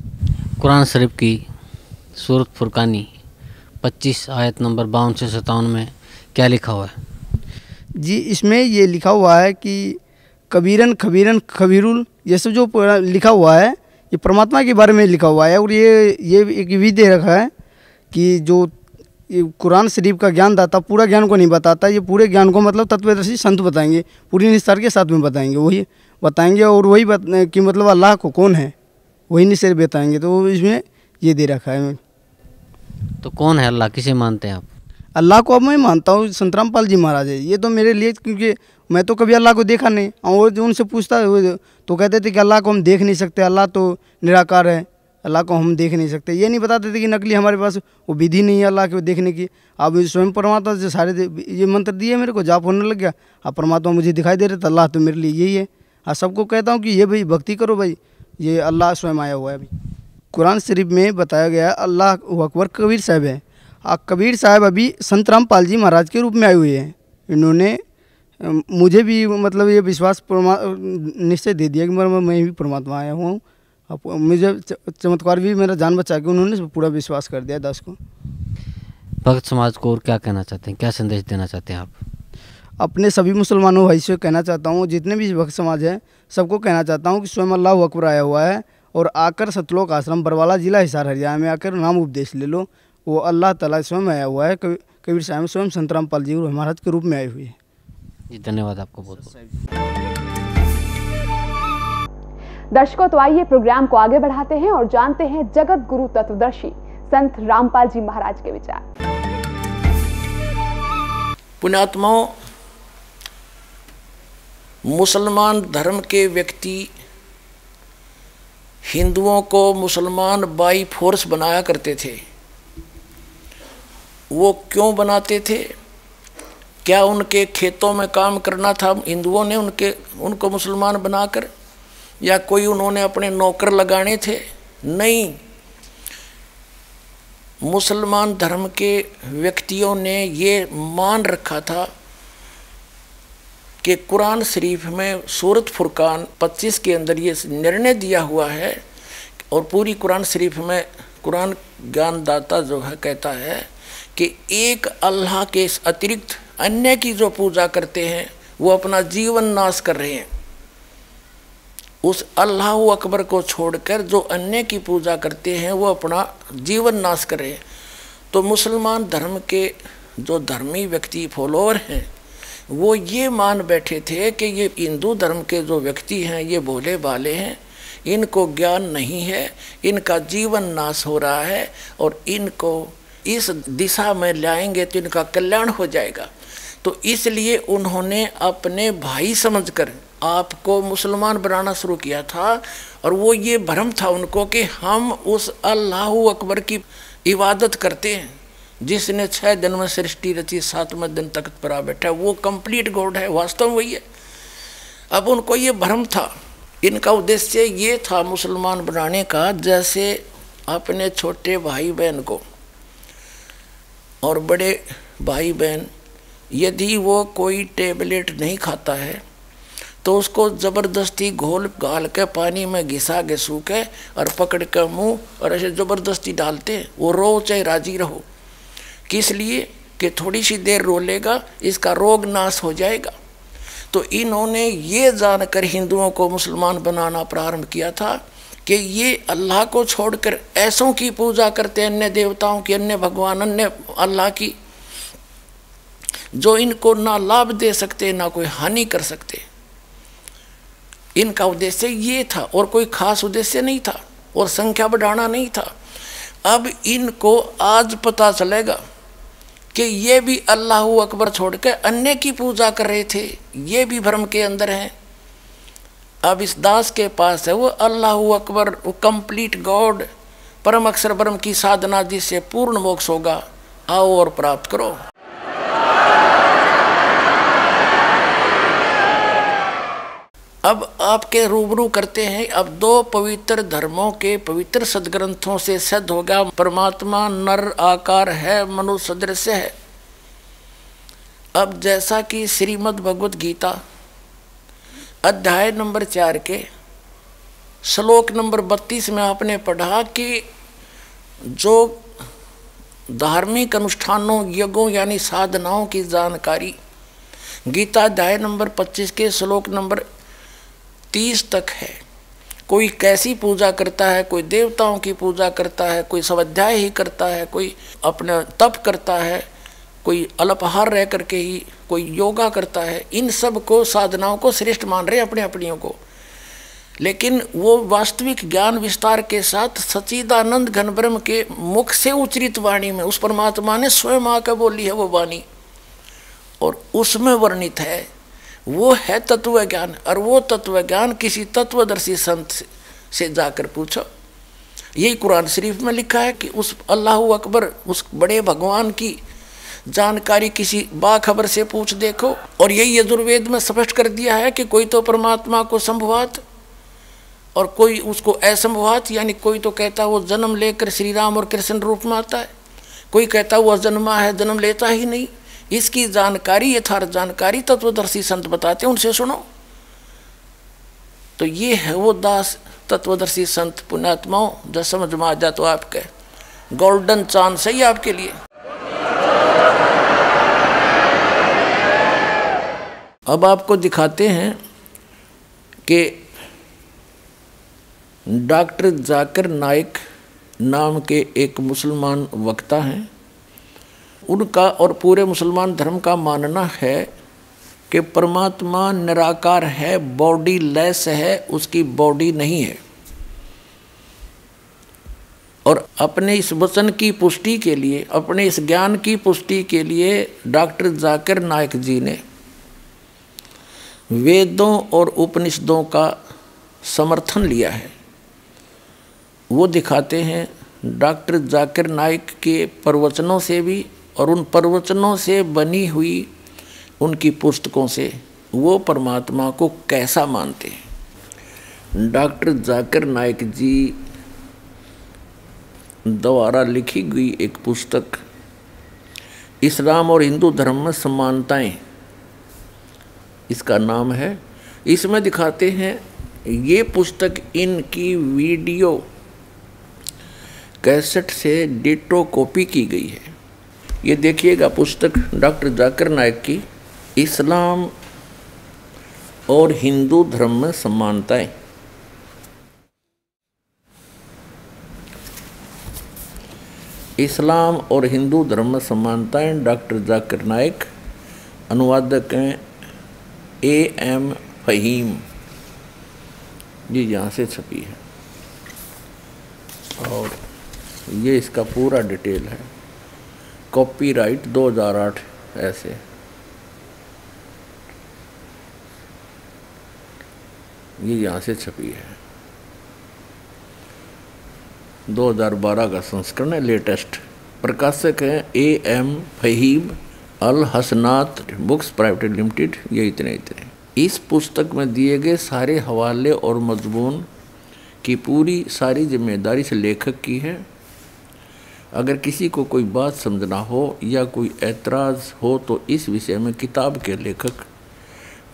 कुरान शरीफ की सूरत फुरकानी 25 आयत नंबर बावन से सत्तावन में क्या लिखा हुआ है? जी इसमें ये लिखा हुआ है कि कबीरन खबीरन खबीरुल ये सब जो लिखा हुआ है ये परमात्मा के बारे में लिखा हुआ है और ये ये एक विधि दे रखा है कि जो ये कुरान शरीफ का ज्ञान दाता पूरा ज्ञान को नहीं बताता ये पूरे ज्ञान को मतलब तत्वदर्शी संत बताएँगे पूरी निस्तार के साथ में बताएँगे वही बताएँगे और वही बत, कि मतलब अल्लाह को कौन है वही निश्चय बताएँगे। तो इसमें ये दे रखा है। तो कौन है अल्लाह किसे मानते हैं आप? अल्लाह को अब मैं मानता हूँ संतराम पाल जी महाराज है। ये तो मेरे लिए क्योंकि मैं तो कभी अल्लाह को देखा नहीं। और जो उनसे पूछता तो कहते थे कि अल्लाह को हम देख नहीं सकते, अल्लाह तो निराकार है, अल्लाह को हम देख नहीं सकते। ये नहीं बताते थे कि नकली हमारे पास वो विधि नहीं है अल्लाह को देखने की। अब स्वयं परमात्मा से सारे ये मंत्र दिए मेरे को, जाप होने लग गया। अब परमात्मा मुझे दिखाई दे रहे थे, अल्लाह तो मेरे लिए यही है। हाँ सबको कहता हूँ कि ये भाई, भक्ति करो भाई, ये अल्लाह स्वयं आया हुआ है अभी। कुरान शरीफ में बताया गया अल्लाह अकबर कबीर साहब है। कबीर साहब अभी संत रामपाल जी महाराज के रूप में आए हुए हैं। इन्होंने मुझे भी मतलब ये विश्वास निश्चय दे दिया कि मैं मैं भी परमात्मा आया हुआ हूँ। मुझे चमत्कार भी मेरा जान बचा के उन्होंने पूरा विश्वास कर दिया दास को। भक्त समाज को और क्या कहना चाहते हैं? क्या संदेश देना चाहते हैं आप? अपने सभी मुसलमानों भाई से कहना चाहता हूँ जितने भी भक्त समाज है सबको कहना चाहता हूँ कि स्वयं अल्लाह अकबर आया हुआ है और आकर सतलोक आश्रम बरवाला जिला हिसार हरियाणा में आकर नाम उपदेश ले लो। वो अल्लाह ताला स्वयं आया हुआ है कबीर साहब स्वयं संतराम पाल जी महाराज के रूप में आए हुए हैं। जी धन्यवाद आपको बहुत बहुत। दर्शकों तो आइए प्रोग्राम को आगे बढ़ाते हैं और जानते हैं जगत गुरु तत्वदर्शी संत रामपाल जी महाराज के विचार। पुण्यात्माओं मुसलमान धर्म के व्यक्ति हिंदुओं को मुसलमान बाई फोर्स बनाया करते थे। वो क्यों बनाते थे? क्या उनके खेतों में काम करना था? हिंदुओं ने उनके, उनको मुसलमान बनाकर, या कोई उन्होंने अपने नौकर लगाने थे? नहीं। मुसलमान धर्म के व्यक्तियों ने ये मान रखा था कि कुरान शरीफ में सूरत फुरकान 25 के अंदर ये निर्णय दिया हुआ है और पूरी कुरान शरीफ में कुरान ज्ञानदाता जो है कहता है कि एक अल्लाह के अतिरिक्त अन्य की जो पूजा करते हैं, वो अपना जीवन नाश कर रहे हैं। उस अल्लाह अकबर को छोड़कर जो अन्य की पूजा करते हैं, वो अपना जीवन नाश कर रहे हैं। तो मुसलमान धर्म के जो धर्मी व्यक्ति, फॉलोअर हैं, वो ये मान बैठे थे कि ये हिंदू धर्म के जो व्यक्ति हैं, ये भोले भाले हैं, इनको ज्ञान नहीं है, इनका जीवन नाश हो रहा है और इनको इस दिशा में लाएँगे तो इनका कल्याण हो जाएगा। तो इसलिए उन्होंने अपने भाई समझकर आपको मुसलमान बनाना शुरू किया था और वो ये भ्रम था उनको कि हम उस अल्लाह अकबर की इबादत करते हैं, जिसने छः दिन में सृष्टि रची, सातवें दिन तक पर आ बैठा, वो कंप्लीट गॉड है, वास्तव वही है। अब उनको ये भ्रम था। इनका उद्देश्य ये था मुसलमान बनाने का, जैसे अपने छोटे भाई बहन को और बड़े भाई बहन यदि वो कोई टेबलेट नहीं खाता है तो उसको ज़बरदस्ती घोल गाल के पानी में घिसा के सूखे और पकड़ के मुँह और ऐसे ज़बरदस्ती डालते हैं वो रो चाहे राज़ी रहो। किस लिए? कि थोड़ी सी देर रो लेगा इसका रोग नाश हो जाएगा। तो इन्होंने ये जानकर हिंदुओं को मुसलमान बनाना प्रारंभ किया था कि ये अल्लाह को छोड़कर ऐसों की पूजा करते अन्य देवताओं की, अन्य भगवान, अन्य अल्लाह की। जो इनको ना लाभ दे सकते, ना कोई हानि कर सकते। इनका उद्देश्य ये था और कोई खास उद्देश्य नहीं था और संख्या बढ़ाना नहीं था। अब इनको आज पता चलेगा कि ये भी अल्लाह अकबर छोड़ के अन्य की पूजा कर रहे थे, ये भी भ्रम के अंदर हैं। अब इस दास के पास है वो अल्लाह अकबर, वो कंप्लीट गॉड, परम अक्षर ब्रह्म की साधना जिससे पूर्ण मोक्ष होगा, आओ और प्राप्त करो। अब आपके रूबरू करते हैं, अब दो पवित्र धर्मों के पवित्र सदग्रंथों से सिद्ध हो गया। परमात्मा नर आकार है मनुष्य सदृश है। अब जैसा कि श्रीमद् भगवत गीता अध्याय नंबर चार के श्लोक नंबर बत्तीस में आपने पढ़ा कि जो धार्मिक अनुष्ठानों, यज्ञों यानी साधनाओं की जानकारी गीता अध्याय नंबर पच्चीस के श्लोक नंबर तीस तक है। कोई कैसी पूजा करता है, कोई देवताओं की पूजा करता है, कोई स्वाध्याय ही करता है, कोई अपना तप करता है, कोई अल्पहार रह करके ही कोई योगा करता है, इन सबको, साधनाओं को श्रेष्ठ मान रहे अपने अपनियों को। लेकिन वो वास्तविक ज्ञान विस्तार के साथ सचिदानंद घन ब्रह्म के मुख से उच्चरित वाणी में, उस परमात्मा ने स्वयं आकर बोली है वो वाणी, और उसमें वर्णित है। वो है तत्व ज्ञान और वो तत्व ज्ञान किसी तत्वदर्शी संत से जाकर पूछो। यही कुरान शरीफ में लिखा है कि उस अल्लाह अकबर, उस बड़े भगवान की जानकारी किसी बाखबर से पूछ देखो, और यही यजुर्वेद में स्पष्ट कर दिया है कि कोई तो परमात्मा को संभवात, और कोई उसको असंभवात, यानी कोई तो कहता वो जन्म लेकर श्री राम और कृष्ण रूप में आता है, कोई कहता वो जन्मा है, जन्म लेता ही नहीं। इसकी जानकारी, यथार्थ जानकारी तत्वदर्शी संत बताते उनसे सुनो। तो ये है वो दास तत्वदर्शी संत पुण्यात्माओं जब समझ में आ जा तो आपके। गोल्डन चांस है आपके लिए। अब आपको दिखाते हैं कि डॉक्टर जाकिर नाइक नाम के एक मुसलमान वक्ता हैं। उनका और पूरे मुसलमान धर्म का मानना है कि परमात्मा निराकार है, बॉडी लेस है, उसकी बॉडी नहीं है। और अपने इस वचन की पुष्टि के लिए, अपने इस ज्ञान की पुष्टि के लिए डॉक्टर जाकिर नायक जी ने वेदों और उपनिषदों का समर्थन लिया है। वो दिखाते हैं डॉक्टर जाकिर नाइक के प्रवचनों से भी और उन प्रवचनों से बनी हुई उनकी पुस्तकों से वो परमात्मा को कैसा मानते हैं? डॉक्टर जाकिर नाइक जी द्वारा लिखी गई एक पुस्तक, इस्लाम और हिंदू धर्म में समानताएँ, इसका नाम है, इसमें दिखाते हैं, ये पुस्तक इनकी वीडियो कैसेट से डिटो कॉपी की गई है। ये देखिएगा पुस्तक डॉक्टर जाकिर नायक की, इस्लाम और हिंदू धर्म में समानताएँ। इस्लाम और हिंदू धर्म में समानताएँ डॉक्टर जाकिर नायक, अनुवादक हैं ए एम फहीम। जी, यहाँ से छपी है। और ये इसका पूरा डिटेल है। कॉपीराइट 2008 ऐसे। ये यहाँ से छपी है। 2012 का संस्करण है, लेटेस्ट। प्रकाशक है A M Faheem Al Hasanat books private limited, ये इतने इतने। इस पुस्तक में दिए गए सारे हवाले और मजमून की पूरी सारी ज़िम्मेदारी से लेखक की है। अगर किसी को कोई बात समझना हो या कोई एतराज़ हो तो इस विषय में किताब के लेखक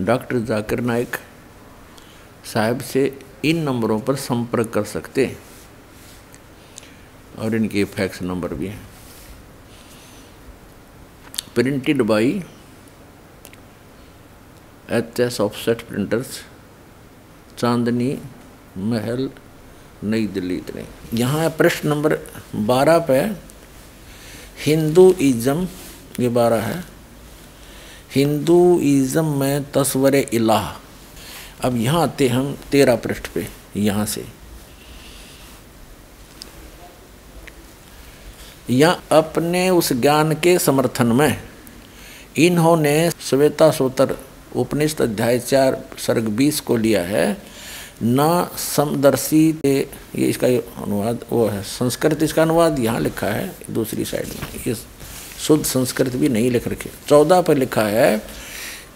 डॉक्टर जाकिर नाइक साहब से इन नंबरों पर संपर्क कर सकते हैं। और इनके फैक्स नंबर भी हैं। Printed by H S offset printers, Chandni Mahal Nai Delhi इतनी। यहाँ प्रश्न नंबर बारह पे हिंदूइज़म, ये बारह है। हिंदूइज़म में तस्वर इलाह। अब यहाँ आते हम तेरह पृष्ठ पे, यहाँ से। या अपने उस ज्ञान के समर्थन में इन्होंने श्वेता सोतर उपनिषद अध्याय चार, सर्ग बीस को लिया है। न समदर्शी ये इसका अनुवाद, वो है संस्कृत, इसका अनुवाद यहाँ लिखा है, दूसरी साइड में। ये शुद्ध संस्कृत भी नहीं लिख रखे। चौदह पर लिखा है,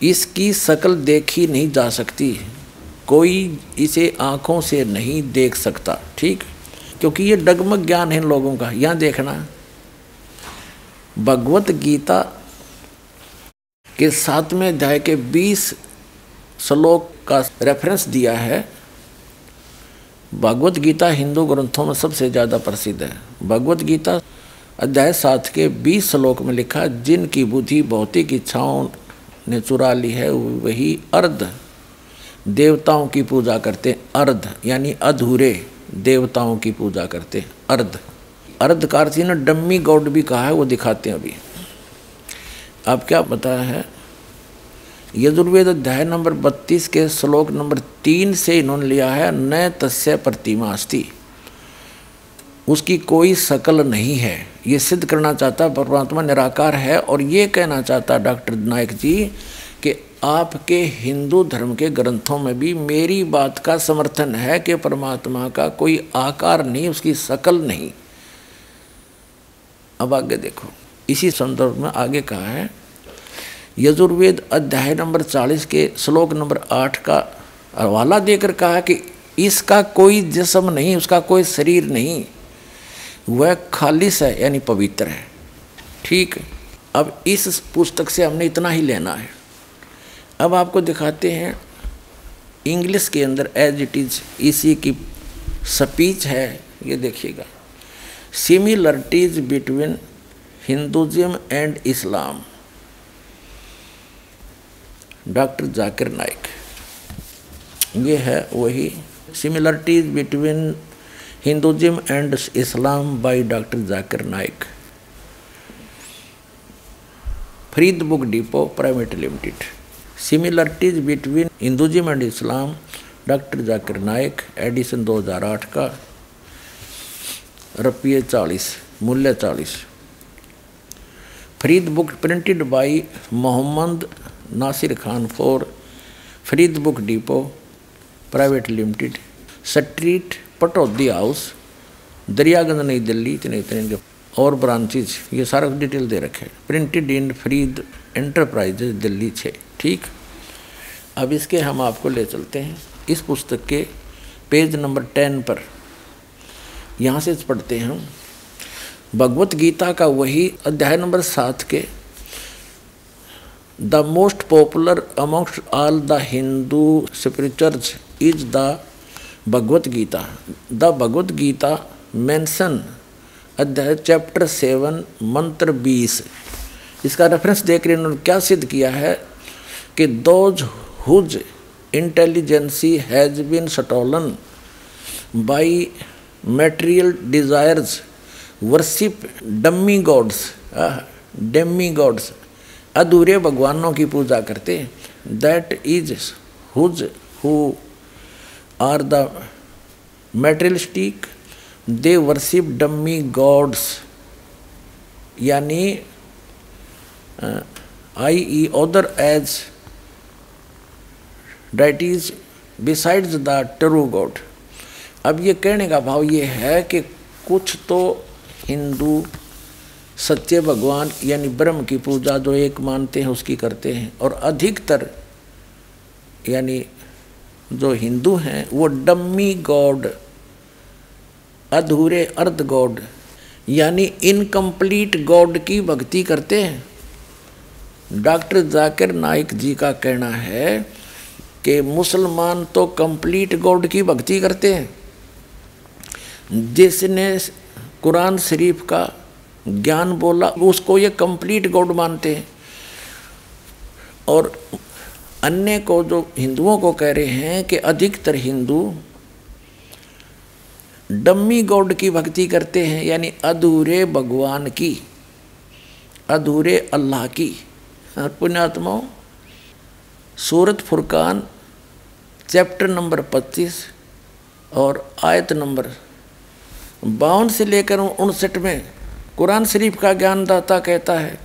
इसकी शकल देखी नहीं जा सकती, कोई इसे आँखों से नहीं देख सकता, ठीक? क्योंकि ये डगमग ज्ञान है लोगों का, यहाँ देखना। भगवत गीता के सातवें अध्याय के बीस श्लोक का रेफरेंस दिया है भगवत गीता हिंदू ग्रंथों में सबसे ज़्यादा प्रसिद्ध है। भगवत गीता अध्याय सात के बीस श्लोक में लिखा, जिनकी बुद्धि भौतिक इच्छाओं ने चुरा ली है, वही अर्ध देवताओं की पूजा करते अर्ध, यानी अधूरे देवताओं की पूजा करते अर्ध। अर्ध कार्ती ने डम्मी गॉड भी कहा है, वो दिखाते हैं अभी। अब क्या बताया है यजुर्वेद अध्याय नंबर बत्तीस के श्लोक नंबर तीन से इन्होंने लिया है, न तस्य प्रतिमा अस्ति। उसकी कोई शकल नहीं है। ये सिद्ध करना चाहता परमात्मा निराकार है और ये कहना चाहता डॉक्टर नायक जी, कि आपके हिंदू धर्म के ग्रंथों में भी मेरी बात का समर्थन है कि परमात्मा का कोई आकार नहीं, उसकी शकल नहीं। अब आगे देखो। इसी संदर्भ में आगे कहा है यजुर्वेद अध्याय नंबर चालीस के श्लोक नंबर आठ का हवाला देकर कहा कि इसका कोई जिसम नहीं, उसका कोई शरीर नहीं, वह खालिश है, यानी पवित्र है। ठीक, अब इस पुस्तक से हमने इतना ही लेना है। अब आपको दिखाते हैं इंग्लिश के अंदर एज इट इज़ इसी की स्पीच है, ये देखिएगा। Similarities between Hinduism and Islam doctor Zakir Naik. ये है वही similarities between Hinduism and Islam by doctor Zakir Naik. Farid book depot private limited. Similarities between Hinduism and Islam doctor Zakir Naik, edition 2008 का, रुपये चालीस, मूल्य चालीस। Farid book printed by Mohammad Nasir Khan for Farid book depot, private limited, street, Pataudi house, Daryaganj Nai Delhi, इतने इतने और branches ये सारा डिटेल दे रखे printed in Farid enterprises Delhi छः, ठीक? अब इसके हम आपको ले चलते हैं। इस पुस्तक के पेज नंबर टेन पर। यहाँ से पढ़ते हैं हम। भगवत गीता का वही अध्याय नंबर सात के the most popular almost all the Hindu spirituals is the Bhagavad Gita the Bhagavad Gita mention अध्याय चैप्टर सेवन मंत्र बीस। इसका रेफरेंस देख रहे इन्होंने क्या सिद्ध किया है कि those whose intelligence has been stolen by material desires worship dummy gods demigods अधूरे भगवानों की पूजा करते that is whose who are the materialistic they worship dummy gods यानी I E other age that is besides the true God अब ये कहने का भाव ये है कि कुछ तो हिंदू सच्चे भगवान यानी ब्रह्म की पूजा जो एक मानते हैं, उसकी करते हैं। और अधिकतर यानी जो हिंदू हैं, वो डम्मी गॉड, अधूरे अर्ध गॉड, यानी इनकम्प्लीट गॉड की भक्ति करते हैं। डॉक्टर जाकिर नाइक जी का कहना है कि मुसलमान तो कंप्लीट गॉड की भक्ति करते हैं। जिसने कुरान शरीफ का ज्ञान बोला, उसको ये कंप्लीट गॉड मानते हैं। और अन्य को जो हिंदुओं को कह रहे हैं कि अधिकतर हिंदू डम्मी गॉड की भक्ति करते हैं, यानी अधूरे भगवान की, अधूरे अल्लाह की। और सूरत फुरकान, चैप्टर नंबर 25 और आयत नंबर बावन से लेकर उनसठ में कुरान शरीफ का ज्ञानदाता कहता है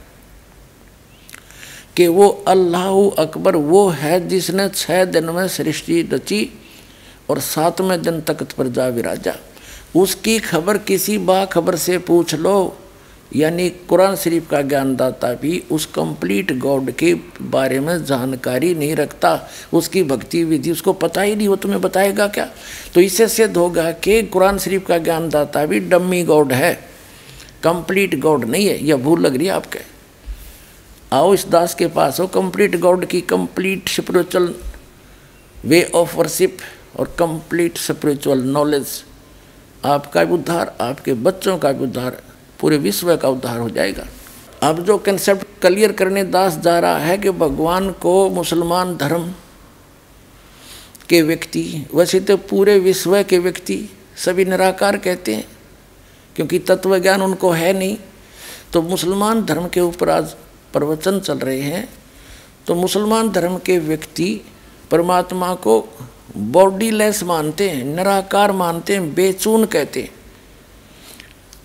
कि वो अल्लाह अकबर वो है जिसने छः दिन में सृष्टि रची और सातवें दिन तख्त पर जा विराजा। उसकी खबर किसी बाखबर से पूछ लो, यानी कुरान शरीफ का ज्ञानदाता भी उस कंप्लीट गॉड के बारे में जानकारी नहीं रखता, उसकी भक्ति विधि उसको पता ही नहीं वो तुम्हें बताएगा क्या? तो इससे सिद्ध होगा कि कुरान शरीफ का ज्ञानदाता भी डम्मी गॉड है। कंप्लीट गॉड नहीं है, यह भूल लग रही है आपके। आओ इस दास के पास हो कंप्लीट गॉड की complete spiritual way of worship और कंप्लीट स्पिरिचुअल नॉलेज आपका भी उद्धार, आपके बच्चों का भी उद्धार, पूरे विश्व का उद्धार हो जाएगा। अब जो कंसेप्ट क्लियर करने दास जा रहा है कि भगवान को मुसलमान धर्म के व्यक्ति, वैसे तो पूरे विश्व के व्यक्ति सभी निराकार कहते हैं। क्योंकि तत्व ज्ञान उनको है नहीं। तो मुसलमान धर्म के ऊपर आज प्रवचन चल रहे हैं। तो मुसलमान धर्म के व्यक्ति परमात्मा को बॉडीलेस मानते हैं, निराकार मानते हैं, बेचून कहते हैं।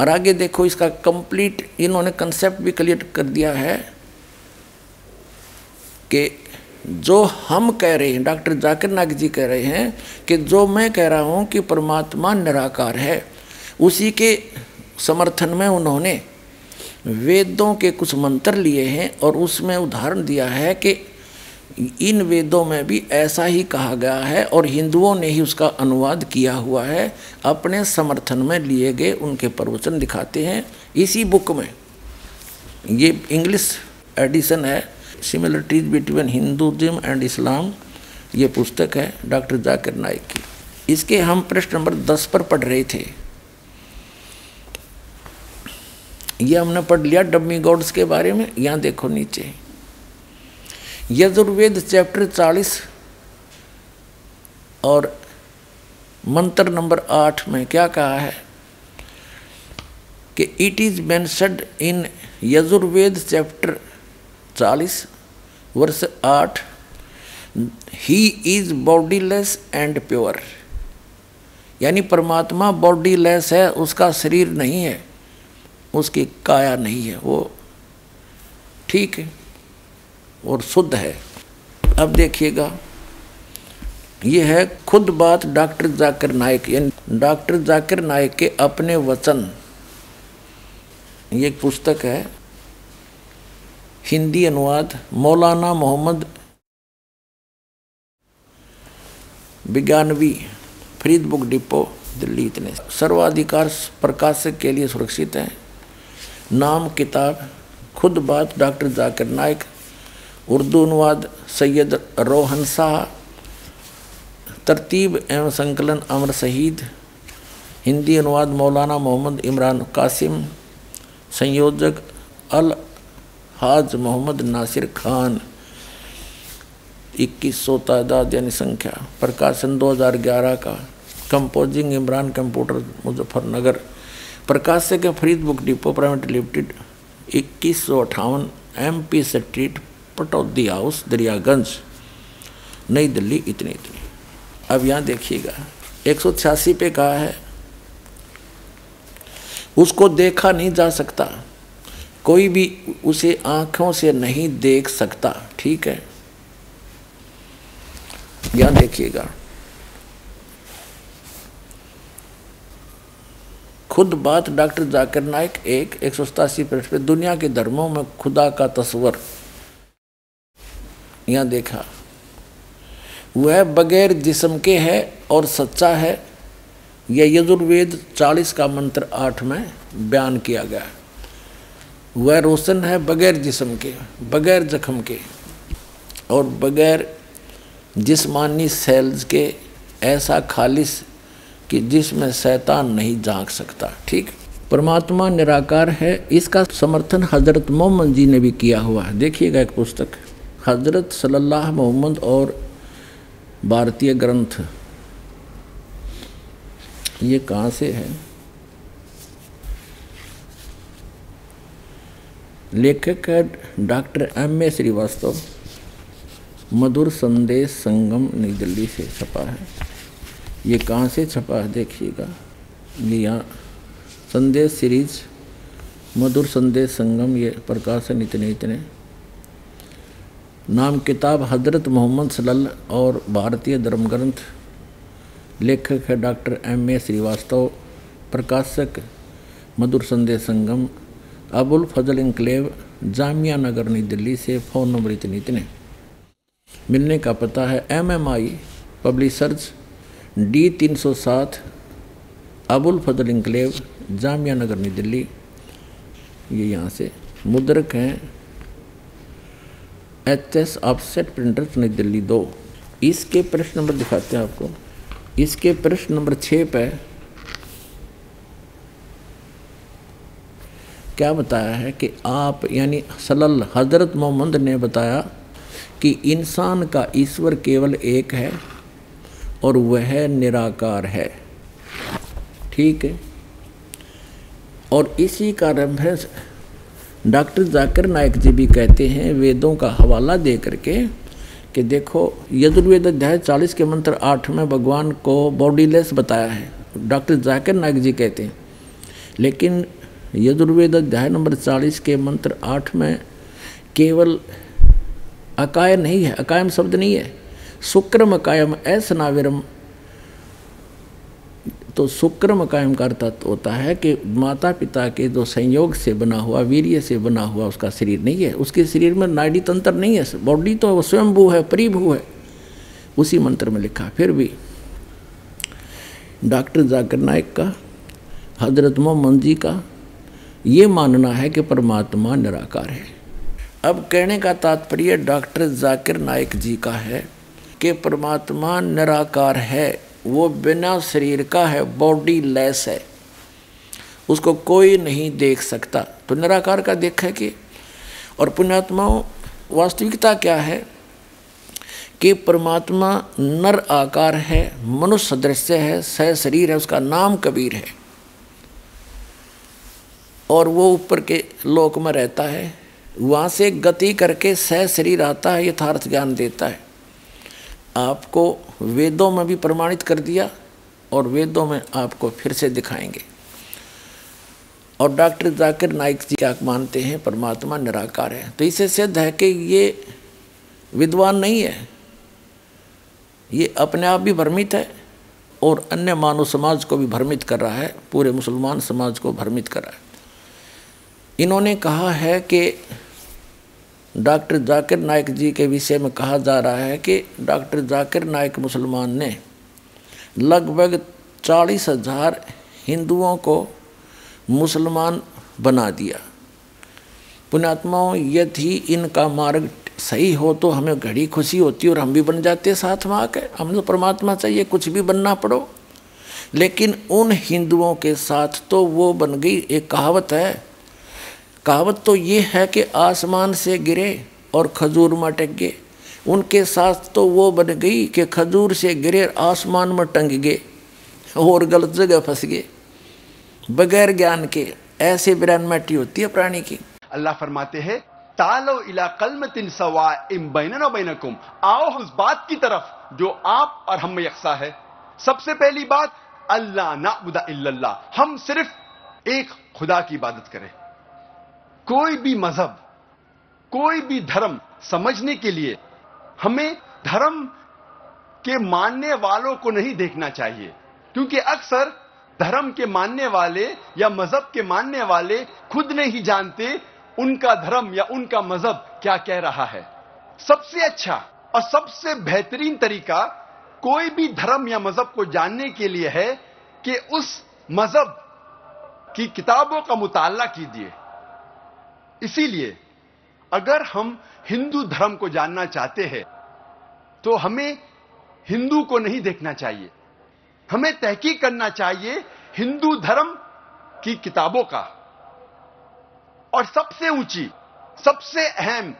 और आगे देखो, इसका कंप्लीट इन्होंने कंसेप्ट भी क्लियर कर दिया है कि जो हम कह रहे हैं डॉक्टर जाकिर नाग जी कह रहे हैं कि जो मैं कह रहा हूँ कि परमात्मा निराकार है। उसी के समर्थन में उन्होंने वेदों के कुछ मंत्र लिए हैं और उसमें उदाहरण दिया है कि इन वेदों में भी ऐसा ही कहा गया है और हिंदुओं ने ही उसका अनुवाद किया हुआ है, अपने समर्थन में लिए गए उनके प्रवचन दिखाते हैं। इसी बुक में ये इंग्लिश एडिशन है similarities between Hinduism and Islam ये पुस्तक है डॉक्टर जाकिर नाइक की। इसके हम प्रश्न नंबर दस पर पढ़ रहे थे। ये हमने पढ़ लिया डब्मी गॉड्स के बारे में, यहाँ देखो नीचे। यजुर्वेद चैप्टर चालीस और मंत्र नंबर आठ में क्या कहा है कि it is mentioned in Yajurveda chapter चालीस, वर्ष आठ he is bodiless and pure यानी परमात्मा बॉडीलेस है, उसका शरीर नहीं है। उसकी काया नहीं है, वो ठीक है और शुद्ध है। अब देखिएगा, ये है खुद बात डॉक्टर जाकिर नायक। यानी डॉक्टर जाकिर नायक के अपने वचन। ये एक पुस्तक है, हिंदी अनुवाद, मौलाना मोहम्मद विज्ञानवी फरीद बुक डिपो, दिल्ली इतने। सर्वाधिकार प्रकाशक के लिए सुरक्षित है। नाम किताब, खुद बात डॉक्टर जाकिर नायक, उर्दू अनुवाद सैयद रोहन शाह, तरतीब एवं संकलन अमर शहीद, हिंदी अनुवाद मौलाना मोहम्मद इमरान कासिम, संयोजक अल हाज मोहम्मद नासिर खान, इक्कीस सौ तादाद यानी संख्या, प्रकाशन 2011 का, कंपोजिंग इमरान कंप्यूटर मुजफ्फरनगर। प्रकाशक Farid book depot private limited, इक्कीस सौ अठावन M P street Pataudi house, Daryaganj, New Delhi इतनी इतनी अब यहाँ देखिएगा, एक सौ छियासी पे कहा है। उसको देखा नहीं जा सकता। कोई भी उसे आँखों से नहीं देख सकता, ठीक है? यहाँ देखिएगा। खुद बात डॉक्टर जाकिर नाइक एक एक सौ सतासी पृष्ठ पे, दुनिया के धर्मों में खुदा का तस्वर। यहाँ देखा, वह बगैर जिसम के है और सच्चा है, यह यजुर्वेद चालीस का मंत्र आठ में बयान किया गया। वह रोशन है बगैर जिसम के, बगैर जख्म के, और बगैर जिस्मानी सेल्स के, ऐसा खालिश कि जिसमें शैतान नहीं झाँक सकता, ठीक? परमात्मा निराकार है, इसका समर्थन हज़रत मोहम्मद जी ने भी किया हुआ है। देखिएगा एक पुस्तक, हज़रत सल्लल्लाहु मोहम्मद और भारतीय ग्रंथ। ये कहाँ से है? लेखक है doctor M A Srivastava, Madhur Sandesh Sangam, New Delhi से छपा है। ये कहाँ से छपा है? देखिएगा। ये यहाँ संदेश सीरीज़, मधुर संदेश संगम, ये प्रकाशन इतने इतने। नाम किताब हज़रत मोहम्मद सलल और भारतीय धर्म ग्रंथ लेखक है डॉक्टर एम ए श्रीवास्तव, प्रकाशक मधुर संदेश संगम, अबुल फजल इंकलेव जामिया नगर, नई दिल्ली से। फ़ोन नंबर इतने इतने। मिलने का पता है M M I publishers D तीन सौ सात, अबुल फजल इंकलेव जामिया नगर, नई दिल्ली। ये यहाँ से मुद्रक हैं। एच एस ऑफसेट प्रिंटर नई दिल्ली दो। इसके प्रश्न नंबर दिखाते हैं आपको। इसके प्रश्न नंबर छः पे क्या बताया है कि आप, यानी सलल हज़रत मोहम्मद ने बताया कि इंसान का ईश्वर केवल एक है। और वह निराकार है। ठीक है? और इसी का रेफरेंस डॉक्टर जाकिर नायक जी भी कहते हैं, वेदों का हवाला दे करके कि देखो, यजुर्वेद अध्याय चालीस के मंत्र आठ में भगवान को बॉडीलेस बताया है। डॉक्टर जाकिर नायक जी कहते हैं, लेकिन यजुर्वेद अध्याय नंबर चालीस के मंत्र आठ में केवल अकाय नहीं है, अकायम शब्द नहीं है। शुक्रम अकायम ऐसनाविरम। तो सुक्रम कायम का अर्थ होता है कि माता पिता के जो संयोग से बना हुआ, वीर्य से बना हुआ उसका शरीर नहीं है। उसके शरीर में नाड़ी तंत्र नहीं है। बॉडी तो स्वयंभू है, परिभू है। उसी मंत्र में लिखा। फिर भी डॉक्टर जाकिर नायक का, हज़रत मोहम्मद जी का ये मानना है कि परमात्मा निराकार है। अब कहने का तात्पर्य डॉक्टर जाकिर नायक जी का है कि परमात्मा निराकार है, वो बिना शरीर का है बॉडी लेस है। उसको कोई नहीं देख सकता। तो निराकार का देखा कि, और पुण्यात्माओं, वास्तविकता क्या है? कि परमात्मा नर आकार है, मनुष्य सदृश्य है, सह शरीर है, उसका नाम कबीर है। और वो ऊपर के लोक में रहता है, वहाँ से गति करके सह शरीर आता है, यथार्थ ज्ञान देता है। आपको वेदों में भी प्रमाणित कर दिया और वेदों में आपको फिर से दिखाएँगे। और डॉक्टर जाकिर नाइक जी क्या मानते हैं? परमात्मा निराकार है। तो इसे सिद्ध है कि ये विद्वान नहीं है। ये अपने आप भी भ्रमित है और अन्य मानव समाज को भी भ्रमित कर रहा है। पूरे मुसलमान समाज को भ्रमित कर रहा है। इन्होंने कहा है कि डॉक्टर जाकिर नायक जी के विषय में कहा जा रहा है कि डॉक्टर जाकिर नायक मुसलमान ने लगभग चालीस हज़ार हिंदुओं को मुसलमान बना दिया। पुण्यात्माओं यदि इनका मार्ग सही हो तो हमें घड़ी खुशी होती और हम भी बन जाते साथ में आके। हम तो परमात्मा चाहिए, कुछ भी बनना पड़ो। लेकिन उन हिंदुओं के साथ तो वो बन गई, एक कहावत है कहावत तो ये है कि आसमान से गिरे और खजूर में टक गए उनके साथ तो वो बन गई कि खजूर से गिरे आसमान में टंग गए और गलत जगह फंस गए। बगैर ज्ञान के, ऐसे ब्रह्मटी होती है प्राणी की। अल्लाह फरमाते हैं, तालो इला कलमतिन सवा इम बैनकुम। आओ उस बात की तरफ़ जो आप और हम यकसा है। सबसे पहली बात अल्लाह नाबुदा इल्लल्लाह। हम सिर्फ़ एक खुदा की इबादत करें। कोई भी मज़हब, कोई भी धर्म समझने के लिए हमें धर्म के मानने वालों को नहीं देखना चाहिए। क्योंकि अक्सर धर्म के मानने वाले या मज़हब के मानने वाले खुद नहीं जानते उनका धर्म या उनका मज़हब क्या कह रहा है। सबसे अच्छा और सबसे बेहतरीन तरीका कोई भी धर्म या मज़हब को जानने के लिए है कि उस मज़हब की किताबों का मुताला कीजिए। इसीलिए अगर हम हिंदू धर्म को जानना चाहते हैं तो हमें हिंदू को नहीं देखना चाहिए। हमें तहकीक करना चाहिए हिंदू धर्म की किताबों का। और सबसे ऊँची, सबसे अहम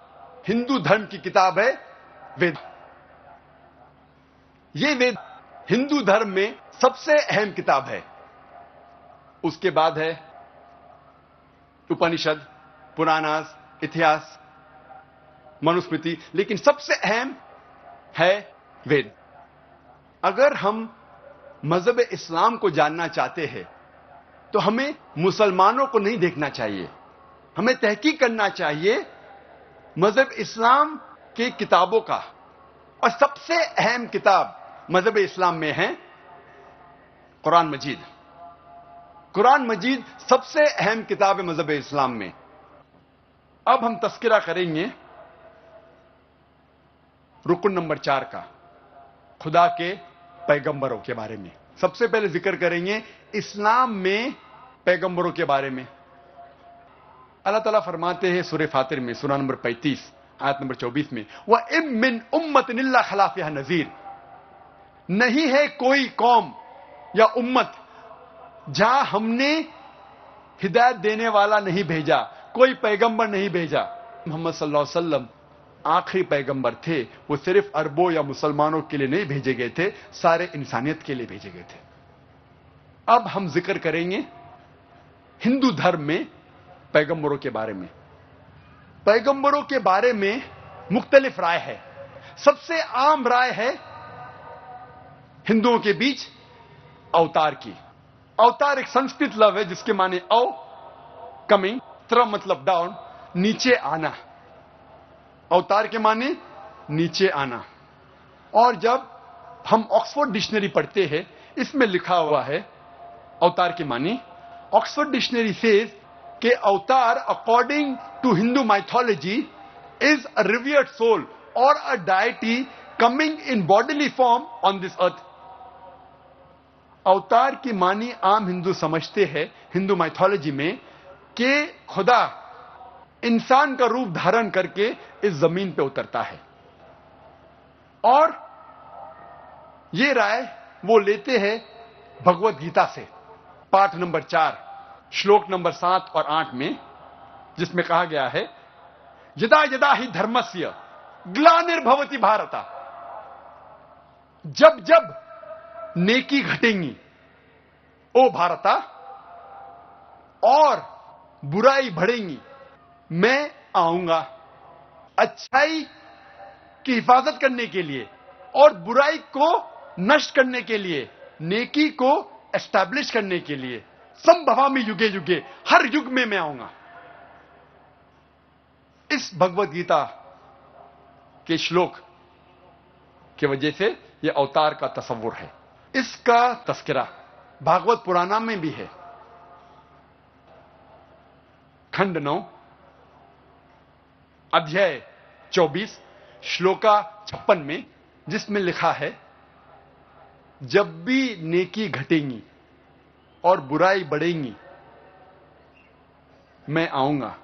हिंदू धर्म की किताब है वेद। ये वेद हिंदू धर्म में सबसे अहम किताब है। उसके बाद है उपनिषद। पुराणास, इतिहास, मनुस्मृति, लेकिन सबसे अहम है वेद। अगर हम मज़हब इस्लाम को जानना चाहते हैं तो हमें मुसलमानों को नहीं देखना चाहिए। हमें तहकीक करना चाहिए मज़हब इस्लाम की किताबों का। और सबसे अहम किताब मज़हब इस्लाम में है, कुरान मजीद। कुरान मजीद सबसे अहम किताब है मज़हब इस्लाम में। अब हम तस्करा करेंगे रुकन नंबर चार का, खुदा के पैगंबरों के बारे में। सबसे पहले ज़िक्र करेंगे इस्लाम में पैगंबरों के बारे में। अल्लाह ताला फरमाते हैं सुर फातिर में सुना नंबर 35 आयत नंबर 24 में, वह इम मिन उम्मत निल्ला खिलाफ यह नजीर। नहीं है कोई कौम या उम्मत जहाँ हमने हिदायत देने वाला नहीं भेजा कोई पैगंबर नहीं भेजा। मोहम्मद सल्लल्लाहु अलैहि वसल्लम आखिरी पैगंबर थे। वो सिर्फ़ अरबों या मुसलमानों के लिए नहीं भेजे गए थे, सारे इंसानियत के लिए भेजे गए थे। अब हम ज़िक्र करेंगे हिंदू धर्म में पैगंबरों के बारे में। पैगंबरों के बारे में मुख्तलिफ़ राय है। सबसे आम राय है हिंदुओं के बीच अवतार की। अवतार एक संस्कृत लव है जिसके माने अव कमिंग। त्र मतलब डाउन नीचे आना। अवतार के माने नीचे आना। और जब हम ऑक्सफोर्ड डिक्शनरी पढ़ते हैं, इसमें लिखा हुआ है, अवतार के माने ऑक्सफोर्ड डिक्शनरी सेज के avatar according to Hindu mythology is a revered soul और a deity coming in bodily form on this earth अवतार की मानी आम हिंदू समझते हैं, हिंदू माइथोलॉजी में कि खुदा इंसान का रूप धारण करके इस ज़मीन पे उतरता है। और ये राय वो लेते हैं भगवत गीता से, पाठ नंबर चार, श्लोक नंबर सात और आठ में, जिसमें कहा गया है, यदा यदा ही धर्मस्य ग्लानिर्भवती भारता। जब जब नेकी घटेंगी, ओ भारता, और बुराई बढ़ेंगी मैं आऊँगा अच्छाई की हिफाजत करने के लिए और बुराई को नष्ट करने के लिए, नेकी को एस्टैब्लिश करने के लिए। संभवा में युगे युगे, हर युग में मैं आऊँगा। इस भगवत गीता के श्लोक की वजह से यह अवतार का तस्वुर है। इसका तस्करा भागवत पुराना में भी है। खंड नौ, अध्याय 24 श्लोका छप्पन में जिसमें लिखा है, जब भी नेकी घटेंगी और बुराई बढ़ेंगी, मैं आऊँगा।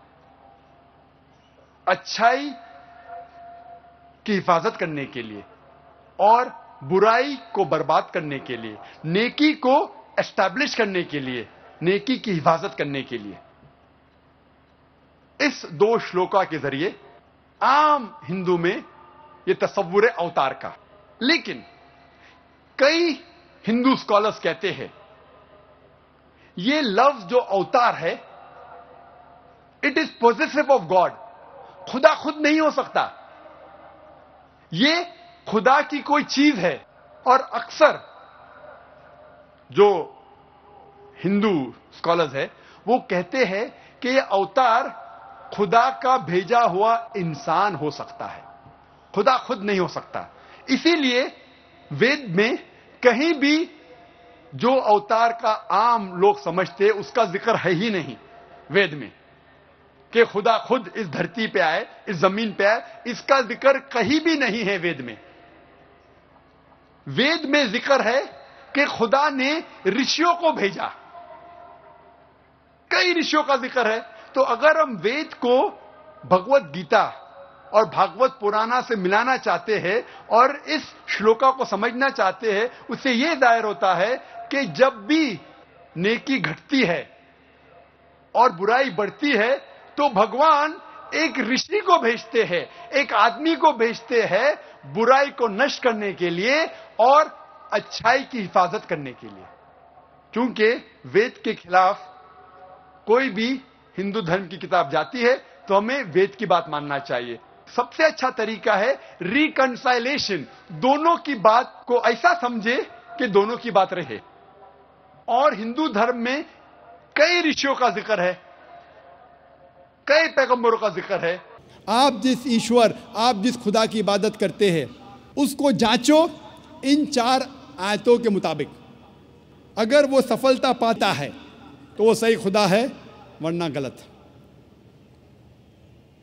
अच्छाई की हिफाजत करने के लिए और बुराई को बर्बाद करने के लिए, नेकी को एस्टैब्लिश करने के लिए, नेकी की हिफाजत करने के लिए। इस दो श्लोका के ज़रिए आम हिंदू में यह तस्वुर अवतार का। लेकिन कई हिंदू स्कॉलर्स कहते हैं, ये लफ्ज जो अवतार है it is positive of God खुदा खुद नहीं हो सकता। ये खुदा की कोई चीज़ है। और अक्सर जो हिंदू स्कॉलर्स है, वो कहते हैं कि ये अवतार खुदा का भेजा हुआ इंसान हो सकता है। खुदा खुद नहीं हो सकता। इसीलिए वेद में कहीं भी जो अवतार का आम लोग समझते, उसका ज़िक्र है ही नहीं वेद में। कि खुदा खुद इस धरती पे आए, इस ज़मीन पे आए, इसका ज़िक्र कहीं भी नहीं है वेद में। वेद में ज़िक्र है कि खुदा ने ऋषियों को भेजा। कई ऋषियों का ज़िक्र है। तो अगर हम वेद को भगवत गीता और भागवत पुराना से मिलाना चाहते हैं और इस श्लोका को समझना चाहते हैं, उससे यह दायर होता है कि जब भी नेकी घटती है और बुराई बढ़ती है तो भगवान एक ऋषि को भेजते हैं, एक आदमी को भेजते हैं बुराई को नष्ट करने के लिए और अच्छाई की हिफाजत करने के लिए। क्योंकि वेद के खिलाफ कोई भी हिंदू धर्म की किताब जाती है तो हमें वेद की बात मानना चाहिए। सबसे अच्छा तरीका है रिकंसाइलेशन दोनों की बात को ऐसा समझे कि दोनों की बात रहे। और हिंदू धर्म में कई ऋषियों का ज़िक्र है, कई पैगंबरों का ज़िक्र है। आप जिस ईश्वर, आप जिस खुदा की इबादत करते हैं, उसको जांचो इन चार आयतों के मुताबिक। अगर वो सफलता पाता है तो वो सही खुदा है वरना गलत।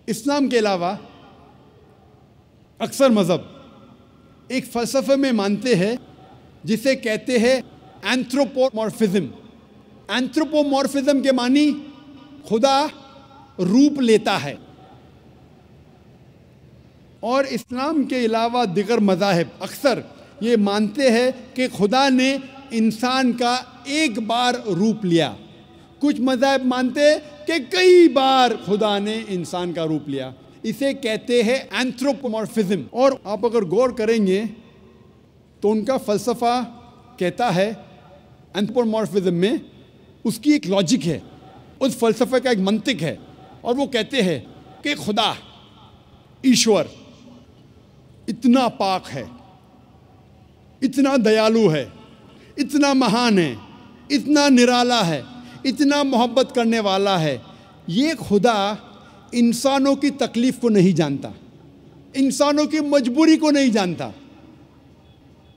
इस्लाम के अलावा अक्सर मज़हब एक फ़लसफ़े में मानते हैं, जिसे कहते हैं एंथ्रोपोमॉर्फिज्म एंथ्रोपोमॉर्फिज्म के मानी खुदा रूप लेता है। और इस्लाम के अलावा दिगर मजाहब अक्सर ये मानते हैं कि खुदा ने इंसान का एक बार रूप लिया। कुछ मजाहब मानते कि कई बार खुदा ने इंसान का रूप लिया। इसे कहते हैं एंथ्रोपोमॉर्फिज्म और आप अगर गौर करेंगे तो उनका फलसफा कहता है एंथ्रोपोमॉर्फिज्म में उसकी एक लॉजिक है, उस फलसफे का एक मंतिक है, और वो कहते हैं कि खुदा, ईश्वर, इतना पाक है, इतना दयालु है, इतना महान है, इतना निराला है इतना मोहब्बत करने वाला है। ये खुदा इंसानों की तकलीफ़ को नहीं जानता, इंसानों की मजबूरी को नहीं जानता,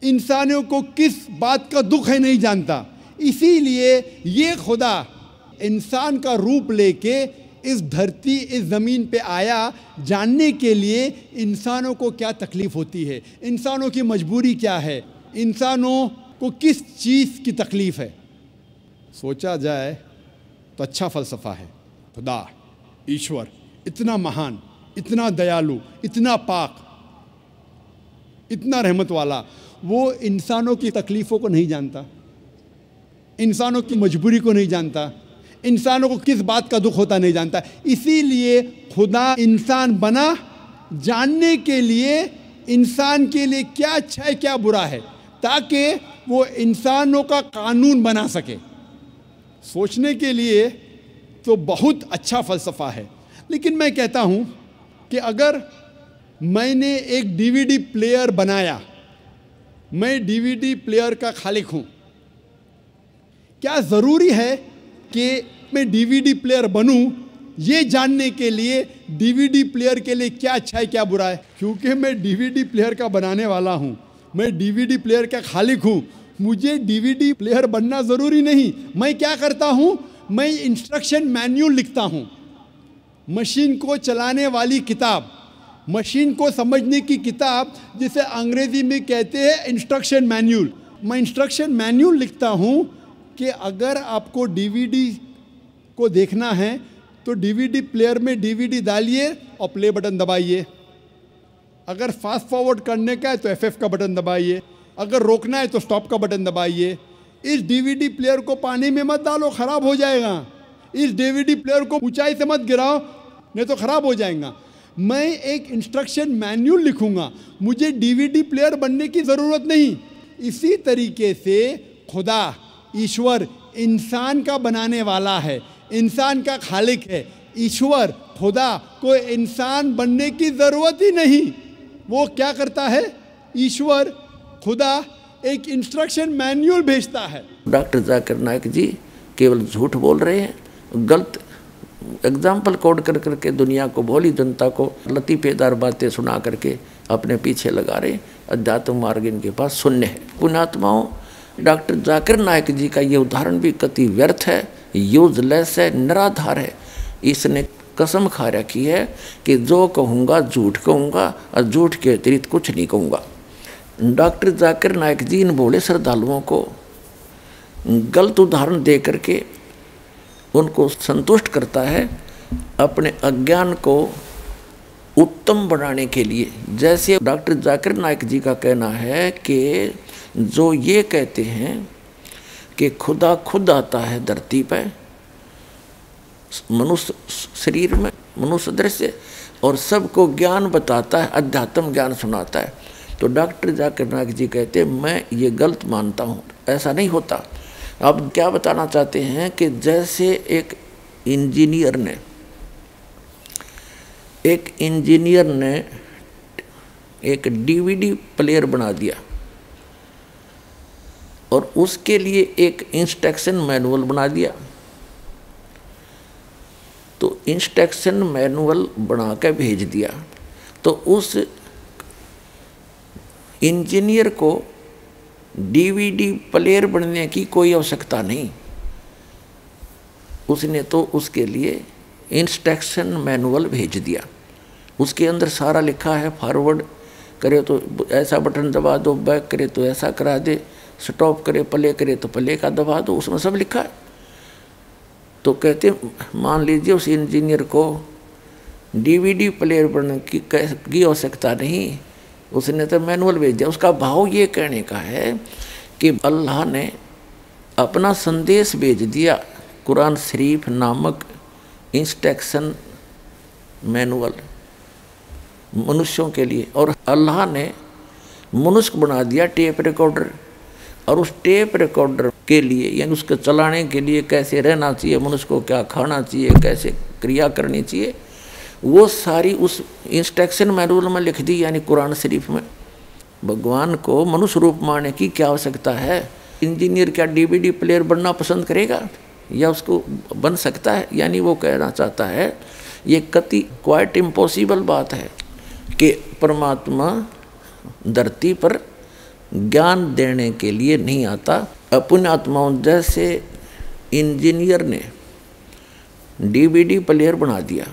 इंसानों को किस बात का दुख है नहीं जानता। इसीलिए ये खुदा इंसान का रूप लेके इस धरती, इस ज़मीन पे आया जानने के लिए इंसानों को क्या तकलीफ़ होती है, इंसानों की मजबूरी क्या है, इंसानों को किस चीज़ की तकलीफ़ है। सोचा जाए तो अच्छा फ़लसफ़ा है। खुदा, ईश्वर, इतना महान, इतना दयालु, इतना पाक, इतना रहमत वाला, वो इंसानों की तकलीफ़ों को नहीं जानता, इंसानों की मजबूरी को नहीं जानता, इंसानों को किस बात का दुख होता नहीं जानता। इसीलिए खुदा इंसान बना जानने के लिए, इंसान के लिए क्या अच्छा है, क्या बुरा है, ताकि वो इंसानों का कानून बना सके। सोचने के लिए तो बहुत अच्छा फ़लसफ़ा है। लेकिन मैं कहता हूँ कि अगर मैंने एक डीवीडी प्लेयर बनाया, मैं डीवीडी प्लेयर का खालिक हूँ, क्या ज़रूरी है कि मैं डीवीडी प्लेयर बनूं? ये जानने के लिए डीवीडी प्लेयर के लिए क्या अच्छा है, क्या बुरा है? क्योंकि मैं डीवीडी प्लेयर का बनाने वाला हूँ, मैं डीवीडी प्लेयर का खालिक हूँ मुझे डीवीडी प्लेयर बनना ज़रूरी नहीं। मैं क्या करता हूँ? मैं इंस्ट्रक्शन मैन्यूल लिखता हूँ। मशीन को चलाने वाली किताब। मशीन को समझने की किताब, जिसे अंग्रेज़ी में कहते हैं इंस्ट्रक्शन मैन्यूल मैं इंस्ट्रक्शन मैन्यूल लिखता हूँ कि अगर आपको डीवीडी को देखना है तो डीवीडी प्लेयर में डीवीडी डालिए और प्ले बटन दबाइए। अगर फास्ट फॉरवर्ड करने का है तो एफएफ का बटन दबाइए। अगर रोकना है तो स्टॉप का बटन दबाइए। इस डीवीडी प्लेयर को पानी में मत डालो, ख़राब हो जाएगा। इस डीवीडी प्लेयर को ऊंचाई से मत गिराओ, नहीं तो ख़राब हो जाएगा। मैं एक इंस्ट्रक्शन मैन्यूल लिखूँगा। मुझे डीवीडी प्लेयर बनने की ज़रूरत नहीं। इसी तरीके से खुदा, ईश्वर इंसान का बनाने वाला है। इंसान का खालिक है। ईश्वर, खुदा को इंसान बनने की ज़रूरत ही नहीं। वो क्या करता है? ईश्वर खुदा एक इंस्ट्रक्शन मैनुअल भेजता है। डॉक्टर जाकिर नायक जी केवल झूठ बोल रहे हैं, गलत एग्ज़ाम्पल कोड कर करके दुनिया को, भोली जनता को लतीफेदार बातें सुना करके अपने पीछे लगा रहे अध्यात्म मार्ग इनके पास शून्य है। पुणात्माओं डॉक्टर जाकिर नायक जी का ये उदाहरण भी कति व्यर्थ है यूजलेस है, निराधार है। इसने कसम खा रखी है कि जो कहूँगा, झूठ कहूँगा और झूठ के अतिरिक्त कुछ नहीं कहूँगा। डॉक्टर जाकिर नायक जी इन बोले, श्रद्धालुओं को गलत उदाहरण दे करके उनको संतुष्ट करता है अपने अज्ञान को उत्तम बनाने के लिए। जैसे डॉक्टर जाकिर नायक जी का कहना है कि जो ये कहते हैं कि खुदा खुद आता है धरती पर, मनुष्य शरीर में, मनुष्य दृश्य, और सबको ज्ञान बताता है, अध्यात्म ज्ञान सुनाता है। तो डॉक्टर जाकिर नायक जी कहते, मैं ये गलत मानता हूँ, ऐसा नहीं होता। अब क्या बताना चाहते हैं कि जैसे एक इंजीनियर ने, एक इंजीनियर ने एक डीवीडी प्लेयर बना दिया और उसके लिए एक इंस्ट्रक्शन मैनुअल बना दिया। तो इंस्ट्रक्शन मैनुअल बना के भेज दिया। तो उस इंजीनियर को डीवीडी प्लेयर बनने की कोई आवश्यकता नहीं। उसने तो उसके लिए इंस्ट्रक्शन मैनुअल भेज दिया। उसके अंदर सारा लिखा है, फॉरवर्ड करे तो ऐसा बटन दबा दो, बैक करे तो ऐसा करा दे, स्टॉप करे, प्ले करे तो प्ले का दबा दो, उसमें सब लिखा है। तो कहते मान लीजिए उस इंजीनियर को डीवीडी प्लेयर बनने की आवश्यकता नहीं उसने तो मैनुअल भेज। दिया उसका भाव ये कहने का है कि अल्लाह ने अपना संदेश भेज दिया कुरान शरीफ नामक इंस्ट्रक्शन मैनुअल मनुष्यों के लिए। और अल्लाह ने मनुष्य बना दिया टेप रिकॉर्डर। और उस टेप रिकॉर्डर के लिए, यानी उसके चलाने के लिए कैसे रहना चाहिए, मनुष्य को क्या खाना चाहिए, कैसे क्रिया करनी चाहिए वो सारी उस इंस्ट्रक्शन मैनुअल में लिख दी, यानी कुरान शरीफ में। भगवान को मनुष्य रूप मारने की क्या आवश्यकता है? इंजीनियर क्या डीवीडी प्लेयर बनना पसंद करेगा? या उसको बन सकता है? यानी वो कहना चाहता है, ये कति क्वाइट इम्पॉसिबल बात है कि परमात्मा धरती पर ज्ञान देने के लिए नहीं आता। अपने आत्माओं जैसे इंजीनियर ने डीवीडी प्लेयर बना दिया।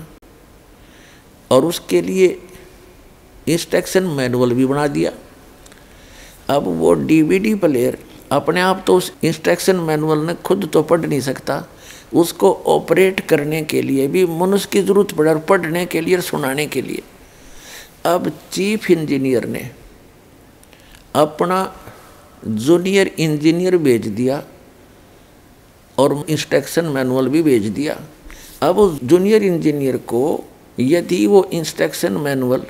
और उसके लिए इंस्ट्रक्शन मैनुअल भी बना दिया। अब वो डीवीडी प्लेयर अपने आप तो उस इंस्ट्रक्शन मैनुअल ने खुद तो पढ़ नहीं सकता, उसको ऑपरेट करने के लिए भी, मनुष्य की ज़रूरत पड़े और पढ़ने के लिए और सुनाने के लिए। अब चीफ इंजीनियर ने अपना जूनियर इंजीनियर भेज दिया और इंस्ट्रक्शन मैनुअल भी भेज दिया। अब उस जूनियर इंजीनियर को यदि वो इंस्ट्रक्शन मैनुअल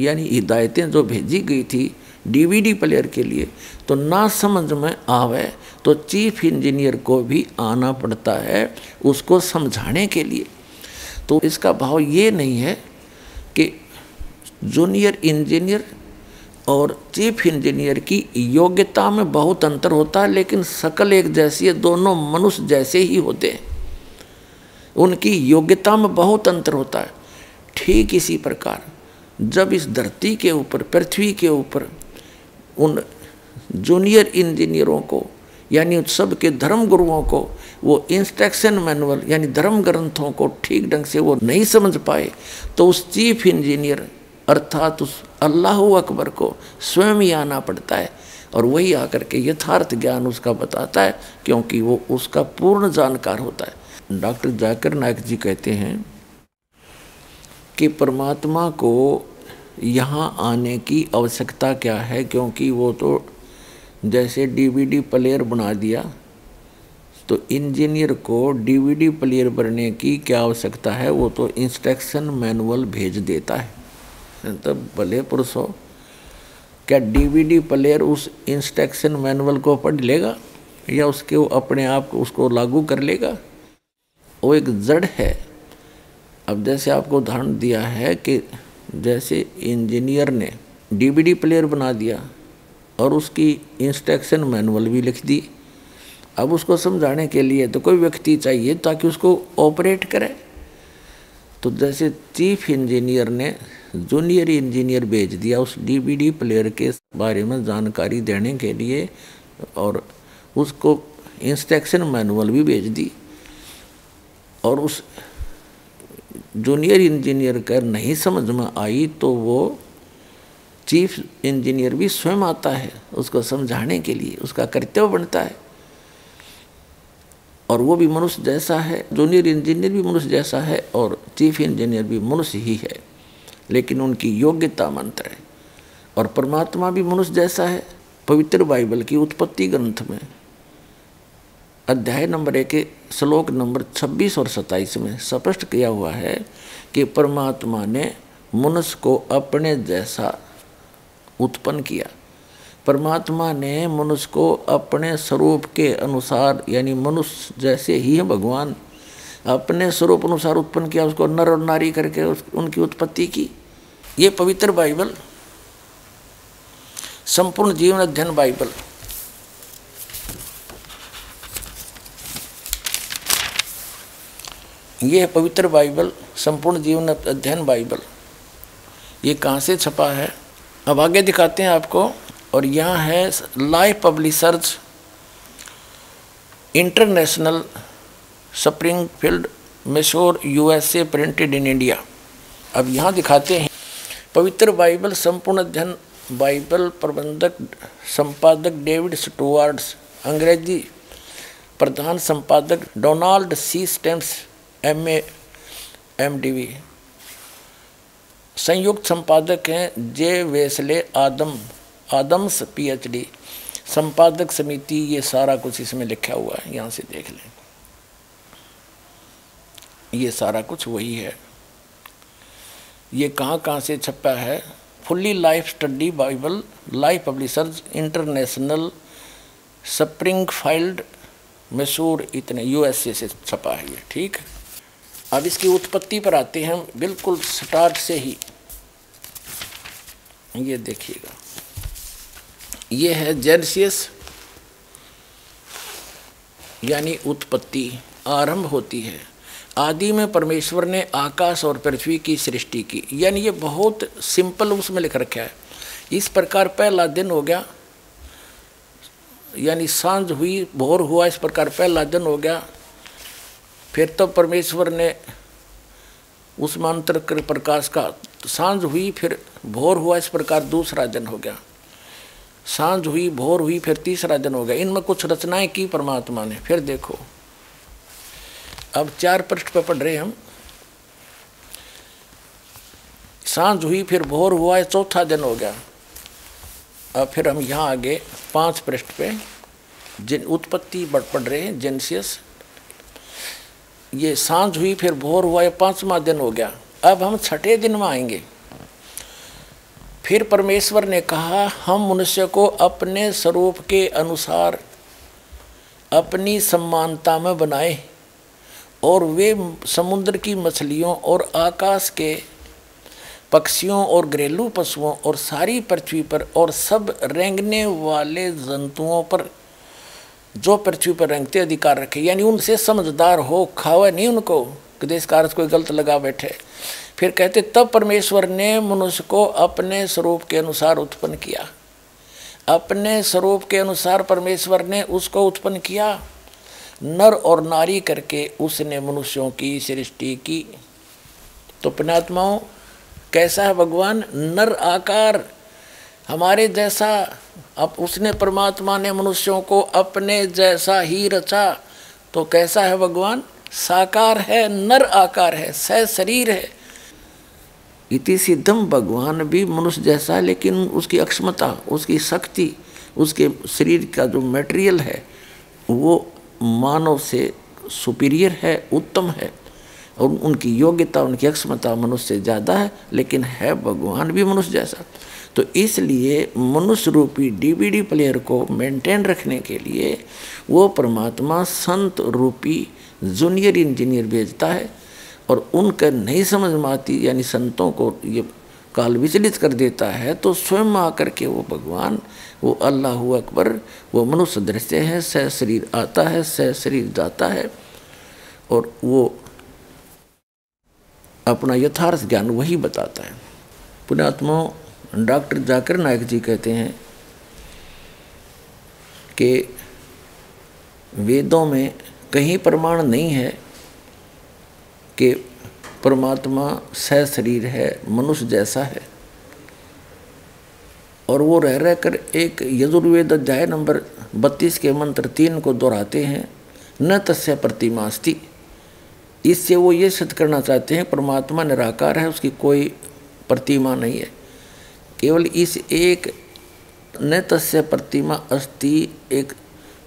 यानी हिदायतें जो भेजी गई थी डीवीडी प्लेयर के लिए तो ना समझ में आवे तो चीफ इंजीनियर को भी आना पड़ता है उसको समझाने के लिए। तो इसका भाव ये नहीं है कि जूनियर इंजीनियर और चीफ इंजीनियर की योग्यता में बहुत अंतर होता है लेकिन शकल एक जैसी है दोनों मनुष्य जैसे ही होते हैं। उनकी योग्यता में बहुत अंतर होता है। ठीक इसी प्रकार जब इस धरती के ऊपर, पृथ्वी के ऊपर, उन जूनियर इंजीनियरों को, यानी सब के धर्म गुरुओं को, वो इंस्ट्रक्शन मैनुअल यानी धर्म ग्रंथों को ठीक ढंग से वो नहीं समझ पाए तो उस चीफ इंजीनियर अर्थात उस अल्लाह अकबर को स्वयं ही आना पड़ता है और वही आकर के यथार्थ ज्ञान उसका बताता है, क्योंकि वो उसका पूर्ण जानकार होता है। डॉक्टर जाकिर नायक जी कहते हैं कि परमात्मा को यहाँ आने की आवश्यकता क्या है? क्योंकि वो तो जैसे डीवीडी प्लेयर बना दिया तो इंजीनियर को डीवीडी प्लेयर बनने की क्या आवश्यकता है? वो तो इंस्ट्रक्शन मैनुअल भेज देता है। तब भले पुरुष हो क्या डीवीडी प्लेयर उस इंस्ट्रक्शन मैनुअल को पढ़ लेगा? या उसके वो अपने आप को उसको लागू कर लेगा? वो एक जड़ है। अब जैसे आपको उदाहरण दिया है कि जैसे इंजीनियर ने डीवीडी प्लेयर बना दिया और उसकी इंस्ट्रक्शन मैनुअल भी लिख दी, अब उसको समझाने के लिए तो कोई व्यक्ति चाहिए ताकि उसको ऑपरेट करे। तो जैसे चीफ इंजीनियर ने जूनियर इंजीनियर भेज दिया उस डीवीडी प्लेयर के बारे में जानकारी देने के लिए और उसको इंस्ट्रक्शन मैनुअल भी भेज दी और उस जूनियर इंजीनियर कर नहीं समझ में आई तो वो चीफ इंजीनियर भी स्वयं आता है उसको समझाने के लिए, उसका कर्तव्य बनता है। और वो भी मनुष्य जैसा है, जूनियर इंजीनियर भी मनुष्य जैसा है और चीफ इंजीनियर भी मनुष्य ही है, लेकिन उनकी योग्यता मंत्र है। और परमात्मा भी मनुष्य जैसा है, पवित्र बाइबल की उत्पत्ति ग्रंथ में। अध्याय नंबर एक श्लोक नंबर 26 और 27 में स्पष्ट किया हुआ है कि परमात्मा ने मनुष्य को अपने जैसा उत्पन्न किया। परमात्मा ने मनुष्य को अपने स्वरूप के अनुसार यानी मनुष्य जैसे ही है भगवान अपने स्वरूप अनुसार उत्पन्न किया उसको नर और नारी करके उस, उनकी उत्पत्ति की। ये पवित्र बाइबल संपूर्ण जीवन अध्ययन बाइबल। ये है पवित्र बाइबल, संपूर्ण जीवन अध्ययन बाइबल। ये कहाँ से छपा है? अब आगे दिखाते हैं आपको, और यहाँ है life publishers international Springfield Missouri, USA, printed in India. अब यहाँ दिखाते हैं, पवित्र बाइबल, संपूर्ण अध्ययन बाइबल प्रबंधक, संपादक डेविड स्टुअर्ड्स अंग्रेज़ी प्रधान संपादक Donald C Stamps M A M D V संयुक्त संपादक हैं जे वेसले, आदम, आदम्स पीएचडी संपादक समिति, ये सारा कुछ इसमें लिखा हुआ है, यहाँ से देख लें। ये सारा कुछ वही है। ये कहाँ कहाँ से छपा है? Fully life study Bible, life publishers, international Springfield Missouri, इतने यूएसए से छपा है ये, ठीक? अब इसकी उत्पत्ति पर आते हैं बिल्कुल स्टार्ट से ही। ये देखिएगा। ये है जेनसियस, यानी उत्पत्ति, आरंभ होती है। आदि में परमेश्वर ने आकाश और पृथ्वी की सृष्टि की। यानी ये बहुत सिंपल उसमें लिख रखा है। इस प्रकार पहला दिन हो गया, यानी साँझ हुई, भोर हुआ, इस प्रकार पहला दिन हो गया। फिर तो परमेश्वर ने उस मंत्र के प्रकाश का साँझ हुई, फिर भोर हुआ, इस प्रकार दूसरा दिन हो गया। साँझ हुई, भोर हुई, फिर तीसरा दिन हो गया। इनमें कुछ रचनाएँ की परमात्मा ने। फिर देखो, अब चार पृष्ठ पर पढ़ रहे हम। साँझ हुई, फिर भोर हुआ चौथा दिन हो गया। अब फिर हम यहाँ आगे पाँच पृष्ठ पे जिन उत्पत्ति पढ़ रहे हैं, जेनसियस ये साँझ हुई, फिर भोर हुआ, ये पांचवा दिन हो गया। अब हम छठे दिन में आएँगे। फिर परमेश्वर ने कहा, हम मनुष्य को अपने स्वरूप के अनुसार, अपनी समानता में बनाए और वे समुद्र की मछलियों और आकाश के पक्षियों और घरेलू पशुओं और सारी पृथ्वी पर और सब रेंगने वाले जंतुओं पर जो पृथ्वी पर रंगते अधिकार रखे, यानी उनसे समझदार हो, खावे नहीं उनको देश कार्य कोई गलत लगा बैठे। फिर कहते, तब परमेश्वर ने मनुष्य को अपने स्वरूप के अनुसार उत्पन्न किया। अपने स्वरूप के अनुसार परमेश्वर ने उसको उत्पन्न किया। नर और नारी करके उसने मनुष्यों की सृष्टि की। तो पुणात्माओं कैसा है भगवान? नर आकार। हमारे जैसा, अब उसने परमात्मा ने मनुष्यों को अपने जैसा ही रचा तो कैसा है भगवान? साकार है, नर आकार है, सह शरीर है। इति सिद्धम भगवान भी मनुष्य जैसा है, लेकिन उसकी अक्षमता, उसकी शक्ति, उसके शरीर का जो मटेरियल है, वो मानव से सुपीरियर है, उत्तम है। और उनकी योग्यता, उनकी अक्षमता मनुष्य से ज़्यादा है, लेकिन है भगवान भी मनुष्य जैसा। तो इसलिए मनुष्य रूपी डीवीडी प्लेयर को मेंटेन रखने के लिए वो परमात्मा संत रूपी जूनियर इंजीनियर भेजता है और उनका नहीं समझ में आती, यानी संतों को ये काल विचलित कर देता है तो स्वयं आकर के वो भगवान, वो अल्लाह अकबर, वो मनुष्य दृश्य है, सह शरीर आता है, सह शरीर जाता है, और वो अपना यथार्थ ज्ञान वही बताता है। पुणात्मा डॉक्टर जाकिर नायक जी कहते हैं कि वेदों में कहीं प्रमाण नहीं है कि परमात्मा सह शरीर है, मनुष्य जैसा है। और वो रह रह कर एक यजुर्वेद अध्याय नंबर बत्तीस के मंत्र तीन को दोहराते हैं, न तस्य प्रतिमास्ति। इससे वो ये सिद्ध करना चाहते हैं, परमात्मा निराकार है, उसकी कोई प्रतिमा नहीं है। केवल इस एक न तस्य प्रतिमा अस्ति, एक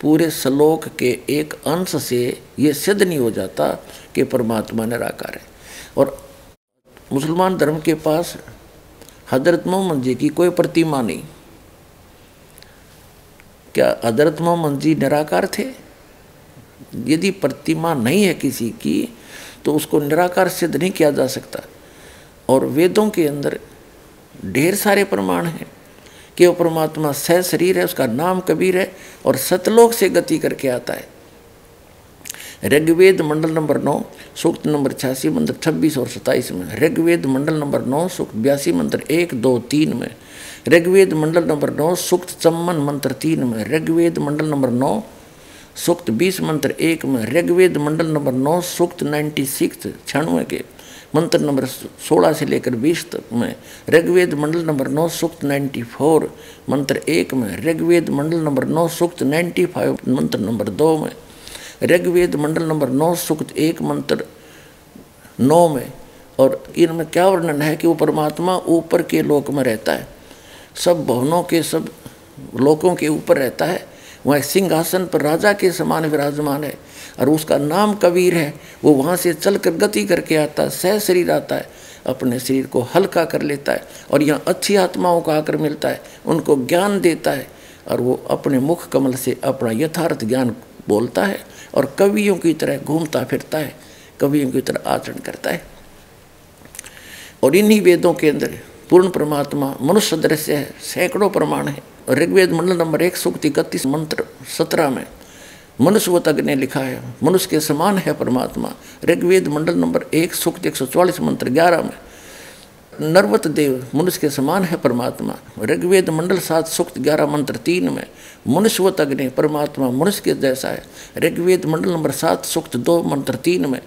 पूरे श्लोक के एक अंश से ये सिद्ध नहीं हो जाता कि परमात्मा निराकार है। और मुसलमान धर्म के पास हज़रत मोहम्मद जी की कोई प्रतिमा नहीं। क्या हज़रत मोहम्मद जी निराकार थे? यदि प्रतिमा नहीं है किसी की तो उसको निराकार सिद्ध नहीं किया जा सकता। और वेदों के अंदर ढेर सारे प्रमाण हैं कि वो परमात्मा सह शरीर है, उसका नाम कबीर है और सतलोक से गति करके आता है। ऋग्वेद मंडल नंबर नौ, सूक्त नंबर छियासी मंत्र छब्बीस और सत्ताईस में। ऋग्वेद मंडल नंबर नौ, सूक्त बयासी मंत्र एक, दो, तीन में। ऋग्वेद मंडल नंबर नौ, सूक्त चम्मन मंत्र तीन में। ऋग्वेद मंडल नंबर नौ, सूक्त बीस मंत्र एक में। ऋग्वेद मंडल नंबर नौ, सूक्त नाइन्टी सिक्स छियानवे के। मंत्र नंबर सोलह से लेकर बीस तक में, ऋग्वेद मंडल नंबर नौ, सूक्त नाइन्टी फोर मंत्र एक में, ऋग्वेद मंडल नंबर नौ, सूक्त नाइन्टी फाइव मंत्र नंबर दो में, ऋग्वेद मंडल नंबर नौ, सूक्त एक, मंत्र नौ में, और इनमें क्या वर्णन है कि वो परमात्मा ऊपर के लोक में रहता है। सब भवनों के, सब लोकों के ऊपर रहता है। वह सिंहासन पर राजा के समान विराजमान है। और उसका नाम कबीर है, वो वहाँ से चल कर गति करके आता है, सह शरीर आता है, अपने शरीर को हल्का कर लेता है और यहाँ अच्छी आत्माओं का आकर मिलता है, उनको ज्ञान देता है और वो अपने मुख कमल से अपना यथार्थ ज्ञान बोलता है और कवियों की तरह घूमता फिरता है, कवियों की तरह आचरण करता है। और इन्हीं वेदों के अंदर पूर्ण परमात्मा मनुष्य दृश्य है, सैकड़ों प्रमाण है। ऋग्वेद मंडल नंबर एक, सूक्त इकतीस, मंत्र सत्रह में मनुष्य तक ने लिखा है। मनुष्य के समान है परमात्मा। ऋग्वेद मंडल नंबर एक, सूक्त एक सौ चौवालीस मंत्र ग्यारह में, नरवत देव, मनुष्य के समान है परमात्मा। ऋग्वेद मंडल सात, सूक्त ग्यारह मंत्र तीन में मनुष्यवत अग्नि परमात्मा मनुष्य के जैसा है। ऋग्वेद मंडल नंबर सात, सूक्त दो मंत्र तीन में,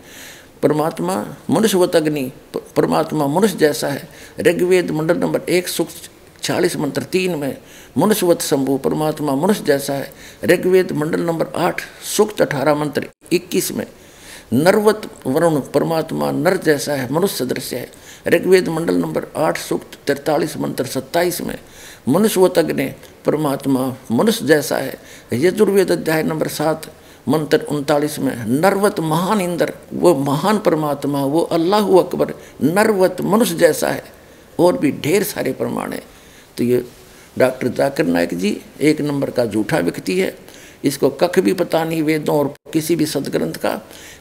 परमात्मा मनुष्यवत अग्नि परमात्मा मनुष्य जैसा है। ऋग्वेद मंडल नंबर एक, सूक्त चालीस मंत्र, तीन में मनुष्यवत शंभु, परमात्मा मनुष्य जैसा है। ऋग्वेद मंडल नंबर आठ, सूक्त अठारह मंत्र, इक्कीस में नरवत वरुण परमात्मा नर जैसा है, मनुष्य सदृश्य है। ऋग्वेद मंडल नंबर आठ, सूक्त तैतालीस मंत्र, सत्ताईस में मनुष्यवत अग्नि परमात्मा मनुष्य जैसा है। यजुर्वेद अध्याय नंबर सात, मंत्र उनतालीस में नरवत महान इंद्र, वो महान परमात्मा, वो अल्लाह अकबर नरवत मनुष्य जैसा है। और भी ढेर सारे प्रमाण हैं। तो ये डॉक्टर जाकिर नायक जी एक नंबर का झूठा व्यक्ति है। इसको कख भी पता नहीं वेदों और किसी भी सदग्रंथ का।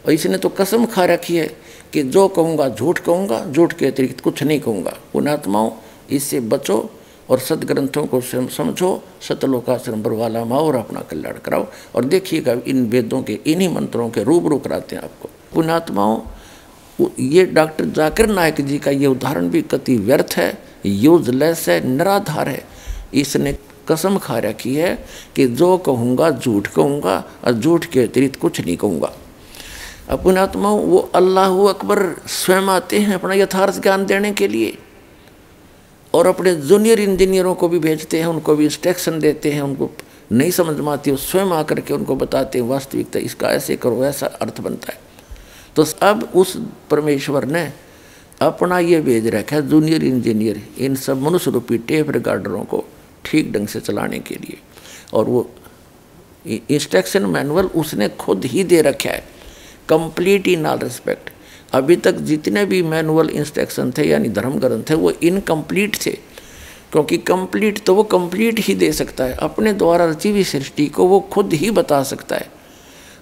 और इसने तो कसम खा रखी है कि जो कहूँगा झूठ कहूँगा, झूठ के अतिरिक्त कुछ नहीं कहूँगा। पुणात्माओं इससे बचो और सदग्रंथों को समझो, सतलोकाश्रम बरवाला माओ और अपना कल्याण कराओ। और देखिएगा इन वेदों के, इन्हीं मंत्रों के रूबरू कराते हैं आपको। पुणात्माओं ये डॉक्टर जाकिर नायक जी का ये उदाहरण भी कति व्यर्थ है। यूजलेस है निराधार है। इसने कसम खा रखी है कि जो कहूँगा, झूठ कहूँगा और झूठ के अतिरिक्त कुछ नहीं कहूँगा। अपने आत्मा वो अल्लाह अकबर स्वयं आते हैं अपना यथार्थ ज्ञान देने के लिए और अपने जूनियर इंजीनियरों को भी भेजते हैं, उनको भी इंस्ट्रक्शन देते हैं, उनको नहीं समझ में आती स्वयं आकर के उनको बताते हैं, वास्तविकता, इसका ऐसे करो, ऐसा अर्थ बनता है। तो अब उस परमेश्वर ने अपना ये भेज रखा है, जूनियर इंजीनियर, इन सब मनुष्य रूपी टेप रिकॉर्डरों को ठीक ढंग से चलाने के लिए। और वो इंस्ट्रक्शन मैनुअल उसने खुद ही दे रखा है। Complete in all respect. अभी तक जितने भी मैनुअल इंस्ट्रक्शन थे, यानी धर्म ग्रंथ थे, वो इनकम्प्लीट थे। क्योंकि कंप्लीट तो वो कंप्लीट ही दे सकता है। अपने द्वारा रची हुई सृष्टि को वो खुद ही बता सकता है।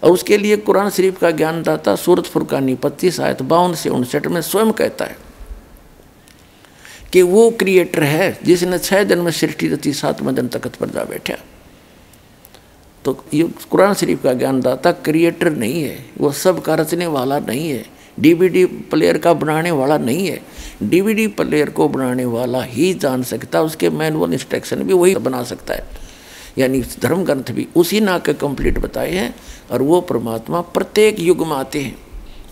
और उसके लिए कुरान शरीफ का ज्ञानदाता सूरत फुरकानी पच्चीस आयत बावन से उनसठ में स्वयं कहता है कि वो क्रिएटर है, जिसने छः दिन में सृष्टि रची सातवें दिन तकत पर जा बैठा। तो ये कुरान शरीफ का ज्ञानदाता क्रिएटर नहीं है, वो सब का रचने वाला नहीं है डीवीडी प्लेयर का बनाने वाला नहीं है। डीवीडी प्लेयर को बनाने वाला ही जान सकता उसके मैनुअल इंस्ट्रक्शन भी वही बना सकता है। यानी धर्म ग्रंथ भी उसी ना के कंप्लीट बताए हैं और वो परमात्मा प्रत्येक युग में आते हैं।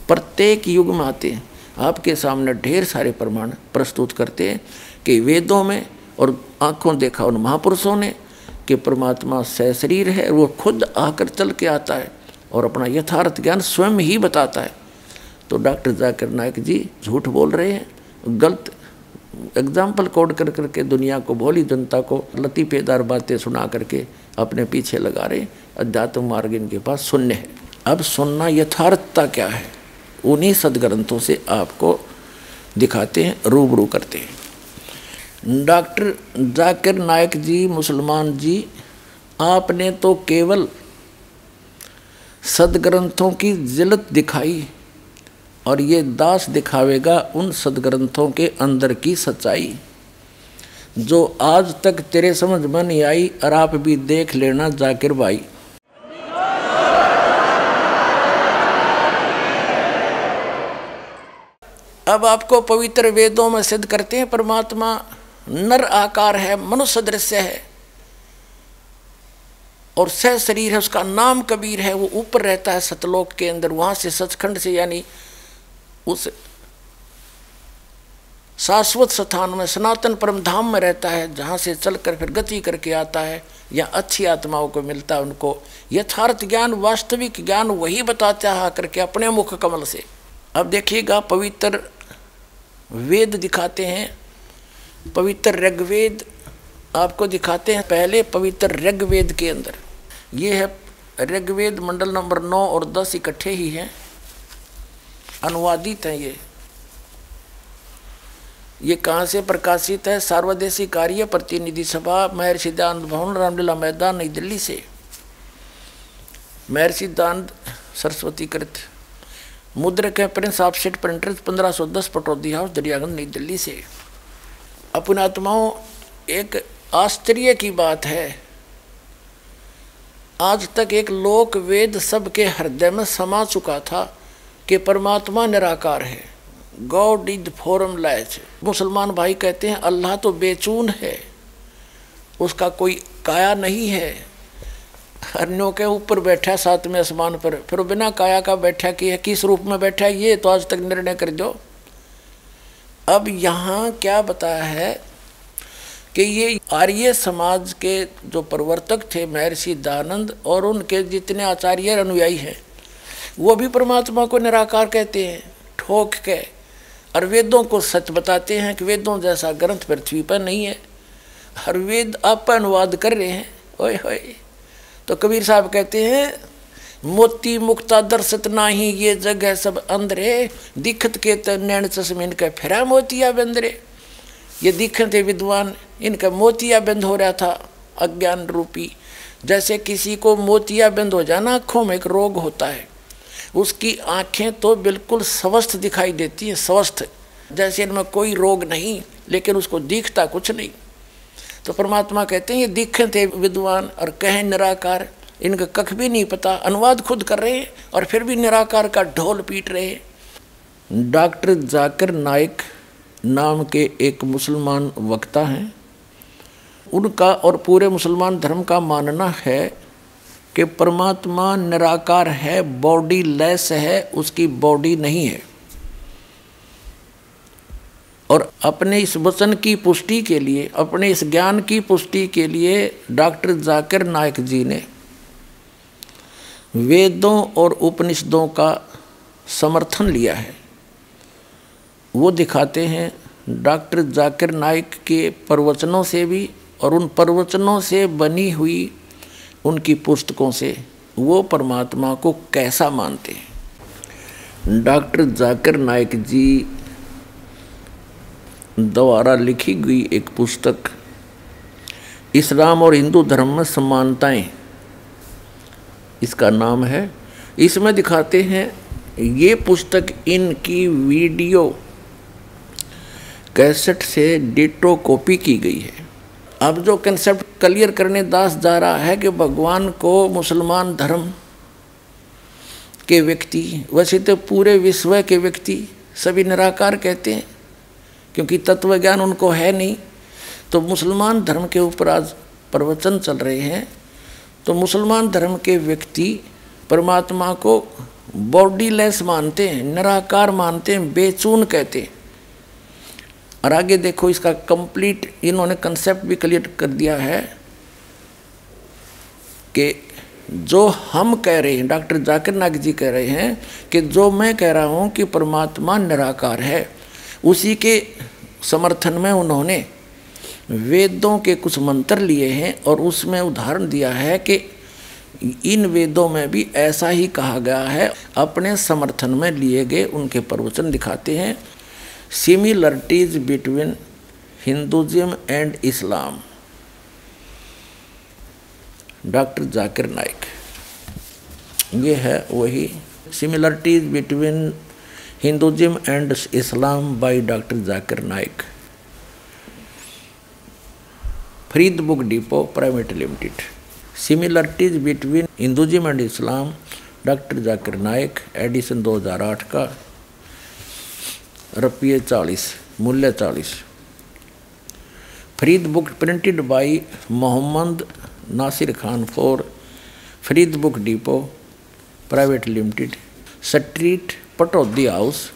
प्रत्येक युग में आते हैं। आपके सामने ढेर सारे प्रमाण प्रस्तुत करते हैं कि वेदों में और आँखों देखा उन महापुरुषों ने कि परमात्मा शरीर है, वो खुद आकर चल के आता है और अपना यथार्थ ज्ञान स्वयं ही बताता है। तो डॉक्टर जाकिर नायक जी झूठ बोल रहे हैं, गलत एग्ज़ाम्पल कोड कर करके दुनिया को, भोली जनता को लतीफेदार बातें सुना करके अपने पीछे लगा रहे अध्यात्म मार्ग इनके पास शून्य है। अब सुनना यथार्थता क्या है? उन्हीं सदग्रंथों से आपको दिखाते हैं, रूबरू करते हैं। डॉक्टर जाकिर नायक जी, मुसलमान जी, आपने तो केवल सदग्रंथों की जिलत दिखाई और ये दास दिखावेगा उन सदग्रंथों के अंदर की सच्चाई। जो आज तक तेरे समझ में नहीं आई, और आप भी देख लेना जाकिर भाई। अब आपको पवित्र वेदों में सिद्ध करते हैं, परमात्मा नर आकार है, मनुष्य दृश्य है, और सह शरीर है, उसका नाम कबीर है, वो ऊपर रहता है सतलोक के अंदर, वहाँ से सचखंड से, यानी उस। शाश्वत स्थान में सनातन परम धाम में रहता है, जहाँ से चलकर फिर गति करके आता है, या अच्छी आत्माओं को मिलता है उनको। यथार्थ ज्ञान, वास्तविक ज्ञान वही बताता है करके अपने मुख कमल से। अब देखिएगा, पवित्र वेद दिखाते हैं। पवित्र ऋग्वेद आपको दिखाते हैं पहले पवित्र ऋग्वेद के अंदर। ये है ऋग्वेद मंडल नंबर नौ और दस इकट्ठे ही हैं। अनुवादित हैं ये। ये कहाँ से प्रकाशित है? सार्वदेशी कार्य प्रतिनिधि सभा, महर्षि सिद्धांत भवन, रामलीला मैदान, नई दिल्ली से। महर्षि सिद्धांत सरस्वती कृत। मुद्रक है प्रिंस ऑफ़ सेट प्रिंटर पंद्रह सौ दस पटौदी हाउस, दरियागंज, नई दिल्ली से। अपने आत्माओं, एक आश्चर्य की बात है। आज तक एक लोक वेद सबके हृदय में समा चुका था। कि परमात्मा निराकार है। गॉड इज़ फॉरम लैच मुसलमान भाई कहते हैं, अल्लाह तो बेचून है। उसका कोई काया नहीं है। हरनों के ऊपर बैठा सातवें आसमान पर। फिर बिना काया का बैठा कि है किस रूप में बैठा है, ये तो आज तक निर्णय कर दो। अब यहाँ क्या बताया है कि ये आर्य समाज के जो प्रवर्तक थे, महर्षि दानंद और उनके जितने आचार्य अनुयायी हैं वो भी परमात्मा को निराकार कहते हैं, ठोक के। और वेदों को सच बताते हैं कि वेदों जैसा ग्रंथ पृथ्वी पर नहीं है। हर वेद आप अनुवाद कर रहे हैं। ओए होए। तो कबीर साहब कहते हैं, मोती मुक्ता दर्शत ना ही ये जगह सब अंदरे दिखत के त नैन चश्मे इनका फिरा मोतिया बंदरे ये दिखत थे विद्वान, इनका मोतिया बंद हो रहा था, अज्ञान रूपी। जैसे किसी को मोतिया बंद हो जाना आँखों में एक रोग होता है। उसकी आँखें तो बिल्कुल स्वस्थ दिखाई देती हैं, स्वस्थ। जैसे इनमें कोई रोग नहीं, लेकिन उसको दिखता कुछ नहीं। तो परमात्मा कहते हैं, ये दिखे थे विद्वान और कहें निराकार। इनका कख भी नहीं पता, अनुवाद खुद कर रहे हैं और फिर भी निराकार का ढोल पीट रहे हैं। डॉक्टर जाकिर नाइक नाम के एक मुसलमान वक्ता हैं। उनका और पूरे मुसलमान धर्म का मानना है कि परमात्मा निराकार है बॉडी लेस है, उसकी बॉडी नहीं है। और अपने इस वचन की पुष्टि के लिए, अपने इस ज्ञान की पुष्टि के लिए डॉक्टर जाकिर नायक जी ने वेदों और उपनिषदों का समर्थन लिया है। वो दिखाते हैं डॉक्टर जाकिर नायक के प्रवचनों से भी और उन प्रवचनों से बनी हुई उनकी पुस्तकों से वो परमात्मा को कैसा मानते हैं? डॉक्टर जाकिर नाइक जी द्वारा लिखी गई एक पुस्तक, इस्लाम और हिंदू धर्म में समानताएँ, इसका नाम है, इसमें दिखाते हैं, ये पुस्तक इनकी वीडियो कैसेट से डिटो कॉपी की गई है। अब जो कंसेप्ट क्लियर करने दास जा रहा है कि भगवान को मुसलमान धर्म के व्यक्ति, वैसे तो पूरे विश्व के व्यक्ति सभी निराकार कहते हैं, क्योंकि तत्व ज्ञान उनको है नहीं। तो मुसलमान धर्म के ऊपर आज प्रवचन चल रहे हैं। तो मुसलमान धर्म के व्यक्ति परमात्मा को बॉडीलेस मानते हैं, निराकार मानते हैं, बेचून कहते हैं। और आगे देखो, इसका कंप्लीट इन्होंने कंसेप्ट भी क्लियर कर दिया है कि जो हम कह रहे हैं डॉक्टर जाकिर नाग जी कह रहे हैं कि जो मैं कह रहा हूँ कि परमात्मा निराकार है, उसी के समर्थन में उन्होंने वेदों के कुछ मंत्र लिए हैं और उसमें उदाहरण दिया है कि इन वेदों में भी ऐसा ही कहा गया है, अपने समर्थन में लिए गए, उनके प्रवचन दिखाते हैं। Similarities between Hinduism and Islam doctor Zakir Naik ये है वही similarities between Hinduism and Islam by doctor Zakir Naik Farid book depot private limited similarities between Hinduism and Islam doctor Zakir Naik edition 2008 का रुपये चालीस, मूल्य चालीस। Farid book printed by Mohammad Nasir Khan for Farid book depot private limited street Pataudi house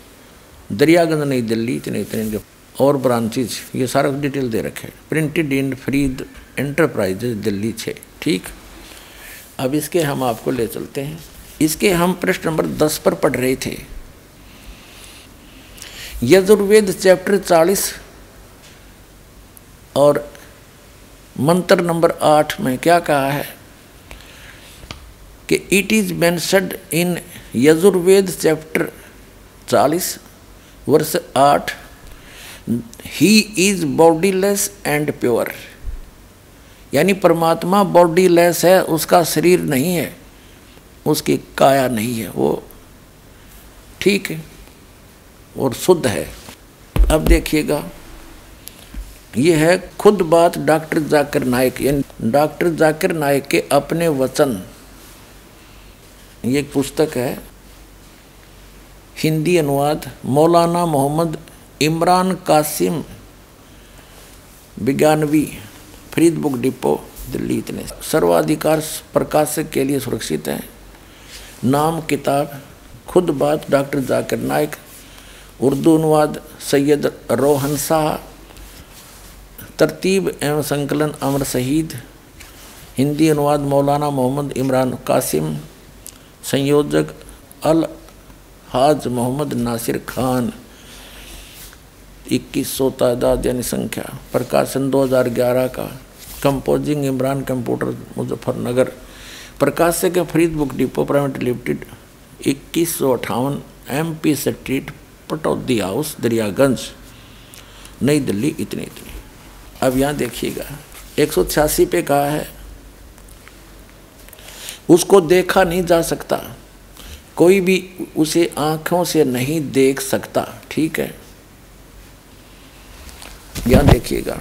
Daryaganj New Delhi इतने इतने और branches ये सारा डिटेल दे रखे printed in Farid enterprises Delhi छः। ठीक? अब इसके हम आपको ले चलते हैं। इसके हम प्रश्न नंबर दस पर पढ़ रहे थे। यजुर्वेद चैप्टर चालीस और मंत्र नंबर आठ में क्या कहा है कि it is mentioned in Yajurveda chapter चालीस वर्ष आठ he is bodiless and pure यानी परमात्मा बॉडीलेस है, उसका शरीर नहीं है, उसकी काया नहीं है, वो ठीक है। और शुद्ध है। अब देखिएगा, ये है खुद बात डॉक्टर जाकिर नायक। यानी डॉक्टर जाकिर नायक के अपने वचन। ये एक पुस्तक है, हिंदी अनुवाद, मौलाना मोहम्मद इमरान कासिम, विज्ञानवी फरीद बुक डिपो, दिल्ली इतने। सर्वाधिकार प्रकाशक के लिए सुरक्षित है। नाम, किताब, खुद बात डॉक्टर जाकिर नायक। उर्दू अनुवाद सैयद रोहन शाह, तरतीब एवं संकलन अमर शहीद, हिंदी अनुवाद मौलाना मोहम्मद इमरान कासिम, संयोजक अल हाज मोहम्मद नासिर खान, इक्कीस सौ तादाद यानी संख्या, प्रकाशन 2011 का, कंपोजिंग इमरान कंप्यूटर मुजफ्फरनगर, प्रकाशक Farid book depot, private limited, इक्कीस सौ अट्ठावन M P street Pataudi house Daryaganj, New Delhi इतनी इतनी। अब यहाँ देखिएगा, एक सौ छियासी पे कहा है। उसको देखा नहीं जा सकता। कोई भी उसे आँखों से नहीं देख सकता, ठीक है? यहाँ देखिएगा।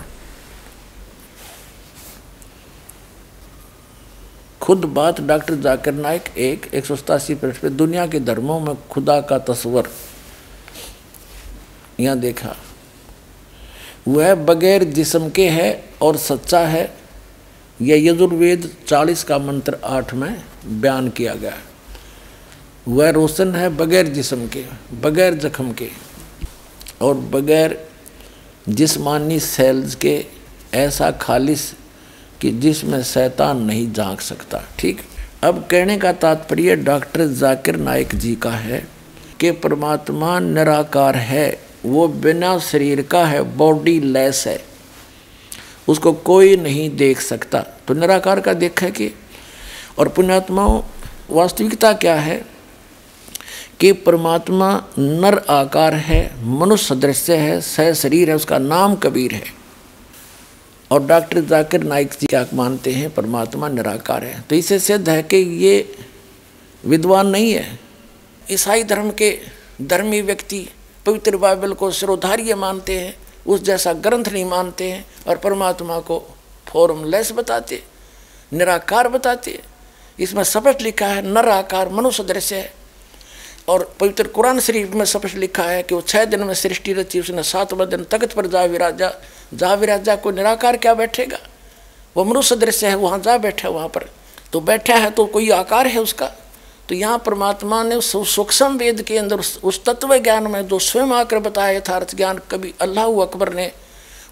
खुद बात डॉक्टर जाकिर नाइक एक एक सौ सतासी पृष्ठ पे, दुनिया के धर्मों में खुदा का तस्वर। यहाँ देखा। वह बगैर जिसम के है और सच्चा है। यह यजुर्वेद चालीस का मंत्र आठ में बयान किया गया वह रोशन है बगैर जिसम के, बगैर जख्म के और बगैर जिस्मानी सेल्स के, ऐसा खालिश कि जिसमें शैतान नहीं झाँक सकता। ठीक? अब कहने का तात्पर्य डॉक्टर जाकिर नाइक जी का है कि परमात्मा निराकार है। वो बिना शरीर का है बॉडी लेस है। उसको कोई नहीं देख सकता। तो निराकार का देख है कि, और पुण्यात्माओं, वास्तविकता क्या है? कि परमात्मा नर आकार है, मनुष्य सदृश्य है, सह शरीर है, उसका नाम कबीर है। और डॉक्टर जाकिर नाइक जी क्या मानते हैं? परमात्मा निराकार है। तो इसे सिद्ध है कि ये विद्वान नहीं है। ईसाई धर्म के धर्मी व्यक्ति पवित्र बाइबल को सिरोधार्य मानते हैं, उस जैसा ग्रंथ नहीं मानते हैं और परमात्मा को फॉर्मलेस बताते निराकार बताते इसमें स्पष्ट लिखा है, नराकार मनुष्य दृश्य है। और पवित्र कुरान शरीफ में स्पष्ट लिखा है कि वो छः दिन में सृष्टि रची, उसने सातवें दिन तख्त पर जा विराजा जा विराजा को निराकार क्या बैठेगा? वो मनुष्य दृश्य है, वहाँ जा बैठा है, वहाँ पर। तो बैठा है तो कोई आकार है उसका? तो यहाँ परमात्मा ने सूक्ष्म वेद के अंदर उस, तत्व ज्ञान में जो स्वयं आकर बताया यथार्थ ज्ञान कभी अल्लाह अकबर ने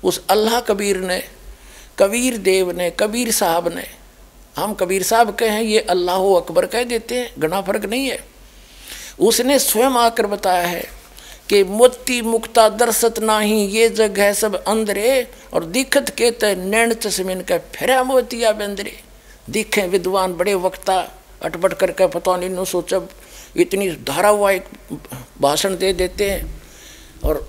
उस अल्लाह कबीर ने कबीर देव ने कबीर साहब ने हम कबीर साहब कहें ये अल्लाह अकबर कह देते हैं घना फ़र्क नहीं है। उसने स्वयं आकर बताया है कि मोती मुक्ता दर्शत नाही ये जग है सब अंदरे और दिखत के ते नैन चश्मिन के फेरा मोतिया बंदरे दिखे विद्वान बड़े वक्ता अटपट करके पता नहीं नो सोचा, इतनी धारा हुआ एक भाषण दे देते हैं। और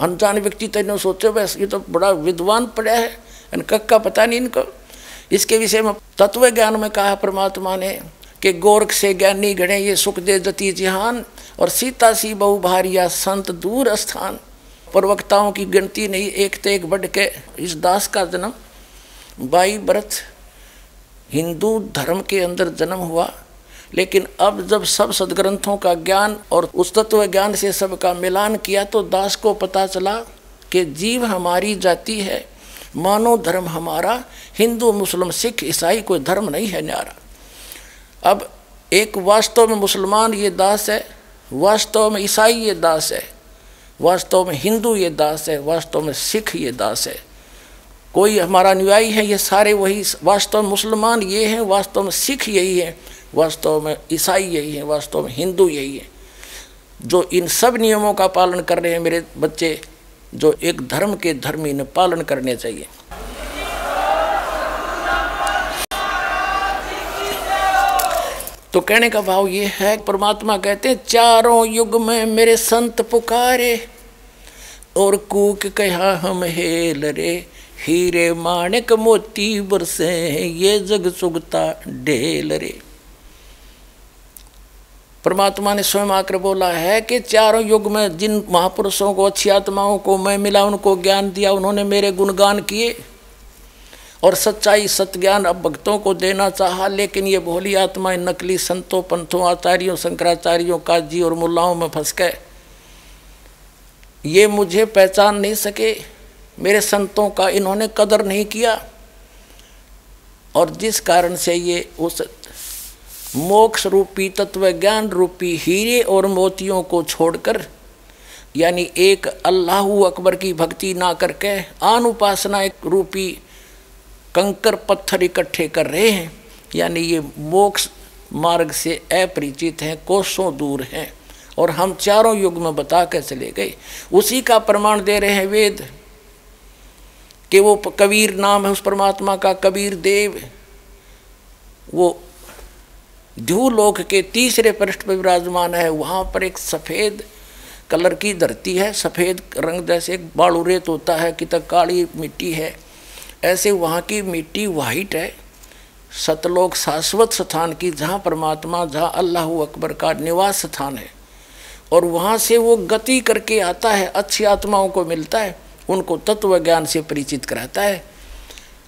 अनजान व्यक्ति तो इन्होंने सोचो, बस ये तो बड़ा विद्वान पड़ा है इन का पता नहीं इनको। इसके विषय में तत्व ज्ञान में कहा परमात्मा ने कि गोरख से ज्ञानी गणे ये सुख दे जती जिहान, और सीता सी बहु भारिया संत दूर स्थान। प्रवक्ताओं की गिनती नहीं, एक तो एक बढ़ के इस दास का जन्म बाई व्रत हिंदू धर्म के अंदर जन्म हुआ, लेकिन अब जब सब सदग्रंथों का ज्ञान और उस तत्व ज्ञान से सबका मिलान किया तो दास को पता चला कि जीव हमारी जाति है मानव धर्म हमारा, हिंदू, मुस्लिम, सिख, ईसाई, कोई धर्म नहीं है न्यारा। अब एक वास्तव में मुसलमान ये दास है, वास्तव में ईसाई ये दास है, वास्तव में हिंदू ये दास है, वास्तव में सिख ये दास है। कोई हमारा अनुयायी है, ये सारे वही वास्तव में मुसलमान ये हैं, वास्तव में सिख यही है, वास्तव में ईसाई यही है, वास्तव में हिंदू यही है। जो इन सब नियमों का पालन कर रहे हैं मेरे बच्चे, जो एक धर्म के धर्म ने पालन करने चाहिए। तो कहने का भाव ये है, परमात्मा कहते हैं, चारों युग में मेरे संत पुकारे और कूक कहा हम हेल रे? हीरे माणिक मोती बरसे ये जग सुगता ढेल रे। परमात्मा ने स्वयं आकर बोला है कि चारों युग में जिन महापुरुषों को, अच्छी आत्माओं को मैं मिला, उनको ज्ञान दिया, उन्होंने मेरे गुणगान किए। और सच्चाई सत्ज्ञान अब भक्तों को देना चाहा, लेकिन ये भोली आत्माएँ नकली संतों, पंथों, आचार्यों, शंकराचार्यों, काजी और मुल्लाओं में फंस गए। ये मुझे पहचान नहीं सके। मेरे संतों का इन्होंने कदर नहीं किया। और जिस कारण से ये उस मोक्ष रूपी तत्व ज्ञान रूपी हीरे और मोतियों को छोड़कर, यानी एक अल्लाह अकबर की भक्ति ना करके आन उपासना एक रूपी कंकर पत्थर इकट्ठे कर रहे हैं, यानी ये मोक्ष मार्ग से अपरिचित हैं, कोसों दूर हैं, और हम चारों युग में बता के चले गए। उसी का प्रमाण दे रहे हैं वेद। कि वो कबीर नाम है, उस परमात्मा का कबीर देव वो ध्यूलोक के तीसरे पृष्ठ पर विराजमान है, वहाँ पर एक सफ़ेद कलर की धरती है। सफ़ेद रंग जैसे एक बालू रेत होता है कि तक काली मिट्टी है। ऐसे वहाँ की मिट्टी वाइट है। सतलोक शाश्वत स्थान की, जहाँ परमात्मा, जहाँ अल्लाह अकबर का निवास स्थान है। और वहाँ से वो गति करके आता है, अच्छी आत्माओं को मिलता है। उनको तत्व ज्ञान से परिचित कराता है।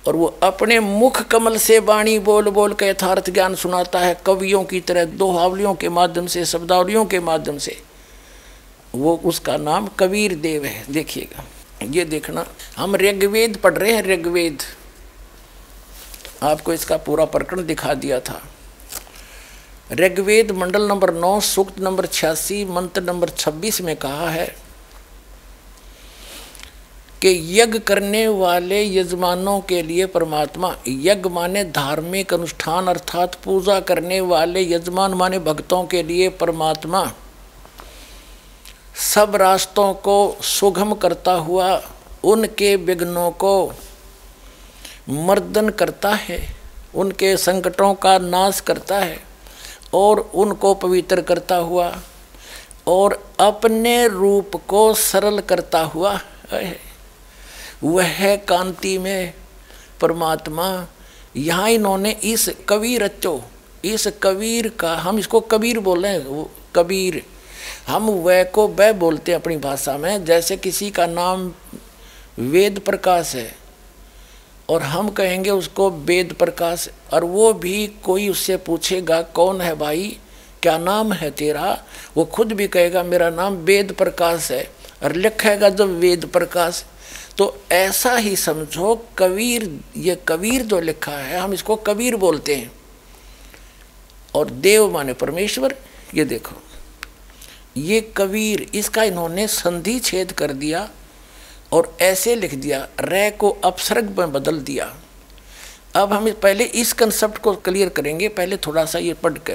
और वो अपने मुख कमल से वाणी बोल बोल के यथार्थ ज्ञान सुनाता है, कवियों की तरह, दोहावलियों के माध्यम से, शब्दावलियों के माध्यम से। वो उसका नाम कबीर देव है, देखिएगा। ये देखना, हम ऋग्वेद पढ़ रहे हैं, ऋग्वेद। आपको इसका पूरा प्रकरण दिखा दिया था। ऋग्वेद मंडल नंबर नौ, सूक्त नंबर छियासी, मंत्र नंबर छब्बीस में कहा है कि यज्ञ करने वाले यजमानों के लिए परमात्मा, यज्ञ माने धार्मिक अनुष्ठान अर्थात पूजा करने वाले यजमान माने भक्तों के लिए परमात्मा। सब रास्तों को सुगम करता हुआ उनके विघ्नों को मर्दन करता है, उनके संकटों का नाश करता है और उनको पवित्र करता हुआ और अपने रूप को सरल करता हुआ है। वह कांति में, परमात्मा। यहाँ इन्होंने इस कबीर रचो इस कबीर का, हम इसको कबीर बोल रहे हैं कबीर। हम वह को वह बोलते हैं अपनी भाषा में, जैसे किसी का नाम वेद प्रकाश है, और हम कहेंगे उसको वेद प्रकाश, और वो भी कोई उससे पूछेगा, कौन है भाई? क्या नाम है तेरा? वो खुद भी कहेगा, मेरा नाम वेद प्रकाश है। और लिखेगा जब वेद प्रकाश तो ऐसा ही समझो, कबीर, ये कबीर जो लिखा है, हम इसको कबीर बोलते हैं। और देव माने परमेश्वर, ये देखो। ये कबीर, इसका इन्होंने संधि छेद कर दिया और ऐसे लिख दिया रे को अपसर्ग में बदल दिया। अब हम पहले इस कंसेप्ट को क्लियर करेंगे, पहले थोड़ा सा ये पढ़ के।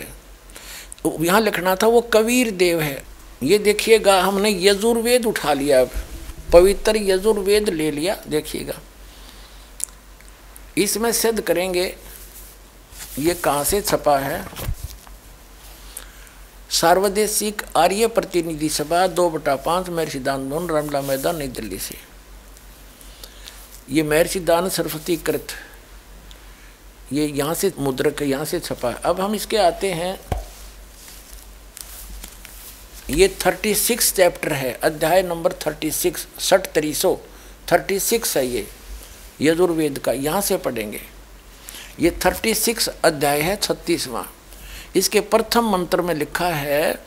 यहाँ लिखना था, वो कबीर देव है। ये देखिएगा, हमने यजुर्वेद उठा लिया अब। पवित्र यजुर्वेद ले लिया, देखिएगा। इसमें सिद्ध करेंगे, ये कहाँ से छपा है? सार्वदेशिक आर्य प्रतिनिधि सभा, दो बटा पाँच, महर्षि दान रामला मैदान, नई दिल्ली से। ये महर्षि दान सरस्वती कृत। ये यहाँ से मुद्रक यहाँ से छपा है। अब हम इसके आते हैं ये थर्टी सिक्स चैप्टर है, अध्याय नंबर थर्टी सिक्स सठ तरीसो थर्टी सिक्स है ये, यजुर्वेद का, यहाँ से पढ़ेंगे। ये थर्टी सिक्स अध्याय है, छत्तीसवां। इसके प्रथम मंत्र में लिखा है,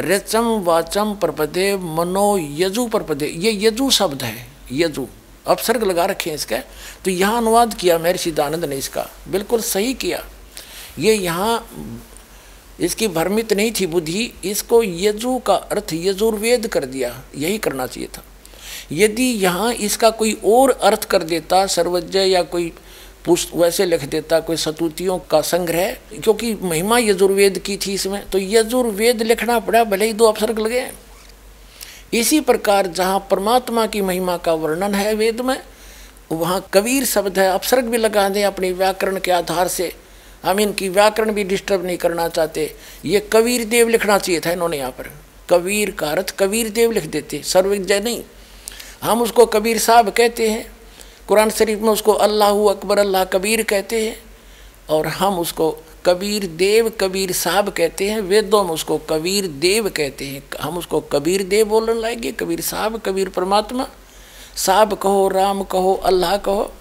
रचम वाचम प्रपदे, मनो यजु प्रपदे, ये यजु शब्द है, यजु। अपसर्ग लगा रखे हैं इसका तो यहाँ अनुवाद किया महर्षि दानंद ने इसका, बिल्कुल सही किया। ये यहाँ इसकी भ्रमित नहीं थी बुद्धि, इसको यजु का अर्थ यजुर्वेद कर दिया, यही करना चाहिए था। यदि यहाँ इसका कोई और अर्थ कर देता, सर्वज्ञ या कोई पुष्ट वैसे लिख देता, कोई सतुतियों का संग्रह, क्योंकि महिमा यजुर्वेद की थी इसमें तो यजुर्वेद लिखना पड़ा, भले ही दो अवसर लगे। इसी प्रकार जहाँ परमात्मा की महिमा का वर्णन है वेद में, वहाँ कबीर शब्द है अपसर्ग भी लगा दें अपने व्याकरण के आधार से। हम इनकी व्याकरण भी डिस्टर्ब नहीं करना चाहते। ये कबीर देव लिखना चाहिए था इन्होंने यहाँ पर। कबीर का अर्थ कबीर देव लिख देते, सर्वज्ञ नहीं। हम उसको कबीर साहब कहते हैं। कुरान शरीफ में उसको अल्लाह अकबर, अल्लाह कबीर कहते हैं। और हम उसको कबीर देव, कबीर साहब कहते हैं। वेदों में उसको कबीर देव कहते हैं। हम उसको कबीर देव बोलने लाएँगे कबीर साहब, कबीर परमात्मा। साहब कहो, राम कहो, अल्लाह कहो।